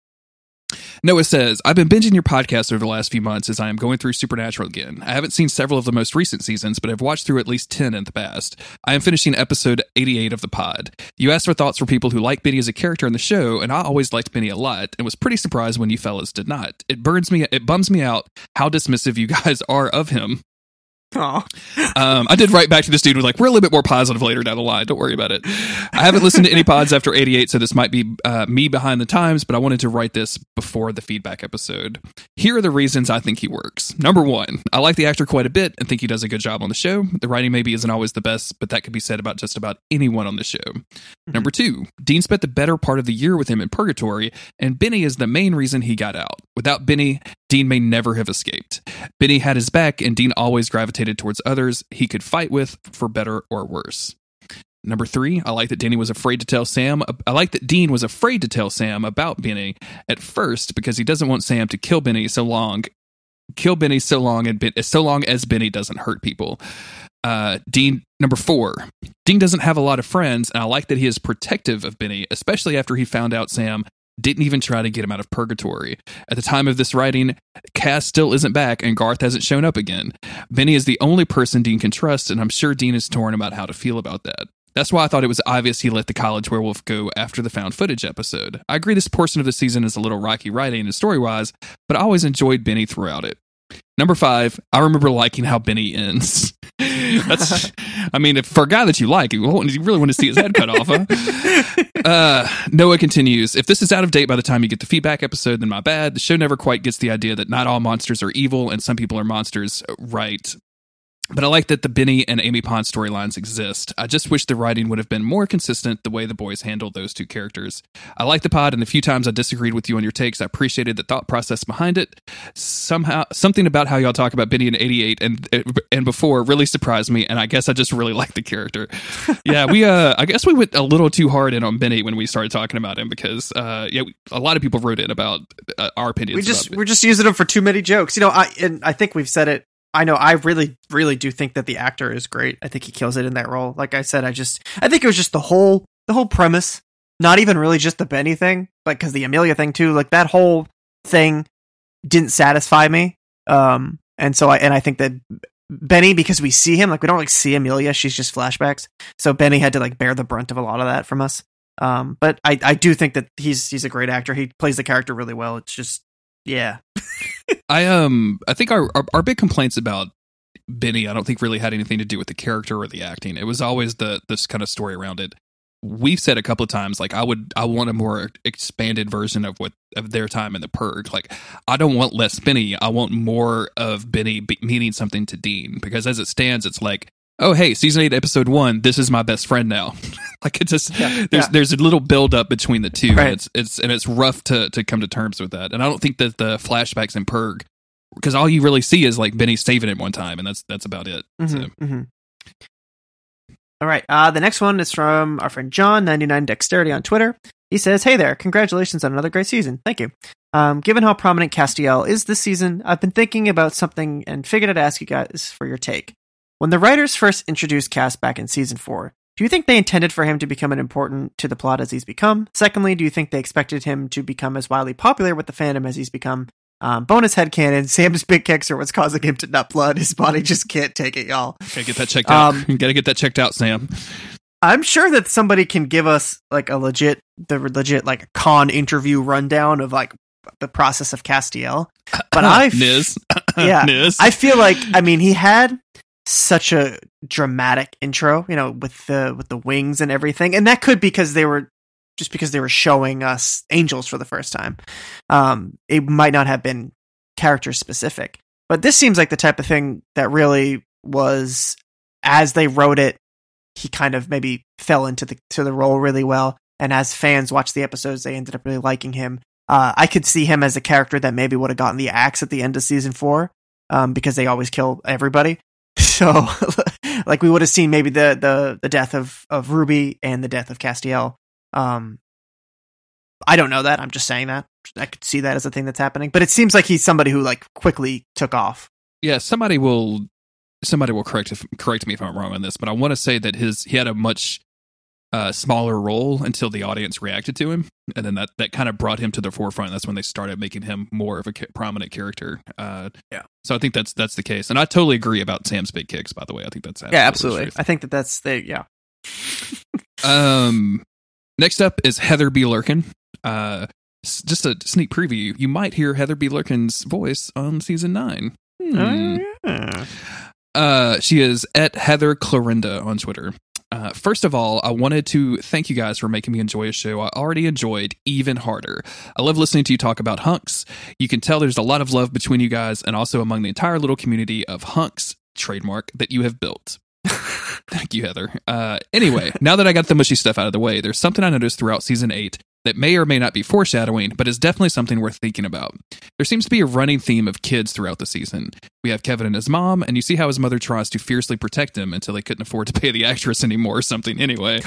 Noah says, I've been binging your podcast over the last few months as I am going through Supernatural again. I haven't seen several of the most recent seasons, but I've watched through at least 10 in the past. I am finishing episode 88 of the pod. You asked for thoughts for people who like Benny as a character in the show, and I always liked Benny a lot and was pretty surprised when you fellas did not. It burns me, it bums me out how dismissive you guys are of him. Um, I did write back to this dude with like, we're a little bit more positive later down the line. Don't worry about it. I haven't listened to any pods after 88, so this might be uh, me behind the times, but I wanted to write this before the feedback episode. Here are the reasons I think he works. Number one, I like the actor quite a bit and think he does a good job on the show. The writing maybe isn't always the best, but that could be said about just about anyone on the show. Number two, Dean spent the better part of the year with him in Purgatory, and Benny is the main reason he got out. Without Benny, Dean may never have escaped. Benny had his back, and Dean always gravitated towards others he could fight with for better or worse. Number three, I like that Danny was afraid to tell Sam. I like that Dean was afraid to tell Sam about Benny at first because he doesn't want Sam to kill Benny so long, kill Benny so long and so long as Benny doesn't hurt people. Uh, Dean number four, Dean doesn't have a lot of friends, and I like that he is protective of Benny, especially after he found out Sam didn't even try to get him out of purgatory. At the time of this writing, Cass still isn't back and Garth hasn't shown up again. Benny is the only person Dean can trust, and I'm sure Dean is torn about how to feel about that. That's why I thought it was obvious he let the college werewolf go after the found footage episode. I agree this portion of the season is a little rocky writing and story wise, but I always enjoyed Benny throughout it. Number five, I remember liking how Benny ends. That's, I mean, if, for a guy that you like, you, you really want to see his head cut off. Huh? Uh, Noah continues If this is out of date by the time you get the feedback episode, then my bad. The show never quite gets the idea that not all monsters are evil and some people are monsters, right? But I like that the Benny and Amy Pond storylines exist. I just wish the writing would have been more consistent the way the boys handled those two characters. I like the pod, and the few times I disagreed with you on your takes, I appreciated the thought process behind it. Somehow, something about how y'all talk about Benny in '88 and and before really surprised me, and I guess I just really like the character. yeah, we uh, I guess we went a little too hard in on Benny when we started talking about him because uh, yeah, we, a lot of people wrote in about uh, our opinions. we just we're just using him for too many jokes. You know, I and I think we've said it. I know I really really do think that the actor is great. I think he kills it in that role. Like I said, I just I think it was just the whole the whole premise, not even really just the Benny thing, like cuz the Amelia thing too, like that whole thing didn't satisfy me. Um and so I and I think that Benny because we see him like we don't like see Amelia, she's just flashbacks. So Benny had to like bear the brunt of a lot of that from us. Um but I I do think that he's he's a great actor. He plays the character really well. It's just yeah. I um I think our, our our big complaints about Benny, I don't think really had anything to do with the character or the acting. It was always the this kind of story around it. We've said a couple of times, like I would, I want a more expanded version of what of their time in the Purge. Like I don't want less Benny. I want more of Benny be, meaning something to Dean because as it stands, it's like, oh hey, season eight, episode one, this is my best friend now. like it just there's yeah. there's a little build up between the two. Right. And it's it's and it's rough to to come to terms with that. And I don't think that the flashbacks in Purge because all you really see is like Benny saving it one time, and that's that's about it. So, Mhm, mhm. All right. Uh, the next one is from our friend John, 99 Dexterity on Twitter. He says, Hey there, congratulations on another great season. Thank you. Um, given how prominent Castiel is this season, I've been thinking about something and figured I'd ask you guys for your take. When the writers first introduced Cass back in season four, do you think they intended for him to become an important to the plot as he's become? Secondly, do you think they expected him to become as wildly popular with the fandom as he's become? Um, bonus headcanon, Sam's big kicks are what's causing him to nut blood. His body just can't take it, y'all. gotta get that checked out. Um, gotta get that checked out, Sam. I'm sure that somebody can give us like a legit, the legit like con interview rundown of like the process of Castiel. But I, Niz, yeah, Niz. I feel like I mean he had such a dramatic intro, you know, with the with the wings and everything, and that could be because they were just because they were showing us angels for the first time. Um, it might not have been character specific, but this seems like the type of thing that really was as they wrote it. He kind of maybe fell into the to the role really well, and as fans watched the episodes, they ended up really liking him. Uh, I could see him as a character that maybe would have gotten the axe at the end of season four, um, because they always kill everybody. So, like, we would have seen maybe the the the death of of Ruby and the death of Castiel. Um, I don't know that. I'm just saying that. I could see that as a thing that's happening, but it seems like he's somebody who like quickly took off. yeah, somebody will somebody will correct if, correct me if I'm wrong on this, but I want to say that his he had a much uh, smaller role until the audience reacted to him, and then that that kind of brought him to the forefront. That's when they started making him more of a ca- prominent character. Uh, Yeah. So I think that's that's the case, and I totally agree about Sam's big kicks. By the way, I think that's yeah, absolutely. I think that that's the yeah. Um, next up is Heather B. Lurkin. Uh, just a sneak preview. You might hear Heather B. Lurkin's voice on season nine. Hmm. Oh, yeah. Uh, she is at Heather Clorinda on Twitter. Uh, first of all, I wanted to thank you guys for making me enjoy a show I already enjoyed even harder. I love listening to you talk about hunks. You can tell there's a lot of love between you guys and also among the entire little community of hunks, trademark, that you have built. Thank you, Heather. Uh, anyway, now that I got the mushy stuff out of the way, there's something I noticed throughout season eight that may or may not be foreshadowing, but is definitely something worth thinking about. There seems to be a running theme of kids throughout the season. We have Kevin and his mom, and you see how his mother tries to fiercely protect him until they couldn't afford to pay the actress anymore or something. Anyway,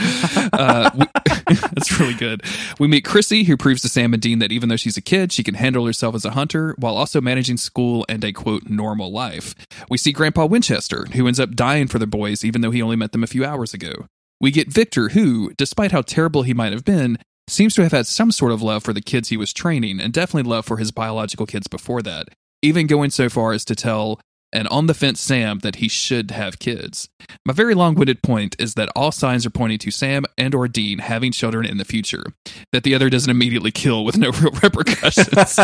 uh, we, that's really good. We meet Chrissy, who proves to Sam and Dean that even though she's a kid, she can handle herself as a hunter while also managing school and a quote normal life. We see Grandpa Winchester, who ends up dying for the boys even though he only met them a few hours ago. We get Victor, who, despite how terrible he might have been, seems to have had some sort of love for the kids he was training and definitely love for his biological kids before that, even going so far as to tell an on the fence Sam that he should have kids. My very long-winded point is that all signs are pointing to Sam and or Dean having children in the future, that the other doesn't immediately kill with no real repercussions.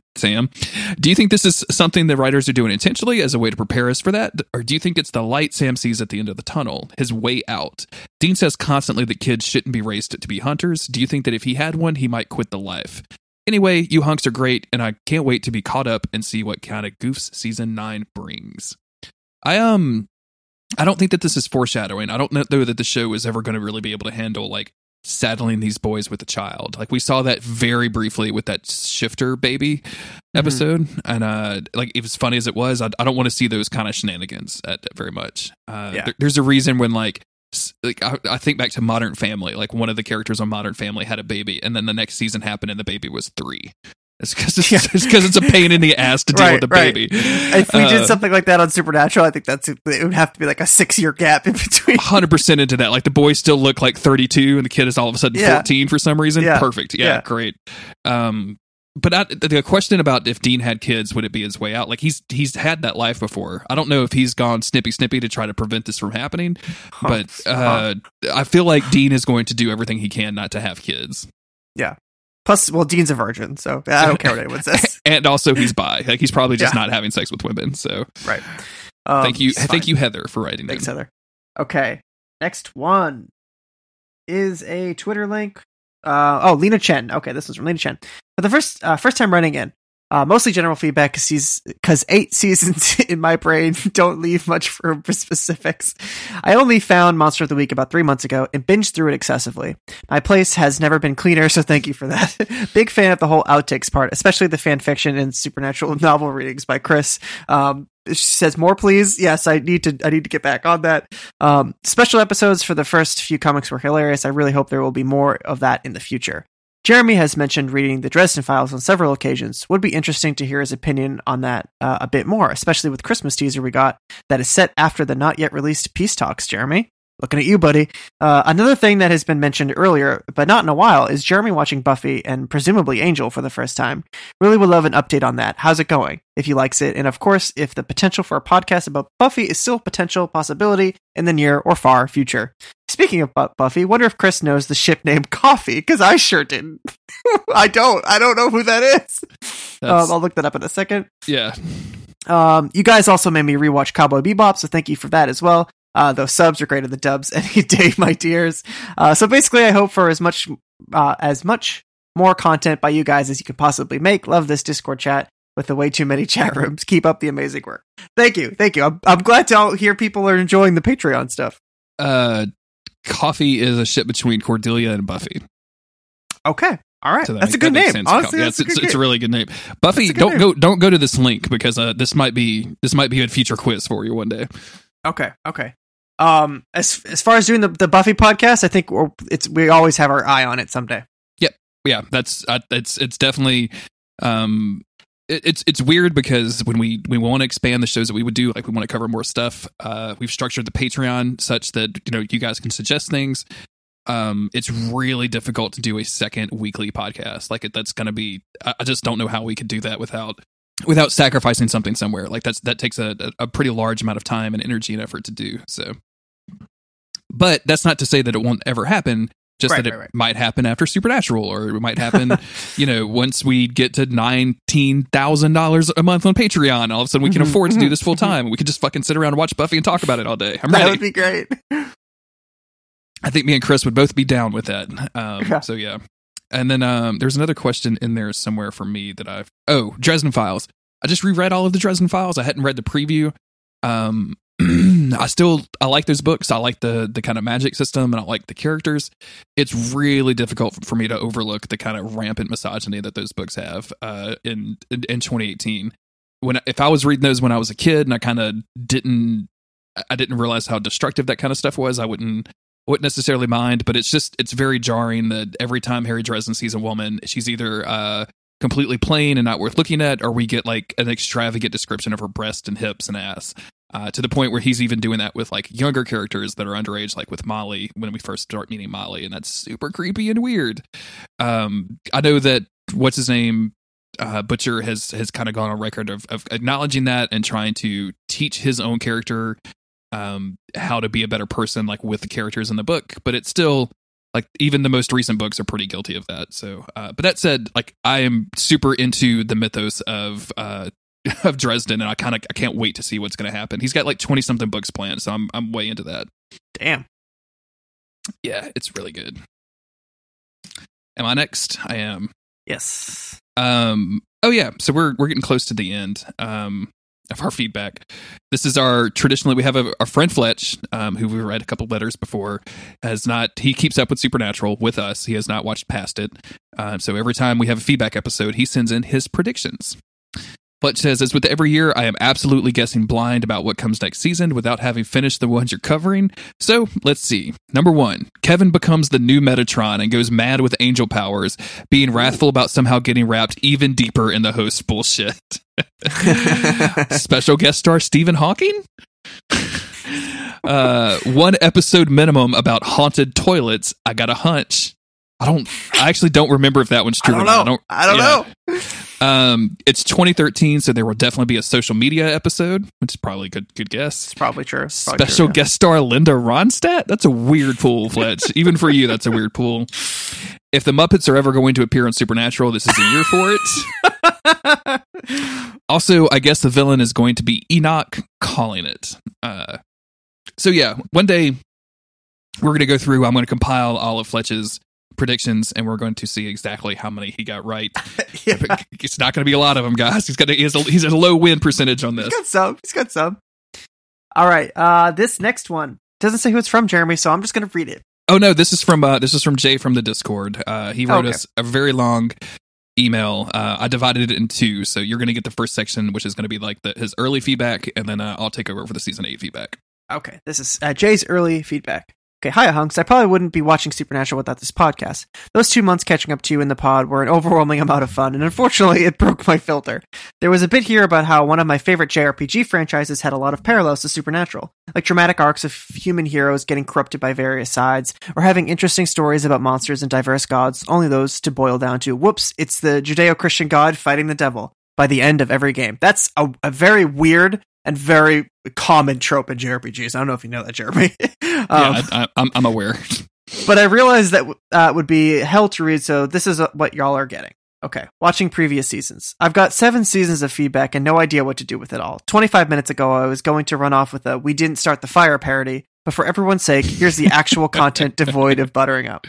Sam, do you think this is something the writers are doing intentionally as a way to prepare us for that? Or do you think it's the light Sam sees at the end of the tunnel, his way out? Dean says constantly that kids shouldn't be raised to be hunters. Do you think that if he had one, he might quit the life? Anyway, you hunks are great, and I can't wait to be caught up and see what kind of goofs season nine brings. I um I don't think that this is foreshadowing. I don't know that the show is ever going to really be able to handle like saddling these boys with a child. Like we saw that very briefly with that shifter baby episode, and uh, like it was funny as it was, I, I don't want to see those kind of shenanigans at, very much. Uh, Yeah. there- there's a reason when like. Like I, I think back to Modern Family, like one of the characters on Modern Family had a baby, and then the next season happened, and the baby was three. It's because it's, Yeah. it's, it's a pain in the ass to deal Right, with the right. baby. If we Uh, did something like that on Supernatural, I think that's it would have to be like a six year gap in between. hundred percent into that. Like the boys still look like thirty two, and the kid is all of a sudden Yeah. fourteen for some reason. Yeah. Perfect. Yeah, Yeah. great. Um, but I, the question about if Dean had kids, would it be his way out? Like he's he's had that life before. I don't know if he's gone snippy snippy to try to prevent this from happening, but uh, I feel like Dean is going to do everything he can not to have kids. Yeah. Plus, well, Dean's a virgin, so I don't care what anyone says. And also, he's bi. Like he's probably just Yeah. not having sex with women. So Right. Um, thank you, thank you, Heather, for writing. That. Thanks, them. Heather. Okay, next one is a Twitter link. Uh, oh, Lena Chen. Okay, this is from Lena Chen. For the first uh, first time running in, uh, mostly general feedback because eight seasons in my brain don't leave much room for specifics. I only found Monster of the Week about three months ago and binged through it excessively. My place has never been cleaner, so thank you for that. Big fan of the whole outtakes part, especially the fan fiction and supernatural novel readings by Chris. Um, she says more please yes i need to i need to get back on that um special episodes for the first few comics were hilarious i really hope there will be more of that in the future jeremy has mentioned reading the dresden files on several occasions would be interesting to hear his opinion on that uh, a bit more especially with christmas teaser we got that is set after the not yet released peace talks jeremy looking at you buddy uh, another thing that has been mentioned earlier but not in a while is jeremy watching buffy and presumably angel for the first time Really would love an update on that. How's it going? If he likes it, and of course, if the potential for a podcast about Buffy is still a potential possibility in the near or far future. Speaking of Buffy, wonder if Chris knows the ship named Coffee because I sure didn't. I don't. I don't know who that is. Um, I'll look that up in a second. yeah, Um, you guys also made me rewatch Cowboy Bebop, so thank you for that as well. Uh, those subs are greater than dubs any day, my dears. Uh, so basically, I hope for as much, uh, as much more content by you guys as you can possibly make. Love this Discord chat with the way too many chat rooms. Keep up the amazing work. Thank you, thank you. I'm, I'm glad to hear people are enjoying the Patreon stuff. uh, coffee is a ship between Cordelia and Buffy. Okay, all right, So that that's a that name. Honestly, yeah, that's it's, a it's, good it's a really good name. Buffy, good don't name. go don't go to this link because uh, this might be this might be a future quiz for you one day. Okay, okay. Um, as as far as doing the, the Buffy podcast, I think we're, it's we always have our eye on it someday. Yep, yeah that's uh, it's it's definitely um it's it's weird because when we we want to expand the shows that we would do like we want to cover more stuff uh we've structured the patreon such that you know you guys can suggest things. Um it's really difficult to do a second weekly podcast. Like it, that's gonna be I, I just don't know how we could do that without without sacrificing something somewhere. Like that's that takes a a pretty large amount of time and energy and effort to do so. But that's not to say that it won't ever happen just Right, that it right, right. might happen after supernatural or it might happen you know once we get to $19000 a month on patreon all of a sudden we can Mhm, afford to do mhm, this full time we could just fucking sit around and watch buffy and talk about it all day i'm That ready would be great. I think me and Chris would both be down with that. Um, Yeah. So yeah. And then um, there's another question in there somewhere for me that I've oh Dresden Files. I just reread all of the Dresden Files. I hadn't read the preview. Um, I still I like those books. I like the the kind of magic system and I like the characters. It's really difficult for me to overlook the kind of rampant misogyny that those books have uh, in, in in 2018. When if I was reading those when I was a kid and I kind of didn't I didn't realize how destructive that kind of stuff was, I wouldn't wouldn't necessarily mind, but it's just it's very jarring that every time Harry Dresden sees a woman, she's either uh completely plain and not worth looking at, or we get like an extravagant description of her breast and hips and ass. Uh, to the point where he's even doing that with like younger characters that are underage, like with Molly when we first start meeting Molly, and that's super creepy and weird. Um, I know that what's his name uh, Butcher has has kind of gone on record of, of acknowledging that and trying to teach his own character um, how to be a better person, like with the characters in the book. But it's still like even the most recent books are pretty guilty of that. So, uh, but that said, like I am super into the mythos of uh, of Dresden, and I kind of I can't wait to see what's going to happen. He's got like twenty something books planned, so I'm I'm way into that. Damn. Yeah, it's really good. Am I next? I am. Yes. Um. Oh yeah. So we're we're getting close to the end. Um. Of our feedback, this is our traditionally we have a, our friend Fletch, um, who we read a couple letters before, has not he keeps up with Supernatural with us. He has not watched past it. Um, so every time we have a feedback episode, he sends in his predictions. Fletch says, as with every year, I am absolutely guessing blind about what comes next season without having finished the ones you're covering. So let's see. Number one, Kevin becomes the new Metatron and goes mad with angel powers, being wrathful about somehow getting wrapped even deeper in the host bullshit. Special guest star Stephen Hawking? uh, one episode minimum about haunted toilets. I got a hunch. I don't. I actually don't remember if that one's true. I don't or not. know. I don't yeah. know. Um, it's 2013, so there will definitely be a social media episode, which is probably a good good guess. It's probably true. It's probably Special true, yeah. guest star Linda Ronstadt. That's a weird pool, Fletch. Even for you, that's a weird pool. If the Muppets are ever going to appear on Supernatural, this is a year for it. Also, I guess the villain is going to be Enoch calling it. Uh, so yeah, one day we're going to go through. I'm going to compile all of Fletch's predictions, and we're going to see exactly how many he got right. yeah. It's not going to be a lot of them, guys. He's got a, he's, a, he's a low win percentage on this. He's got some. He's got some. All right. Uh, this next one doesn't say who it's from, Jeremy, so I'm just going to read it. Oh no, this is from uh, this is from Jay from the Discord. Uh, he wrote Okay. us a very long email. Uh, I divided it in two, so you're going to get the first section, which is going to be like the, his early feedback, and then uh, I'll take over for the season eight feedback. Okay, this is uh, Jay's early feedback. Okay, hi, hunks. I probably wouldn't be watching Supernatural without this podcast. Those two months catching up to you in the pod were an overwhelming amount of fun, and unfortunately, it broke my filter. There was a bit here about how one of my favorite JRPG franchises had a lot of parallels to Supernatural, like dramatic arcs of human heroes getting corrupted by various sides, or having interesting stories about monsters and diverse gods, only those to boil down to whoops, it's the Judeo Christian god fighting the devil by the end of every game. That's a, a very weird and very common trope in JRPGs. I don't know if you know that, Jeremy. um, yeah, I, I, I'm I'm aware. but I realized that uh, would be hell to read, so this is uh, what y'all are getting. Okay, watching previous seasons. I've got seven seasons of feedback and no idea what to do with it all. 25 minutes ago, I was going to run off with a We Didn't Start the Fire parody, but for everyone's sake, here's the actual content devoid of buttering up.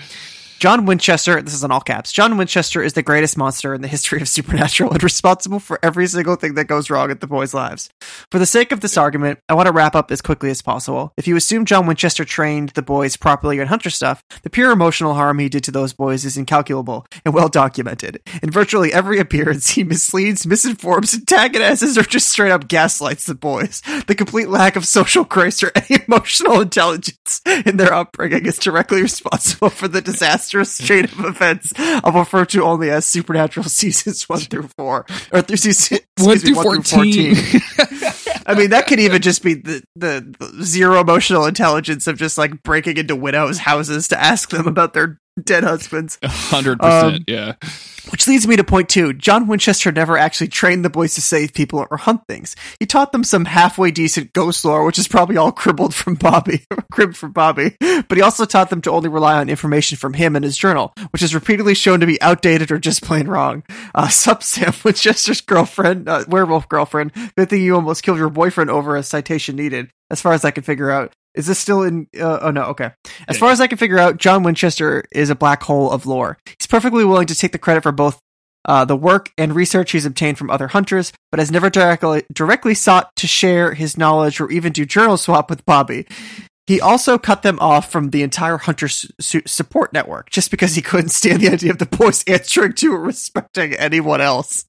John Winchester, this is in all caps. John Winchester is the greatest monster in the history of Supernatural and responsible for every single thing that goes wrong at the boys' lives. For the sake of this argument, I want to wrap up as quickly as possible. If you assume John Winchester trained the boys properly in Hunter stuff, the pure emotional harm he did to those boys is incalculable and well documented. In virtually every appearance, he misleads, misinforms, antagonizes, or just straight up gaslights the boys. The complete lack of social grace or any emotional intelligence in their upbringing is directly responsible for the disastrous chain of events I'll refer to only as Supernatural seasons 1 through 4. Or through season One excuse me, through 1 through 14. I mean, that could even just be the, the, the zero emotional intelligence of just like breaking into widows' houses to ask them about their dead husbands. Hundred Um, percent. Yeah. Which leads me to point two. John Winchester never actually trained the boys to save people or hunt things. He taught them some halfway decent ghost lore, which is probably all cribbled from Bobby, cribbed from Bobby. But he also taught them to only rely on information from him and his journal, which is repeatedly shown to be outdated or just plain wrong. Uh, Sup Sam Winchester's girlfriend, uh, werewolf girlfriend, good thing you almost killed your boyfriend over a citation needed, as far as I can figure out. Is this still in? Uh, oh no, okay. As far as I can figure out, John Winchester is a black hole of lore. He's perfectly willing to take the credit for both uh, the work and research he's obtained from other hunters, but has never directly directly sought to share his knowledge or even do journal swap with Bobby. He also cut them off from the entire hunter su- su- support network just because he couldn't stand the idea of the boys answering to or respecting anyone else.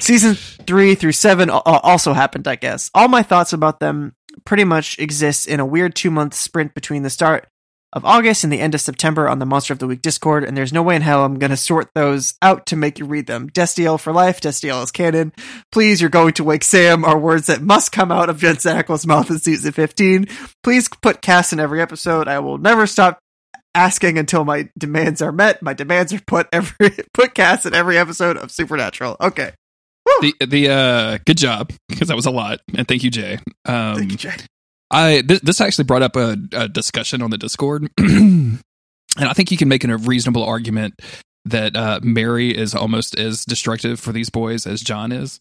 Season three through seven also happened, I guess. All my thoughts about them pretty much exists in a weird two month sprint between the start of August and the end of September on the Monster of the Week Discord, and there's no way in hell I'm going to sort those out to make you read them. Destiel for life, Destiel is canon. Please, you're going to wake Sam are words that must come out of Jensen Ackles' mouth in season 15. Please put Cass in every episode. I will never stop asking until my demands are met. My demands are put every put Cass in every episode of Supernatural. Okay. The the uh good job because that was a lot and thank you Jay. Um Thank you, Jay. I th- this actually brought up a, a discussion on the Discord, and I think you can make a reasonable argument that uh, Mary is almost as destructive for these boys as John is.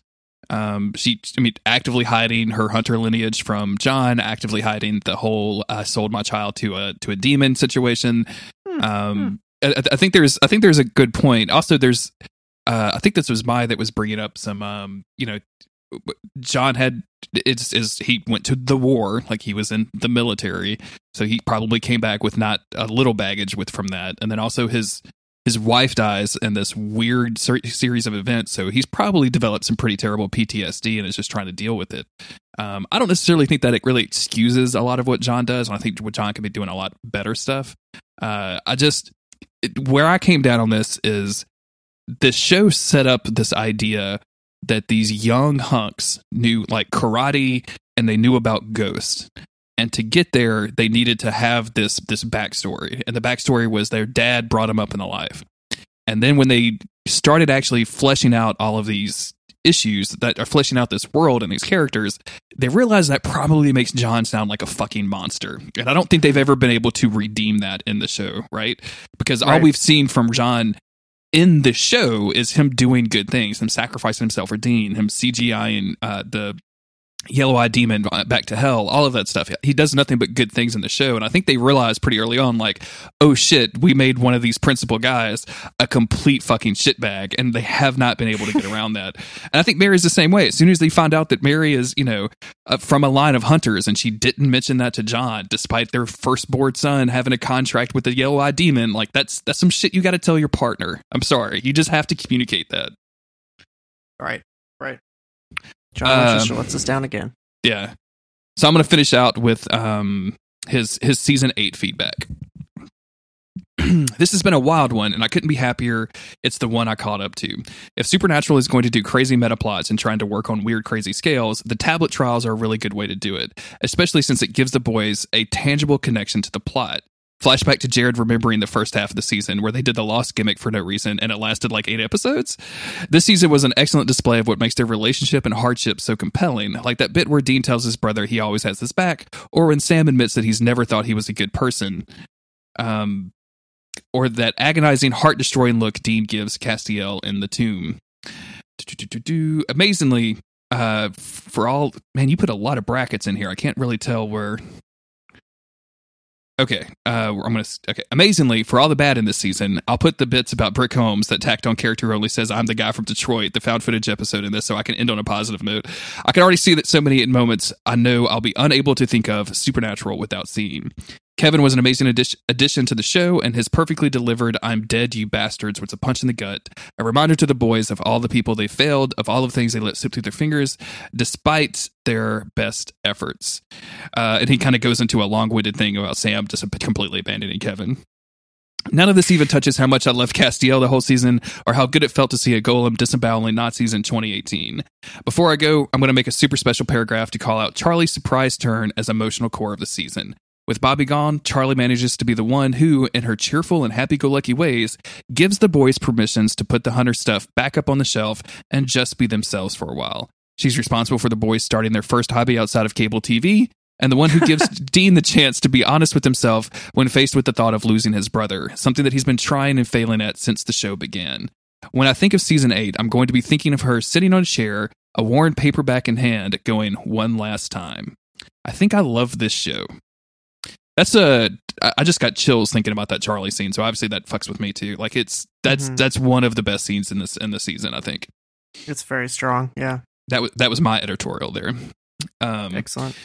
Um, she, I mean, actively hiding her hunter lineage from John, actively hiding the whole "I sold my child to a to a demon" situation. Hmm, Um, I, I think there's, I think there's a good point. Also, there's, uh, I think this was my that was bringing up some, um, you know, John had it's is he went to the war like he was in the military so he probably came back with not a little baggage with from that. And then also his his wife dies in this weird ser- series of events so he's probably developed some pretty terrible PTSD and is just trying to deal with it. Um, I don't necessarily think that it really excuses a lot of what John does and I think what John could be doing a lot better stuff. Uh, I just it, where I came down on this is this show set up this idea that these young hunks knew like karate and they knew about ghosts. And to get there they needed to have this this backstory. And the backstory was their dad brought them up in the life. And then when they started actually fleshing out all of these issues that are fleshing out this world and these characters they realized that probably makes john sound like a fucking monster. And i don't think they've ever been able to redeem that in the show right? Because all we've seen from john in the show is him doing good things, him sacrificing himself for Dean, him CGIing uh, the Yellow Eye Demon back to hell, all of that stuff. He does nothing but good things in the show. And I think they realized pretty early on, like, oh shit, we made one of these principal guys a complete fucking shitbag. And they have not been able to get around that. And I think Mary's the same way. As soon as they find out that Mary is, you know, uh, from a line of hunters and she didn't mention that to John, despite their firstborn son having a contract with the Yellow Eye Demon, like, that's, that's some shit you got to tell your partner. I'm sorry. You just have to communicate that. Right. Right. John Winchester Um, lets us down again. Yeah. So I'm going to finish out with um his his season 8 feedback. this has been a wild one and I couldn't be happier it's the one I caught up to. If Supernatural is going to do crazy meta plots and trying to work on weird crazy scales, the tablet trials are a really good way to do it, especially since it gives the boys a tangible connection to the plot. Flashback to Jared remembering the first half of the season where they did the lost gimmick for no reason and it lasted like eight episodes. This season was an excellent display of what makes their relationship and hardship so compelling, like that bit where Dean tells his brother he always has his back, or when Sam admits that he's never thought he was a good person. Um, or that agonizing, heart destroying look Dean gives Castiel in the tomb. Do-do-do-do-do. Amazingly, uh, for all man, you put a lot of brackets in here. I can't really tell where. Okay, uh, I'm gonna. Okay, amazingly, for all the bad in this season, I'll put the bits about Brick Holmes that tacked on character only says I'm the guy from Detroit, the found footage episode in this, so I can end on a positive note. I can already see that so many moments I know I'll be unable to think of Supernatural without seeing. Kevin was an amazing addition, to the show, and his perfectly delivered "I'm dead, you bastards" was a punch in the gut, a reminder to the boys of all the people they failed, of all the things they let slip through their fingers, despite their best efforts. Uh, and he kind of goes into a long-winded thing about Sam just completely abandoning Kevin. None of this even touches how much I loved Castiel the whole season, or how good it felt to see a golem disemboweling Nazis in 2018. Before I go, I'm going to make a super special paragraph to call out Charlie's surprise turn as emotional core of the season. With Bobby gone, Charlie manages to be the one who, in her cheerful and happy go lucky ways, gives the boys permissions to put the hunter stuff back up on the shelf and just be themselves for a while. She's responsible for the boys starting their first hobby outside of cable TV, and the one who gives Dean the chance to be honest with himself when faced with the thought of losing his brother, something that he's been trying and failing at since the show began. When I think of season 8, I'm going to be thinking of her sitting on a chair, a worn paperback in hand, going one last time. I think I love this show. That's a I just got chills thinking about that Charlie scene. So obviously that fucks with me too. Like it's that's Mhm. that's one of the best scenes in this in the season. I think It's very strong. Yeah. that was that was my editorial there. Um, Excellent.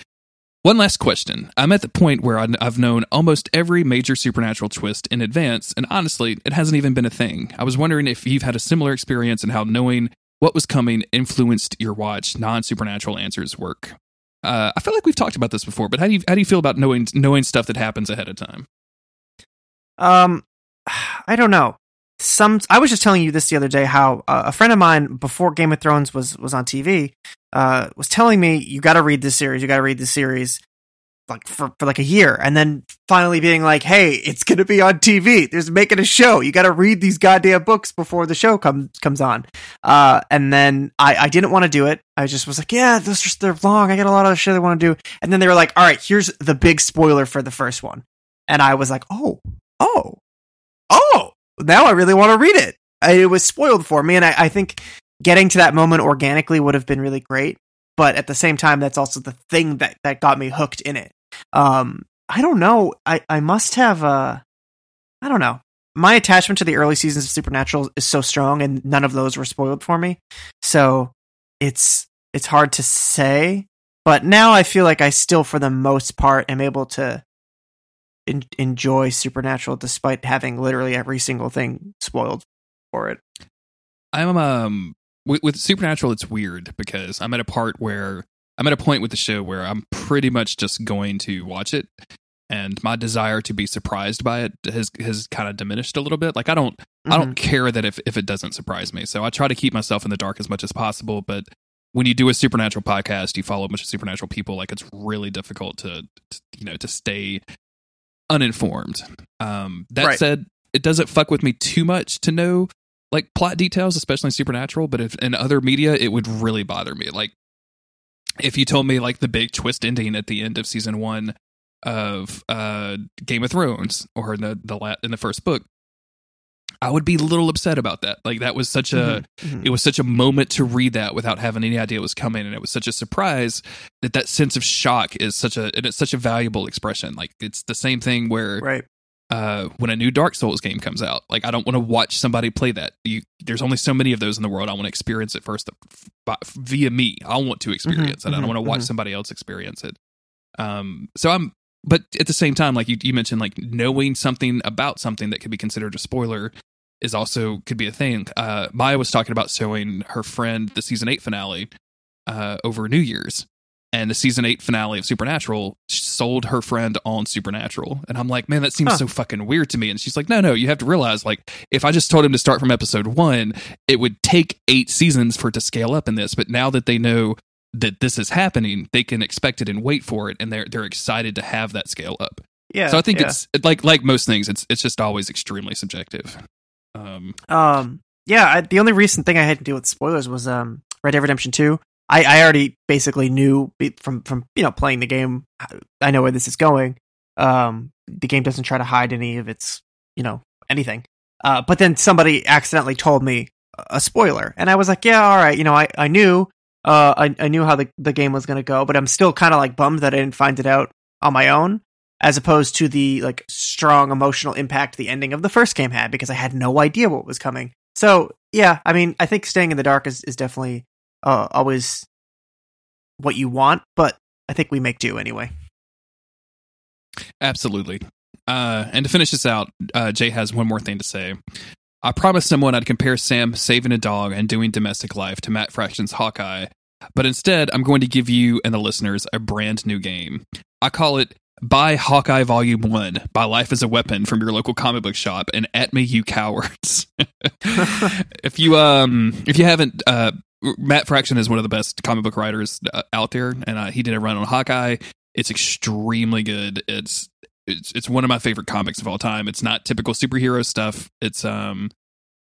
one last question. I'm at the point where I've known almost every major supernatural twist in advance, and honestly, it hasn't even been a thing. I was wondering if you've had a similar experience and how knowing what was coming influenced your watch non supernatural answers work. Uh, I feel like we've talked about this before, but how do you how do you feel about knowing knowing stuff that happens ahead of time? Um, I don't know. Some I was just telling you this the other day how uh, a friend of mine before Game of Thrones was was on TV uh, was telling me you got to read this series, you got to read this series like for, for like a year, and then finally being like, hey, it's gonna be on TV. There's making a show. You got to read these goddamn books before the show comes comes on. Uh, and then I I didn't want to do it. I just was like, yeah, those just they're long. I got a lot of shit I want to do. And then they were like, all right, here's the big spoiler for the first one, and I was like, oh, oh oh, now I really want to read it. It was spoiled for me, and I, I think getting to that moment organically would have been really great. But at the same time, that's also the thing that, that got me hooked in it. Um, I don't know. I, I must have, uh, I don't know. My attachment to the early seasons of Supernatural is so strong, and none of those were spoiled for me. So it's it's hard to say. But now I feel like I still, for the most part, am able to en- enjoy Supernatural despite having literally every single thing spoiled for it. I'm um with, with Supernatural, it's weird because I'm at a part where I'm at a point with the show where I'm pretty much just going to watch it, and my desire to be surprised by it has has kind of diminished a little bit. Like I don't I don't care that if if it doesn't surprise me, so I try to keep myself in the dark as much as possible. But when you do a supernatural podcast, you follow a bunch of supernatural people. Like it's really difficult to, to you know to stay uninformed. Um, that Right. said, it doesn't fuck with me too much to know like plot details, especially in supernatural. But if in other media, it would really bother me. Like if you told me like the big twist ending at the end of season one of uh, Game of Thrones or in the the la- in the first book, I would be a little upset about that. Like that was such a Mhm. it was such a moment to read that without having any idea it was coming and it was such a surprise that that sense of shock is such a and it's such a valuable expression. Like it's the same thing where right. Uh, when a new Dark Souls game comes out. Like I don't want to watch somebody play that. You, there's only so many of those in the world. I want to experience it first by- via me. I want to experience it. I don't mhm, want to watch mhm. somebody else experience it. Um, so I'm, but at the same time, like you, you mentioned, like knowing something about something that could be considered a spoiler is also could be a thing. Uh, Maya was talking about showing her friend the season eight finale uh, over New Year's, and the season eight finale of Supernatural sold her friend on Supernatural, and I'm like, man, that seems Huh. so fucking weird to me. And she's like, no, no, you have to realize, like, if I just told him to start from episode one, it would take eight seasons for it to scale up in this. But now that they know that this is happening, they can expect it and wait for it, and they're they're excited to have that scale up. Yeah. so I think yeah. it's like like most things, it's it's just always extremely subjective. Um, Um, yeah, I, the only recent thing I had to deal with spoilers was um, Red Dead Redemption Two. I, I already basically knew from from you know playing the game. I know where this is going. Um, the game doesn't try to hide any of its you know anything. Uh, but then somebody accidentally told me a spoiler, and I was like, yeah, all right, you know, I I knew. Uh, I, I knew how the, the game was going to go, but I'm still kind of like bummed that I didn't find it out on my own, as opposed to the like strong emotional impact the ending of the first game had because I had no idea what was coming. So yeah, I mean, I think staying in the dark is, is definitely uh, always what you want, but I think we make do anyway. Absolutely. Uh, and to finish this out, uh, Jay has one more thing to say. I promised someone I'd compare Sam saving a dog and doing domestic life to Matt Fraction's Hawkeye, but instead, I'm going to give you and the listeners a brand new game. I call it Buy Hawkeye Volume 1 My Life as a Weapon from your local comic book shop and at me, you cowards. if you um if you haven't uh Matt Fraction is one of the best comic book writers uh, out there, and uh, he did a run on Hawkeye. It's extremely good. It's it's it's one of my favorite comics of all time. It's not typical superhero stuff. It's um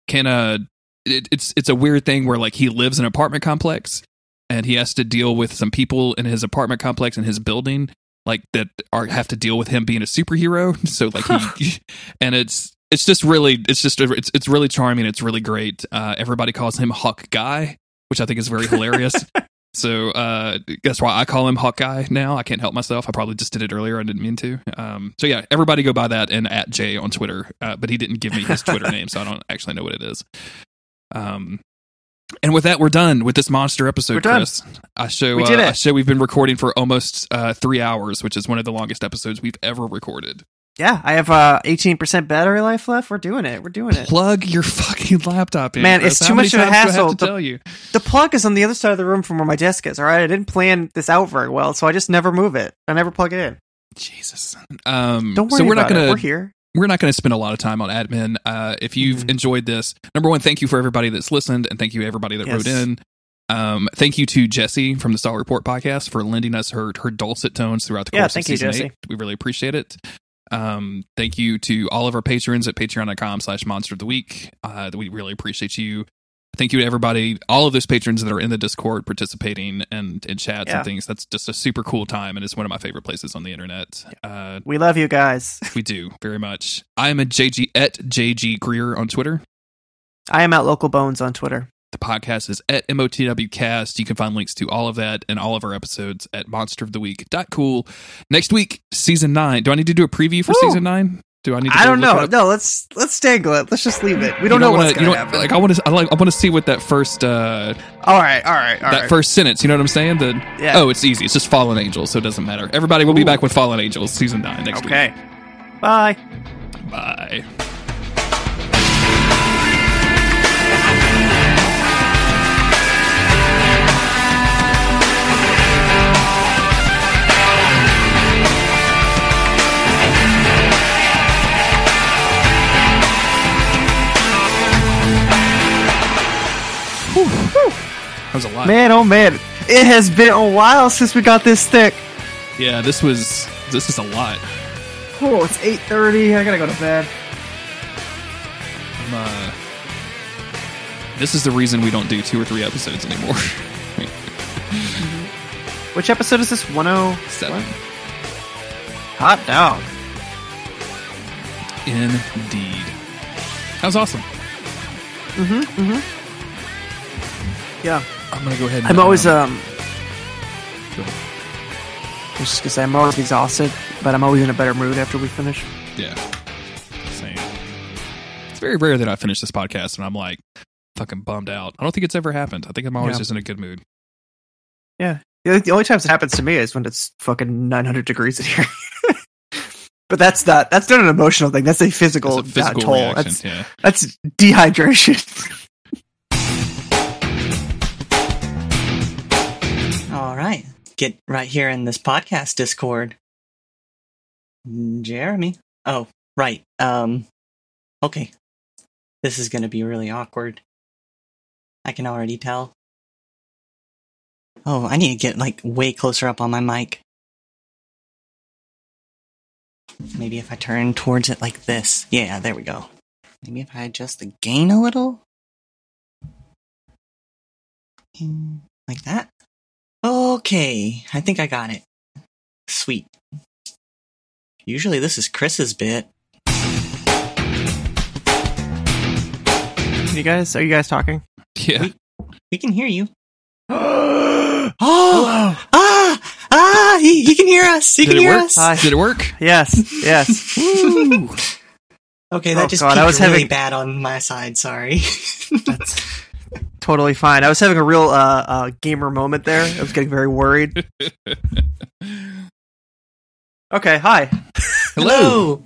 kind of it, it's it's a weird thing where like he lives in an apartment complex and he has to deal with some people in his apartment complex in his building like that are have to deal with him being a superhero. So like he and it's it's just really it's just it's it's really charming. It's really great. Uh, everybody calls him Hawk Guy, which I think is very hilarious. So uh, that's why I call him Hawkeye now. I can't help myself. I probably just did it earlier. I didn't mean to. Um, so yeah, everybody go buy that and at Jay on Twitter. Uh, but he didn't give me his Twitter name, so I don't actually know what it is. Um, and with that, we're done with this monster episode, We're done. Chris. I show We did uh, it. I show we've been recording for almost uh, three hours, which is one of the longest episodes we've ever recorded. Yeah, I have uh, 18% battery life left. We're doing it. We're doing it. Plug your fucking laptop in, Man, Chris. it's too much of a times I have hassle. to The- tell you. The plug is on the other side of the room from where my desk is. All right, I didn't plan this out very well, so I just never move it. I never plug it in. Jesus. Um, Don't worry so we're about not gonna it. We're here. we're not going to spend a lot of time on admin. Uh, if you've Mhm. enjoyed this, number one, thank you for everybody that's listened, and thank you everybody that Yes. wrote in. Um, thank you to Jesse from the Star Report podcast for lending us her her dulcet tones throughout the course Yeah, thank of you, season Jesse. eight. We really appreciate it. Um, thank you to all of our patrons at patreon.com slash monster of the week. Uh, we really appreciate you. Thank you to everybody, all of those patrons that are in the Discord participating and in chats Yeah. and things. That's just a super cool time, and it's one of my favorite places on the internet. Uh, We love you guys. we do very much. I am a JG at JG Greer on Twitter. I am at Local Bones on Twitter. The podcast is at MOTWcast. You can find links to all of that and all of our episodes at monsteroftheweek.cool. Next week, season nine. Do I need to do a preview for Woo! season nine? Do I need to I don't know. No, let's let's dangle it. Let's just leave it. We You don't know wanna- what's going to happen. Like I want to, I like, I want to see what that first, uh, all right, all right, all that right. first sentence. You know what I'm saying? The Yeah. oh, it's easy. It's just fallen angels, so it doesn't matter. Everybody we'll be back with fallen angels season nine next week. okay. Bye. Bye. That was a lot. Man, oh man, it has been a while since we got this thick. Yeah, this was this is a lot. Oh, it's eight thirty. I gotta go to bed. Uh, this is the reason we don't do two or three episodes anymore. Which episode is this? One oh Seven. hot dog. Indeed. That was awesome. Mm-hmm. Mm-hmm. Yeah. I'm gonna go ahead. And, I'm always um. I was just gonna say I'm always exhausted, but I'm always in a better mood after we finish. yeah. Same. It's very rare that I finish this podcast and I'm like fucking bummed out. I don't think it's ever happened. I think I'm always Yeah. just in a good mood. Yeah. The, only times it happens to me is when it's fucking 900 degrees in here. but that's not that's not an emotional thing. That's a physical, It's a physical toll. reaction. That's yeah. that's dehydration. Get right here in this podcast Discord. Jeremy. Oh, right. Um okay. This is going to be really awkward. I can already tell. Oh, I need to get like way closer up on my mic. Maybe if I turn towards it like this. Yeah, there we go. Maybe if I adjust the gain a little. Like that. Okay, I think I got it. Sweet. Usually this is Chris's bit. you guys, are you guys talking? Yeah. We can hear you. oh, Oh! Ah! Ah! He, he can hear us! He Did can hear work? us! Hi. Did it work? yes, yes. Okay, that Oh, just God, I peaked was really having- bad on my side, sorry. That's totally fine. I was having a real uh, uh, gamer moment there. I was getting very worried. Okay, hi. Hello.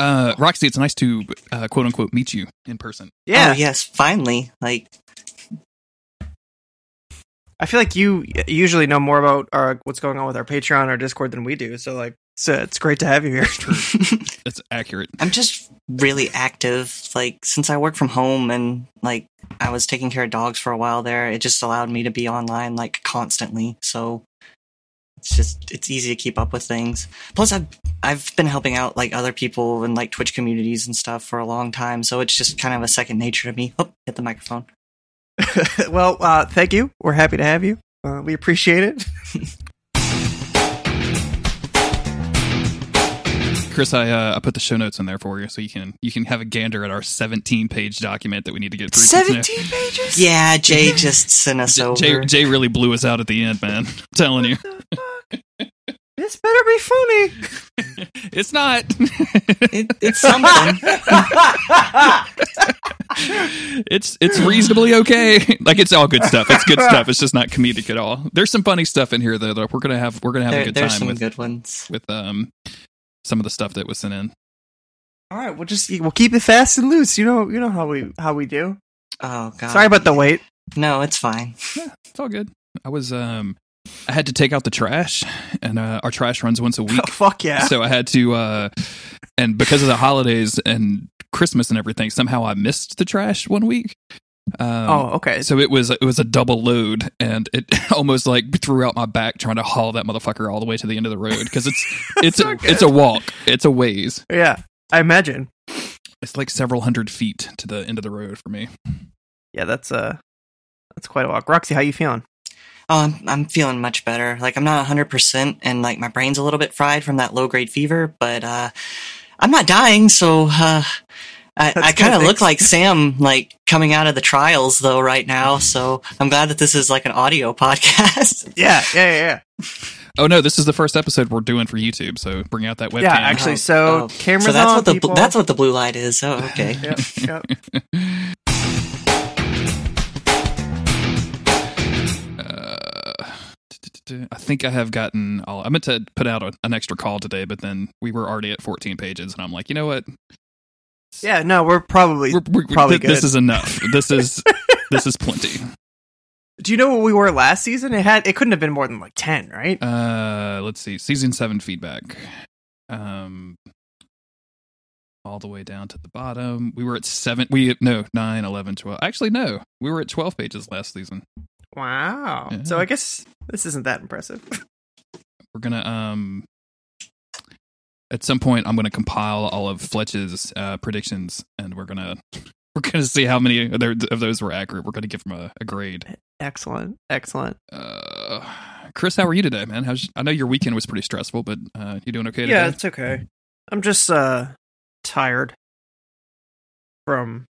Uh, Roxy, it's nice to uh, quote unquote meet you in person. Yeah, Oh, yes, finally. Like, I feel like you usually know more about our, what's going on with our Patreon or Discord than we do. So like, it's, uh, it's great to have you here. That's accurate. I'm just really active. Like, since I work from home and, like, I was taking care of dogs for a while there, it just allowed me to be online, like, constantly. So, it's just, it's easy to keep up with things. Plus, I've, I've been helping out, like, other people in, like, Twitch communities and stuff for a long time. So, it's just kind of a second nature to me. Oh, hit the microphone. well, uh, thank you. We're happy to have you. Uh, we appreciate it. Chris, I uh, I put the show notes in there for you, so you can you can have a gander at our 17 page document that we need to get through. Seventeen pages. Yeah, Jay just sent us J- over. Jay, Jay really blew us out at the end, man. I'm telling you, This better be funny. it's not. It, it's something. it's it's reasonably okay. Like it's all good stuff. It's good stuff. It's just not comedic at all. There's some funny stuff in here though. That we're gonna have we're gonna have a there, good there's time some with good ones. with um some of the stuff that was sent in. All right, we'll just we'll keep it fast and loose. You know, you know how we how we do. Oh god. Sorry about the wait. No, it's fine. It's all good. I was um I had to take out the trash, and uh, our trash runs once a week. Oh, fuck yeah. So I had to, uh, and because of the holidays and Christmas and everything, somehow I missed the trash one week. Um, oh, okay. So it was it was a double load, and it almost like threw out my back trying to haul that motherfucker all the way to the end of the road because it's it's a, it's a walk, it's a ways, Yeah, I imagine. it's like several hundred feet to the end of the road for me. Yeah, that's uh, that's quite a walk. Roxy, how you feeling? Oh, I'm I'm feeling much better. Like I'm not 100% and like my brain's a little bit fried from that low grade fever, but uh I'm not dying, so uh I, I kind of look like Sam, like coming out of the trials, though, right now. So I'm glad that this is like an audio podcast. Yeah, yeah, yeah, yeah. Oh no, this is the first episode we're doing for YouTube, so bring out that webcam. Yeah, actually, so Oh, cameras so that's on. what the people. that's what the blue light is. Oh, okay. Yep, yep. Uh, I think I have gotten. All, I meant to put out a, an extra call today, but then we were already at 14 pages, and I'm like, you know what? Yeah, no, we're probably. We're, we're, Probably th- This is enough. This is this is plenty. Do you know what we were last season? It had. It couldn't have been more than like ten, right? Uh, let's see. Season seven feedback. Um, all the way down to the bottom. We were at seven. We no nine, 11, 12. Actually, no. We were at 12 pages last season. Wow. Yeah. So I guess this isn't that impressive. We're gonna um. At some point, I'm going to compile all of Fletch's uh, predictions, and we're gonna we're gonna see how many of those were accurate. We're gonna give them a, a grade. excellent, excellent. Uh, Chris, how are you today, man? How's I know your weekend was pretty stressful, but uh, you doing okay today? Yeah, it's okay. I'm just uh tired. from.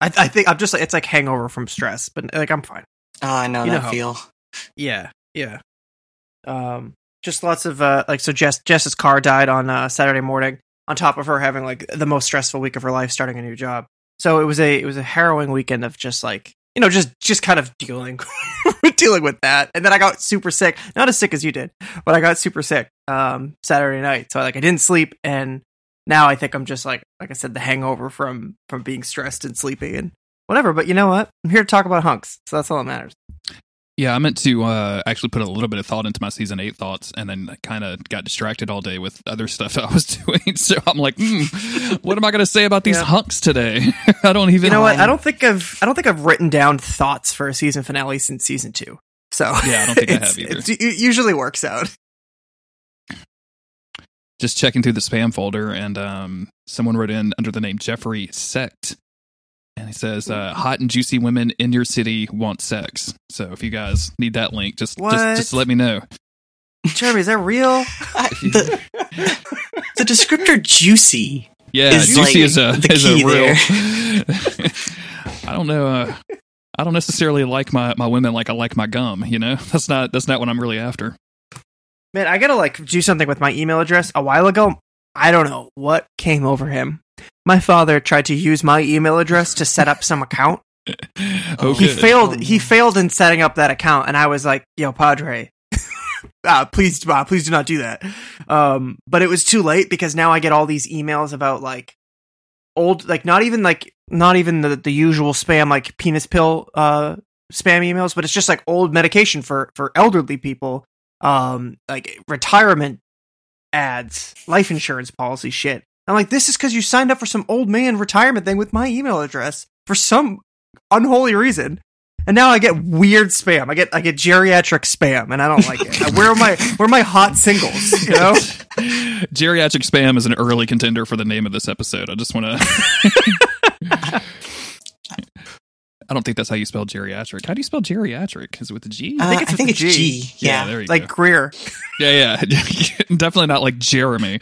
I, I think I'm just like it's like hangover from stress, but like I'm fine. Oh, I know You know that how- feel. Yeah, yeah. Um, just lots of uh, like so. Jess Jess's car died on uh, Saturday morning. On top of her having like the most stressful week of her life, starting a new job. So it was a it was a harrowing weekend of just like you know just just kind of dealing dealing with that. And then I got super sick, not as sick as you did, but I got super sick um, Saturday night. So like I didn't sleep, and now I think I'm just like like I said, the hangover from from being stressed and sleepy and whatever. But you know what? I'm here to talk about hunks, so that's all that matters. Yeah, I meant to uh, actually put a little bit of thought into my season eight thoughts, and then kind of got distracted all day with other stuff I was doing. So I'm like, hmm, what am I going to say about these Yeah. hunks today? I don't even. You know what? I don't think I've I don't think I've written down thoughts for a season finale since season two. So Yeah, I don't think I have either. It usually works out. Just checking through the spam folder, and um, someone wrote in under the name Jeffrey Sect, and he says, uh, "Hot and juicy women in your city want sex." So if you guys need that link, just just just let me know. Jeremy, is that real? I, the, the descriptor juicy. Yeah, Is, juicy like, is a the is a key real. I don't know. Uh, I don't necessarily like my, my women like I like my gum. You know, that's not that's not what I'm really after. Man, I gotta like do something with my email address. A while ago, I don't know what came over him. My father tried to use my email address to set up some account. Oh, he good. failed. He failed in setting up that account, and I was like, "Yo, Padre, uh, please, uh, please do not do that." Um, but it was too late because now I get all these emails about like old, like not even like not even the the usual spam like penis pill uh spam emails, but it's just like old medication for for elderly people, um, like retirement ads, life insurance policy shit. I'm like, this is because you signed up for some old man retirement thing with my email address for some unholy reason. And now I get weird spam. I get I get geriatric spam, and I don't like it. Where are my where are my hot singles? You know, Geriatric spam is an early contender for the name of this episode. I just want to. I don't think that's how you spell geriatric. How do you spell geriatric? Is it with a G? Uh, I think think it's it's, with a G. G. yeah, Yeah. there you like go. Greer. Yeah, yeah, definitely not like Jeremy,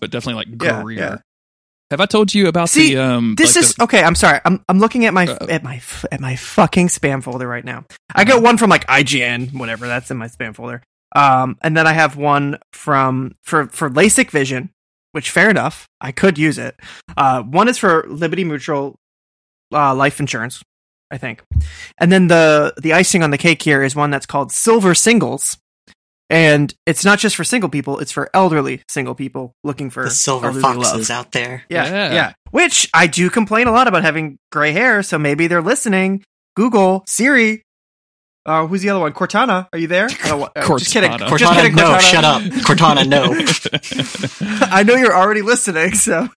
but definitely like Yeah, Greer. yeah. Have I told you about See, the um? This like is the- okay. I'm sorry. I'm I'm looking at my Uh, at my at my fucking spam folder right now. I got one from like IGN, whatever. That's in my spam folder. Um, and then I have one from for for LASIK vision, which fair enough. I could use it. Uh, one is for Liberty Mutual uh, life insurance, I think. And then the the icing on the cake here is one that's called Silver Singles. And it's not just for single people; it's for elderly single people looking for The silver foxes love. out there. Yeah, Yeah. yeah, Which I do complain a lot about having gray hair, so maybe they're listening. Google, Siri. Uh, who's the other one? Cortana, are you there? I don't, wa- uh, just kidding. Cortana. Just Cortana, no, shut up. Cortana, no. I know you're already listening, so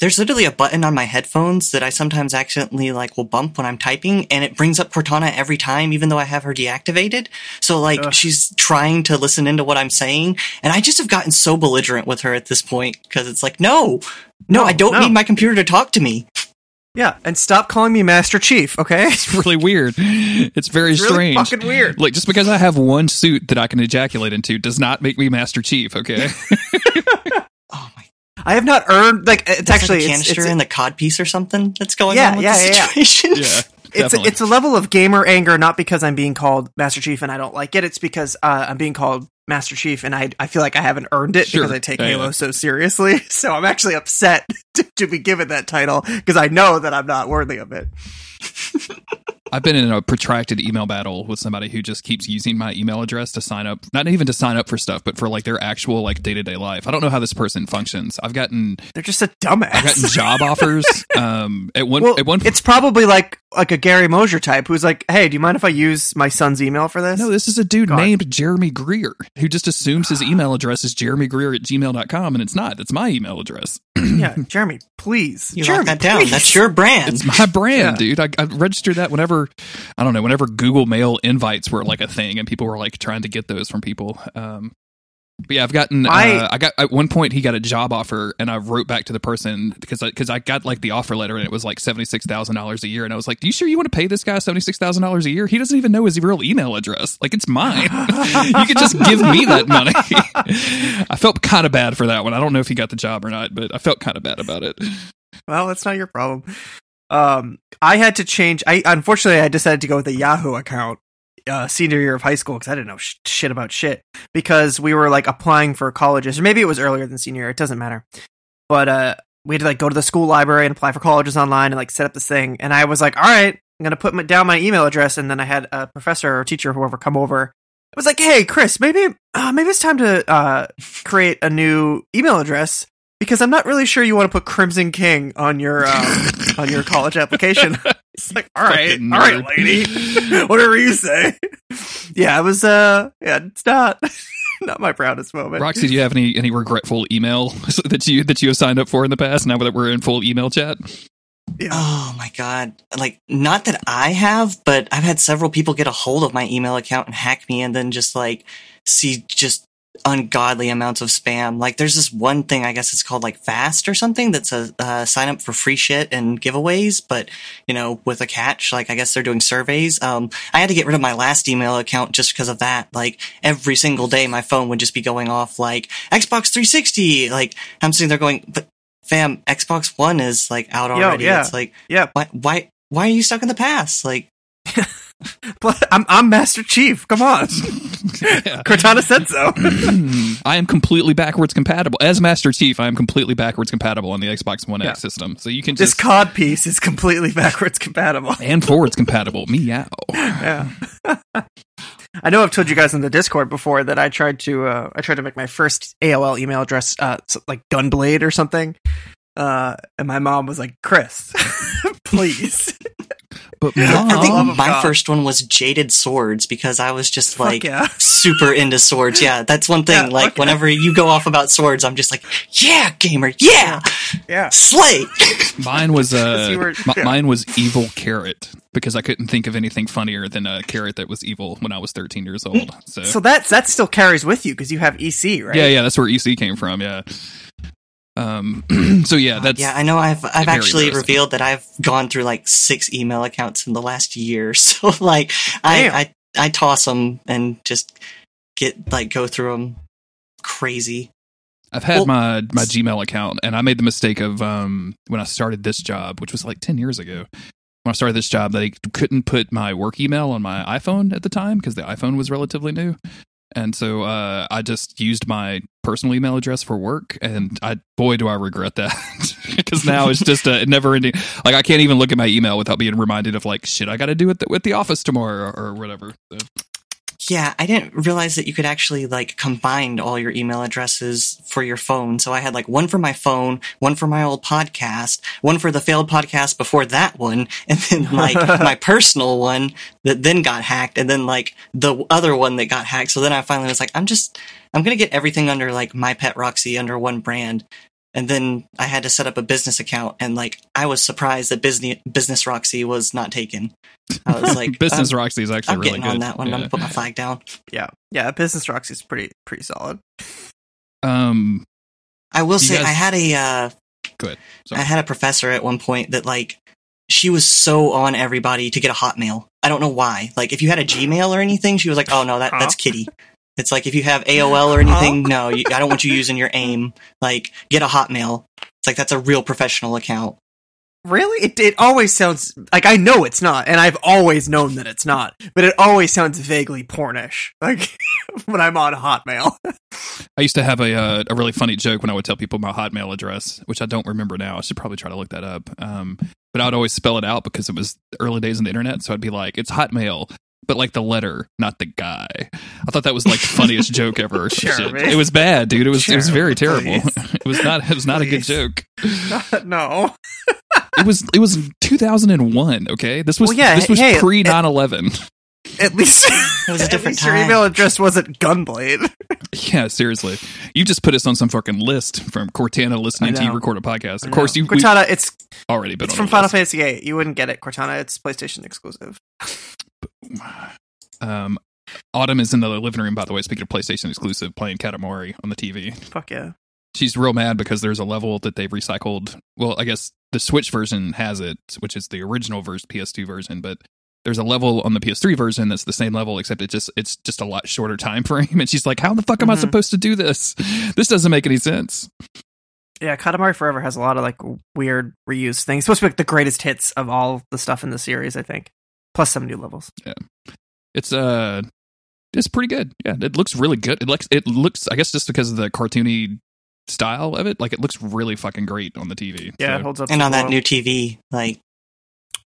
There's literally a button on my headphones that I sometimes accidentally like will bump when I'm typing, and it brings up Cortana every time, even though I have her deactivated. So like Ugh. she's trying to listen into what I'm saying, and I just have gotten so belligerent with her at this point because it's like, no, no, No, I don't no. need my computer to talk to me. yeah. And stop calling me Master Chief, okay? it's really weird. It's very strange. It's really strange. fucking weird. Like just because I have one suit that I can ejaculate into does not make me Master Chief. Okay. Oh my! I have not earned like it's It's actually like a it's, canister it's, in the cod piece or something that's going Yeah, on with yeah, the yeah, yeah. situation. yeah. it's definitely. it's a level of gamer anger, not because I'm being called Master Chief and I don't like it. It's because uh, I'm being called Master Chief and I I feel like I haven't earned it Sure. because I take Yeah, Halo yeah. so seriously. So I'm actually upset to, to be given that title because I know that I'm not worthy of it. I've been in a protracted email battle with somebody who just keeps using my email address to sign up, not even to sign up for stuff, but for like their actual like day to day life. I don't know how this person functions. I've gotten They're just a dumbass. I've gotten job offers. Um, at one well, at one it's probably like like a Gary Mosier type who's like, "Hey, do you mind if I use my son's email for this?" No, this is a dude God. named Jeremy Greer who just assumes his email address is Jeremy Greer at gmail.com, and it's not. It's my email address. yeah, Jeremy, please. You Jeremy, lock that down. That's your brand. It's my brand, Yeah. dude. I, I registered that whenever, I don't know, whenever Google Mail invites were like a thing and people were like trying to get those from people. Um, but yeah, I've gotten, I- uh, I got, at one point he got a job offer and I wrote back to the person because I, cause I got like the offer letter and it was like $76,000 a year. And I was like, do you sure you want to pay this guy $76,000 a year? He doesn't even know his real email address. Like it's mine. you could just give me that money. I felt kind of bad for that one. I don't know if he got the job or not, but I felt kind of bad about it. well, that's not your problem. Um, I had to change. I unfortunately I decided to go with a Yahoo account uh, senior year of high school because I didn't know sh- shit about shit because we were like applying for colleges or maybe it was earlier than senior year. It doesn't matter. But uh, we had to like go to the school library and apply for colleges online and like set up this thing. And I was like, all right, I'm gonna put my, down my email address. And then I had a professor or teacher, or whoever, come over. I was like, hey, Chris, maybe uh, maybe it's time to uh, create a new email address because I'm not really sure you want to put Crimson King on your um, on your college application. it's like, all right, Fucking all right, nerd. lady, whatever you say. yeah, it was. Uh, yeah, it's not not my proudest moment. Roxy, do you have any any regretful email that you that you have signed up for in the past? Now that we're in full email chat, Yeah. Oh my god. Like, not that I have, but I've had several people get a hold of my email account and hack me and then just like see just ungodly amounts of spam. Like, there's this one thing, I guess it's called like Fast or something that's a uh, sign up for free shit and giveaways, but you know, with a catch. Like, I guess they're doing surveys. Um, I had to get rid of my last email account just because of that. Like, every single day my phone would just be going off like Xbox 360. Like, I'm sitting there going, but fam, Xbox One is like out Yo, already. yeah. It's like, Yeah, why why why are you stuck in the past? Like but I'm I'm Master Chief. Come on, Yeah. Cortana said so. I am completely backwards compatible as Master Chief. I am completely backwards compatible on the Xbox One Yeah. X system, so you can just. this COD piece is completely backwards compatible. and forwards compatible. Meow. Yeah. I know I've told you guys in the Discord before that I tried to uh, I tried to make my first AOL email address uh, like Gunblade or something. Uh, and my mom was like, "Chris, please." But I think love mom, of my God. first one was Jaded Swords because I was just like yeah. super into swords. Yeah, that's one thing. Yeah, like fuck yeah. whenever you go off about swords, I'm just like, yeah, gamer, yeah, Yeah. slay. mine was uh, were- mi- yeah. mine was evil carrot because I couldn't think of anything funnier than a carrot that was evil when I was 13 years old. So, So that's that still carries with you because you have EC, right? yeah, yeah, that's where EC came from. Yeah. Um. so yeah, that's yeah, I know. I've I've actually revealed that I've gone through like six email accounts in the last year. So like, I I I toss them and just get like go through them crazy. I've had Well- my my Gmail account, and I made the mistake of um when I started this job, which was like ten years ago. When I started this job, they couldn't put my work email on my iPhone at the time because the iPhone was relatively new, and so uh, I just used my personal email address for work. And I boy, do I regret that because now it's just a never ending. Like I can't even look at my email without being reminded of like shit I got to do with the, with the office tomorrow or, or whatever. So, Yeah, I didn't realize that you could actually like combine all your email addresses for your phone. So I had like one for my phone, one for my old podcast, one for the failed podcast before that one, and then like my personal one that then got hacked, and then like the other one that got hacked. So then I finally was like, I'm just, I'm gonna get everything under like my pet Roxy under one brand. And then I had to set up a business account, and like I was surprised that business business Roxy was not taken. I was like, Business Roxy is actually I'm really getting good. on that one. I'm gonna put my flag down. yeah, yeah. Business Roxy is pretty pretty solid. Um, I will say guys- I had a uh, Go ahead. Sorry. I had a professor at one point that like she was so on everybody to get a Hotmail. I don't know why. Like if you had a Gmail or anything, she was like, "Oh no, that that's Kitty." It's like if you have AOL or anything, no, you, I don't want you using your AIM. Like get a Hotmail. It's like that's a real professional account. Really? It it always sounds like I know it's not, and I've always known that it's not, but it always sounds vaguely pornish. Like when I'm on Hotmail. I used to have a uh, a really funny joke when I would tell people my Hotmail address, which I don't remember now. I should probably try to look that up. Um, but I would always spell it out because it was the early days on the internet. So I'd be like, "It's Hotmail," but like the letter, not the guy. I thought that was like the funniest joke ever. Jeremy. It was bad, dude. It was it was very terrible. please. it was not it was not a good Please. joke. no. It was it was 2001. Okay, this was Well, yeah, this was hey, pre 9/11. At least It was a at different least your time. email address wasn't Gunblade. Yeah, seriously. You just put us on some fucking list from Cortana listening to you record a podcast. Of course, you we've Cortana. It's already been it's on from the Final list. Fantasy VIII. You wouldn't get it, Cortana. It's PlayStation exclusive. Um, Autumn is in the living room, by the way. Speaking of PlayStation exclusive, playing Katamari on the TV. Fuck yeah. She's real mad because there's a level that they've recycled. Well, I guess the Switch version has it, which is the original version, PS2 version, but there's a level on the PS3 version that's the same level, except it just it's just a lot shorter time frame. And she's like, "How the fuck am I Mhm. supposed to do this? This doesn't make any sense." Yeah, Katamari Forever has a lot of like weird reused things. It's supposed to be like the greatest hits of all the stuff in the series, I think. Plus some new levels. Yeah, it's uh, it's pretty good. Yeah, it looks really good. It looks it looks. I guess just because of the cartoony style of it, like it looks really fucking great on the TV. Yeah, it holds up. And on that well. new TV, like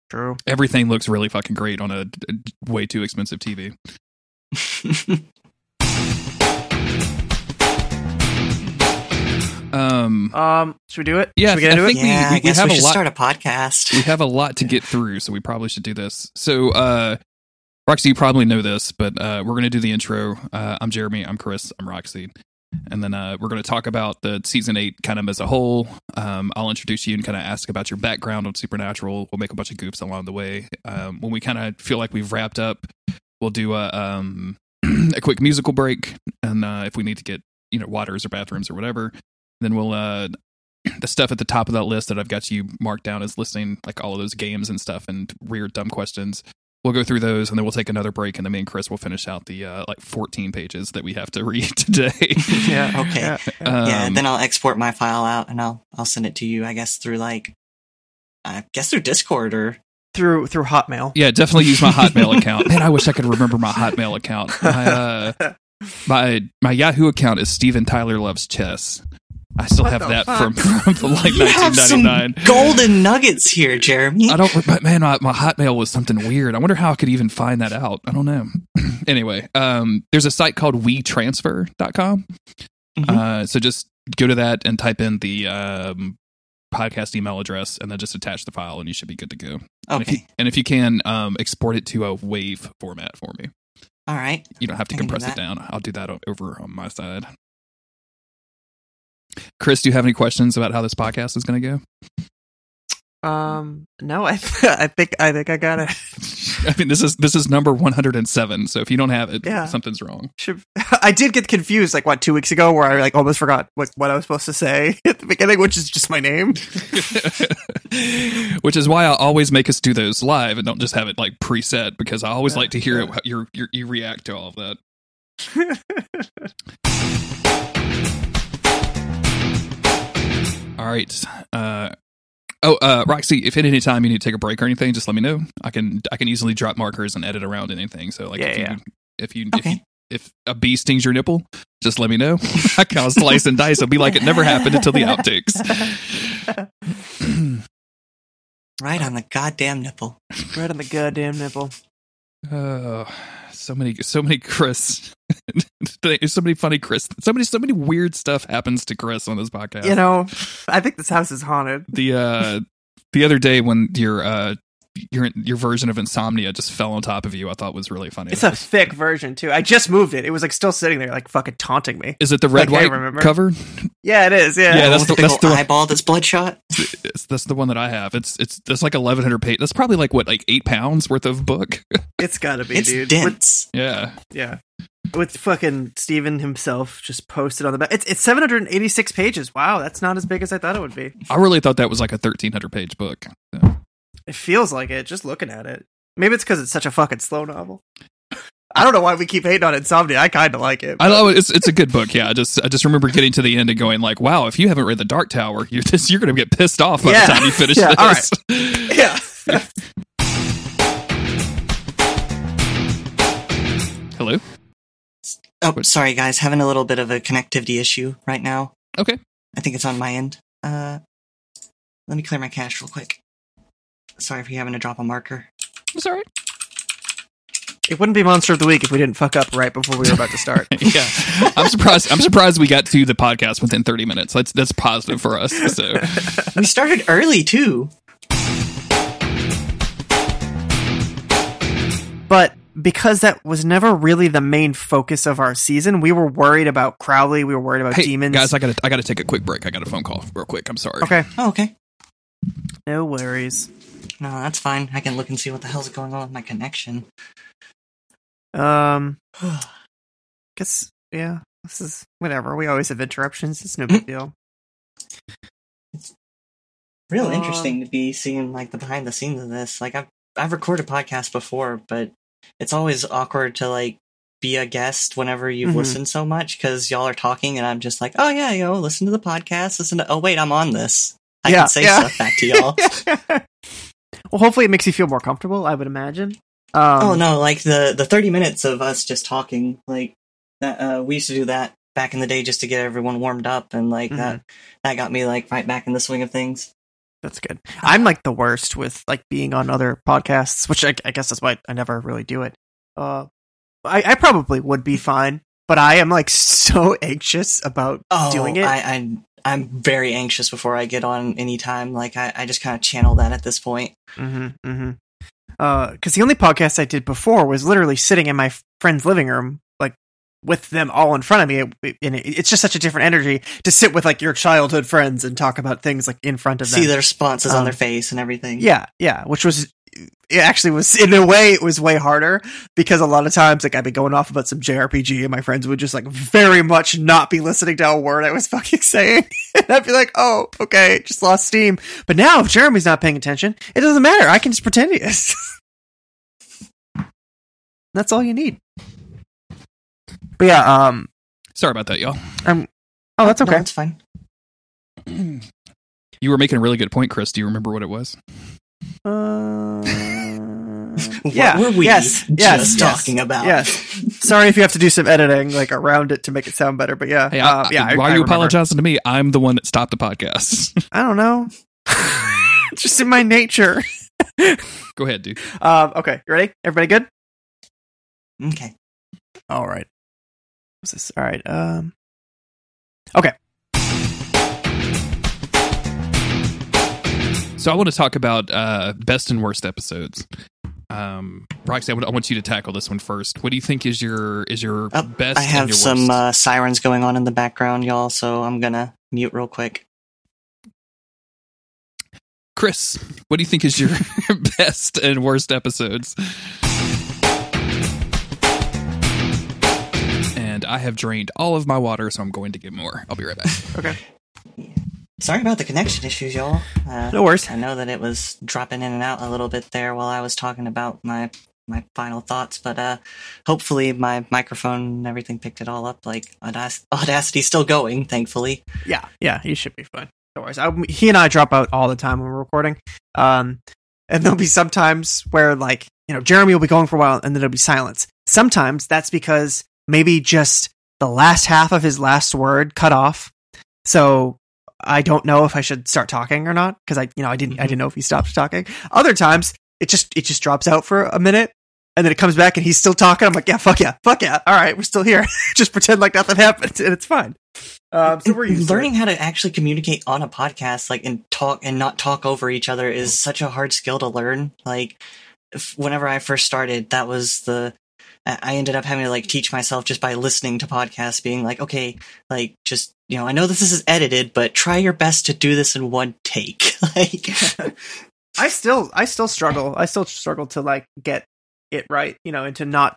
True. everything looks really fucking great on a, a way too expensive TV. Um, Um, should we do it? Yeah, should we get I think it? we- yeah, we I guess have we a should lot- start a podcast. we have a lot to get through, so we probably should do this. So, uh, Roxy, you probably know this, but uh, we're going to do the intro. Uh, I'm Jeremy. I'm Chris. I'm Roxy. And then uh, we're going to talk about the season eight kind of as a whole. Um, I'll introduce you and kind of ask about your background on Supernatural. We'll make a bunch of goofs along the way. Um, when we kind of feel like we've wrapped up, we'll do a um, a quick musical break, and uh, if we need to get you know waters or bathrooms or whatever, then we'll uh, the stuff at the top of that list that I've got you marked down as listing like all of those games and stuff and weird dumb questions. We'll go through those and then we'll take another break and then me and Chris will finish out the uh, like 14 pages that we have to read today. Yeah. Okay. Yeah. Um, yeah, then I'll export my file out and I'll I'll send it to you. I guess through like, I guess through Discord or Through through Hotmail. yeah, definitely use my Hotmail account. Man, I wish I could remember my Hotmail account. My uh, my my Yahoo account is Steven Tyler loves chess. I still What have that fuck? from, from like you have some 1999. golden nuggets here, Jeremy. I don't, but man, my, my Hotmail was something weird. I wonder how I could even find that out. I don't know. anyway, um, there's a site called WeTransfer.com. Mhm. Uh, so just go to that and type in the um, podcast email address and then just attach the file and you should be good to go. And if you, okay, and if you can, um, export it to a WAV format for me. all right. You don't have to can do compress it down. I'll do that over on my side. Chris, do you have any questions about how this podcast is going to go? Um, no, I I think I think I got it. I mean, this is this is number 107. So if you don't have it, Yeah. something's wrong. Should, I did get confused, like what two weeks ago, where I like almost forgot what what I was supposed to say at the beginning, which is just my name. Which is why I always make us do those live and don't just have it like preset because I always Yeah, like to hear yeah. it, how you you you react to all of that. All right. Uh, oh, uh, Roxy, if at any time you need to take a break or anything, just let me know. I can I can easily drop markers and edit around anything. So like Yeah, if you if you if, you, if a bee stings your nipple, just let me know. I can slice and dice. It'll be like it never happened until the outtakes. Right on the goddamn nipple. right on the goddamn nipple. Oh, so many, so many Chris. So many funny Chris. So many, so many weird stuff happens to Chris on this podcast. You know, I think this house is haunted. the uh, the other day when your uh, your your version of insomnia just fell on top of you, I thought was really funny. It's a thick version too. I just moved it. It was like still sitting there, like fucking taunting me. Is it the red I can't white remember. cover? Yeah, it is. Yeah, Yeah, that's the- with the that's the eyeball that's bloodshot. It's, that's the one that I have. It's it's that's like 1100 page. That's probably like what like eight pounds worth of book. it's gotta be, It's dude. With- dense. yeah, yeah, with fucking Stephen himself just posted on the back. It's it's 786 pages. Wow, that's not as big as I thought it would be. I really thought that was like a 1300 page book. It feels like it just looking at it. Maybe it's because it's such a fucking slow novel. I don't know why we keep hating on Insomnia. I kind of like it. I but- know it's it's a good book. Yeah, I just I just remember getting to the end and going like, wow, if you haven't read the Dark Tower, you're just you're gonna get pissed off by Yeah. the time you finish Yeah, all this. Yeah. Hello. Oh, What- sorry guys, having a little bit of a connectivity issue right now. Okay. I think it's on my end. Uh, let me clear my cache real quick. Sorry for you having to drop a marker. It's all right. It wouldn't be Monster of the Week if we didn't fuck up right before we were about to start. yeah, I'm surprised. I'm surprised we got to the podcast within 30 minutes. That's that's positive for us. So We started early too. but because that was never really the main focus of our season, we were worried about Crowley. We were worried about hey, demons. guys, I gotta I gotta take a quick break. I got a phone call real quick. I'm sorry. okay, Oh, okay. no worries. No, that's fine. I can look and see what the hell's going on with my connection. Um, guess yeah. This is whatever. We always have interruptions. It's no big deal. It's real Uh, interesting to be seeing like the behind the scenes of this. Like I've I've recorded podcasts before, but it's always awkward to like be a guest whenever you've Mhm. listened so much because y'all are talking and I'm just like, oh yeah, you know, listen to the podcast. Listen to. Oh wait, I'm on this. I Yeah, can say yeah. stuff back to y'all. well, hopefully it makes you feel more comfortable. I would imagine. Um, oh no, like the the 30 minutes of us just talking, like that. Uh, we used to do that back in the day just to get everyone warmed up, and like that Mm-hmm. that got me like right back in the swing of things. That's good. I'm like the worst with like being on other podcasts, which I, I guess that's why I never really do it. Uh, I, I probably would be fine, but I am like so anxious about Oh, doing it. I, I I'm very anxious before I get on any time. Like I, I just kind of channel that at this point. Mm-hmm. Mm-hmm. Uh, because the only podcast I did before was literally sitting in my friend's living room, like with them all in front of me, and it's just such a different energy to sit with like your childhood friends and talk about things like in front of them. See their responses Um, on their face and everything. Yeah, yeah, which was it actually was in a way it was way harder because a lot of times like I'd be going off about some JRPG and my friends would just like very much not be listening to a word I was fucking saying. and I'd be like, "Oh, okay, just lost steam." But now if Jeremy's not paying attention, it doesn't matter. I can just pretend he is. That's all you need. But yeah, um Sorry about that, y'all. I'm Oh, that's No, okay. it's fine. You were making a really good point, Chris. Do you remember what it was? Uh, What yeah, were we yes, just yes, yes, talking about? Yes. Sorry if you have to do some editing like around it to make it sound better, but yeah, Hey, uh, I, yeah. I- why I are you apologizing to me? I'm the one that stopped the podcast. I don't know. It's just in my nature. Go ahead, dude. Um, okay, you ready? Everybody good? Okay. All right. What's this? All right. Um. Okay. So I want to talk about uh, best and worst episodes. Um, Roxy, I want, I want you to tackle this one first. What do you think is your is your Oh, best? I and have your some worst? uh, sirens going on in the background, y'all. So I'm gonna mute real quick. Chris, what do you think is your best and worst episodes? And I have drained all of my water, so I'm going to get more. I'll be right back. Okay. Sorry about the connection issues, y'all. Uh, No worries. I know that it was dropping in and out a little bit there while I was talking about my my final thoughts, but uh, hopefully my microphone and everything picked it all up. Like Audac- Audacity's still going, thankfully. Yeah. Yeah. You should be fine. No worries. I, he and I drop out all the time when we're recording. Um, and there'll be sometimes where like you know Jeremy will be going for a while and then there'll be silence. Sometimes that's because maybe just the last half of his last word cut off. So I don't know if I should start talking or not because I you know I didn't I didn't know if he stopped talking. Other times it just it just drops out for a minute and then it comes back and he's still talking. I'm like yeah fuck yeah fuck yeah all right we're still here. just pretend like nothing happened and it's fine. Um, so we're used to learning how to actually communicate on a podcast, like and talk and not talk over each other, is such a hard skill to learn. Like, if, whenever I first started, that was the I ended up having to like teach myself just by listening to podcasts, being like, okay, like just you know, I know this is edited, but try your best to do this in one take. like, I still I still struggle. I still struggle to like get it right, you know, and to not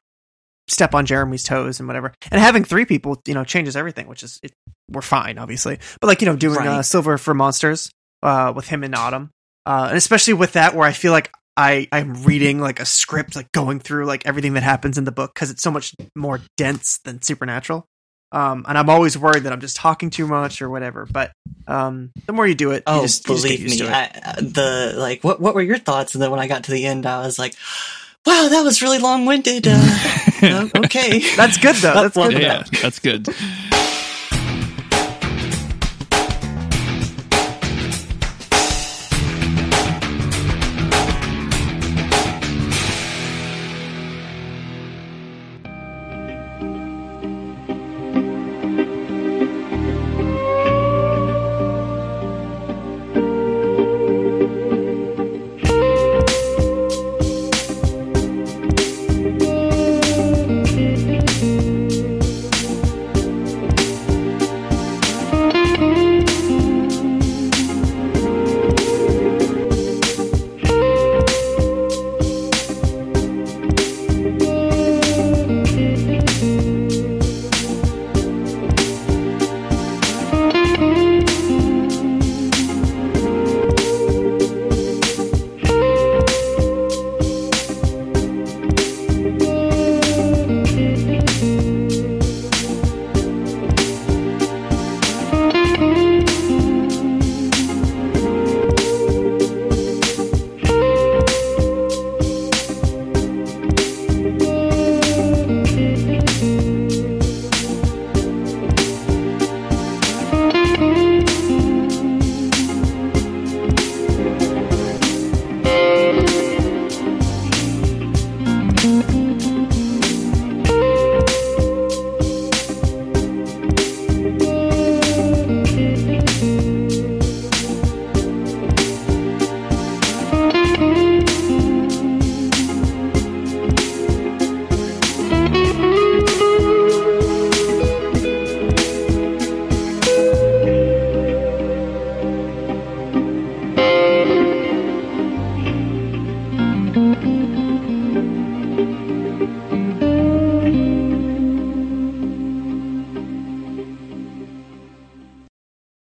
step on Jeremy's toes and whatever. And having three people, you know, changes everything, which is it, we're fine, obviously. But like you know, doing uh, Silver for Monsters uh, with him and Autumn, uh, and especially with that, where I feel like I I'm reading like a script, like going through like everything that happens in the book because it's so much more dense than Supernatural. Um, and I'm always worried that I'm just talking too much or whatever. But um, the more you do it, you oh, just, you just get believe used me, to it. I, uh, the like, what what were your thoughts? And then when I got to the end, I was like, wow, that was really long winded. Uh, okay, That's good though. That's Well, good. yeah, yeah, that's good.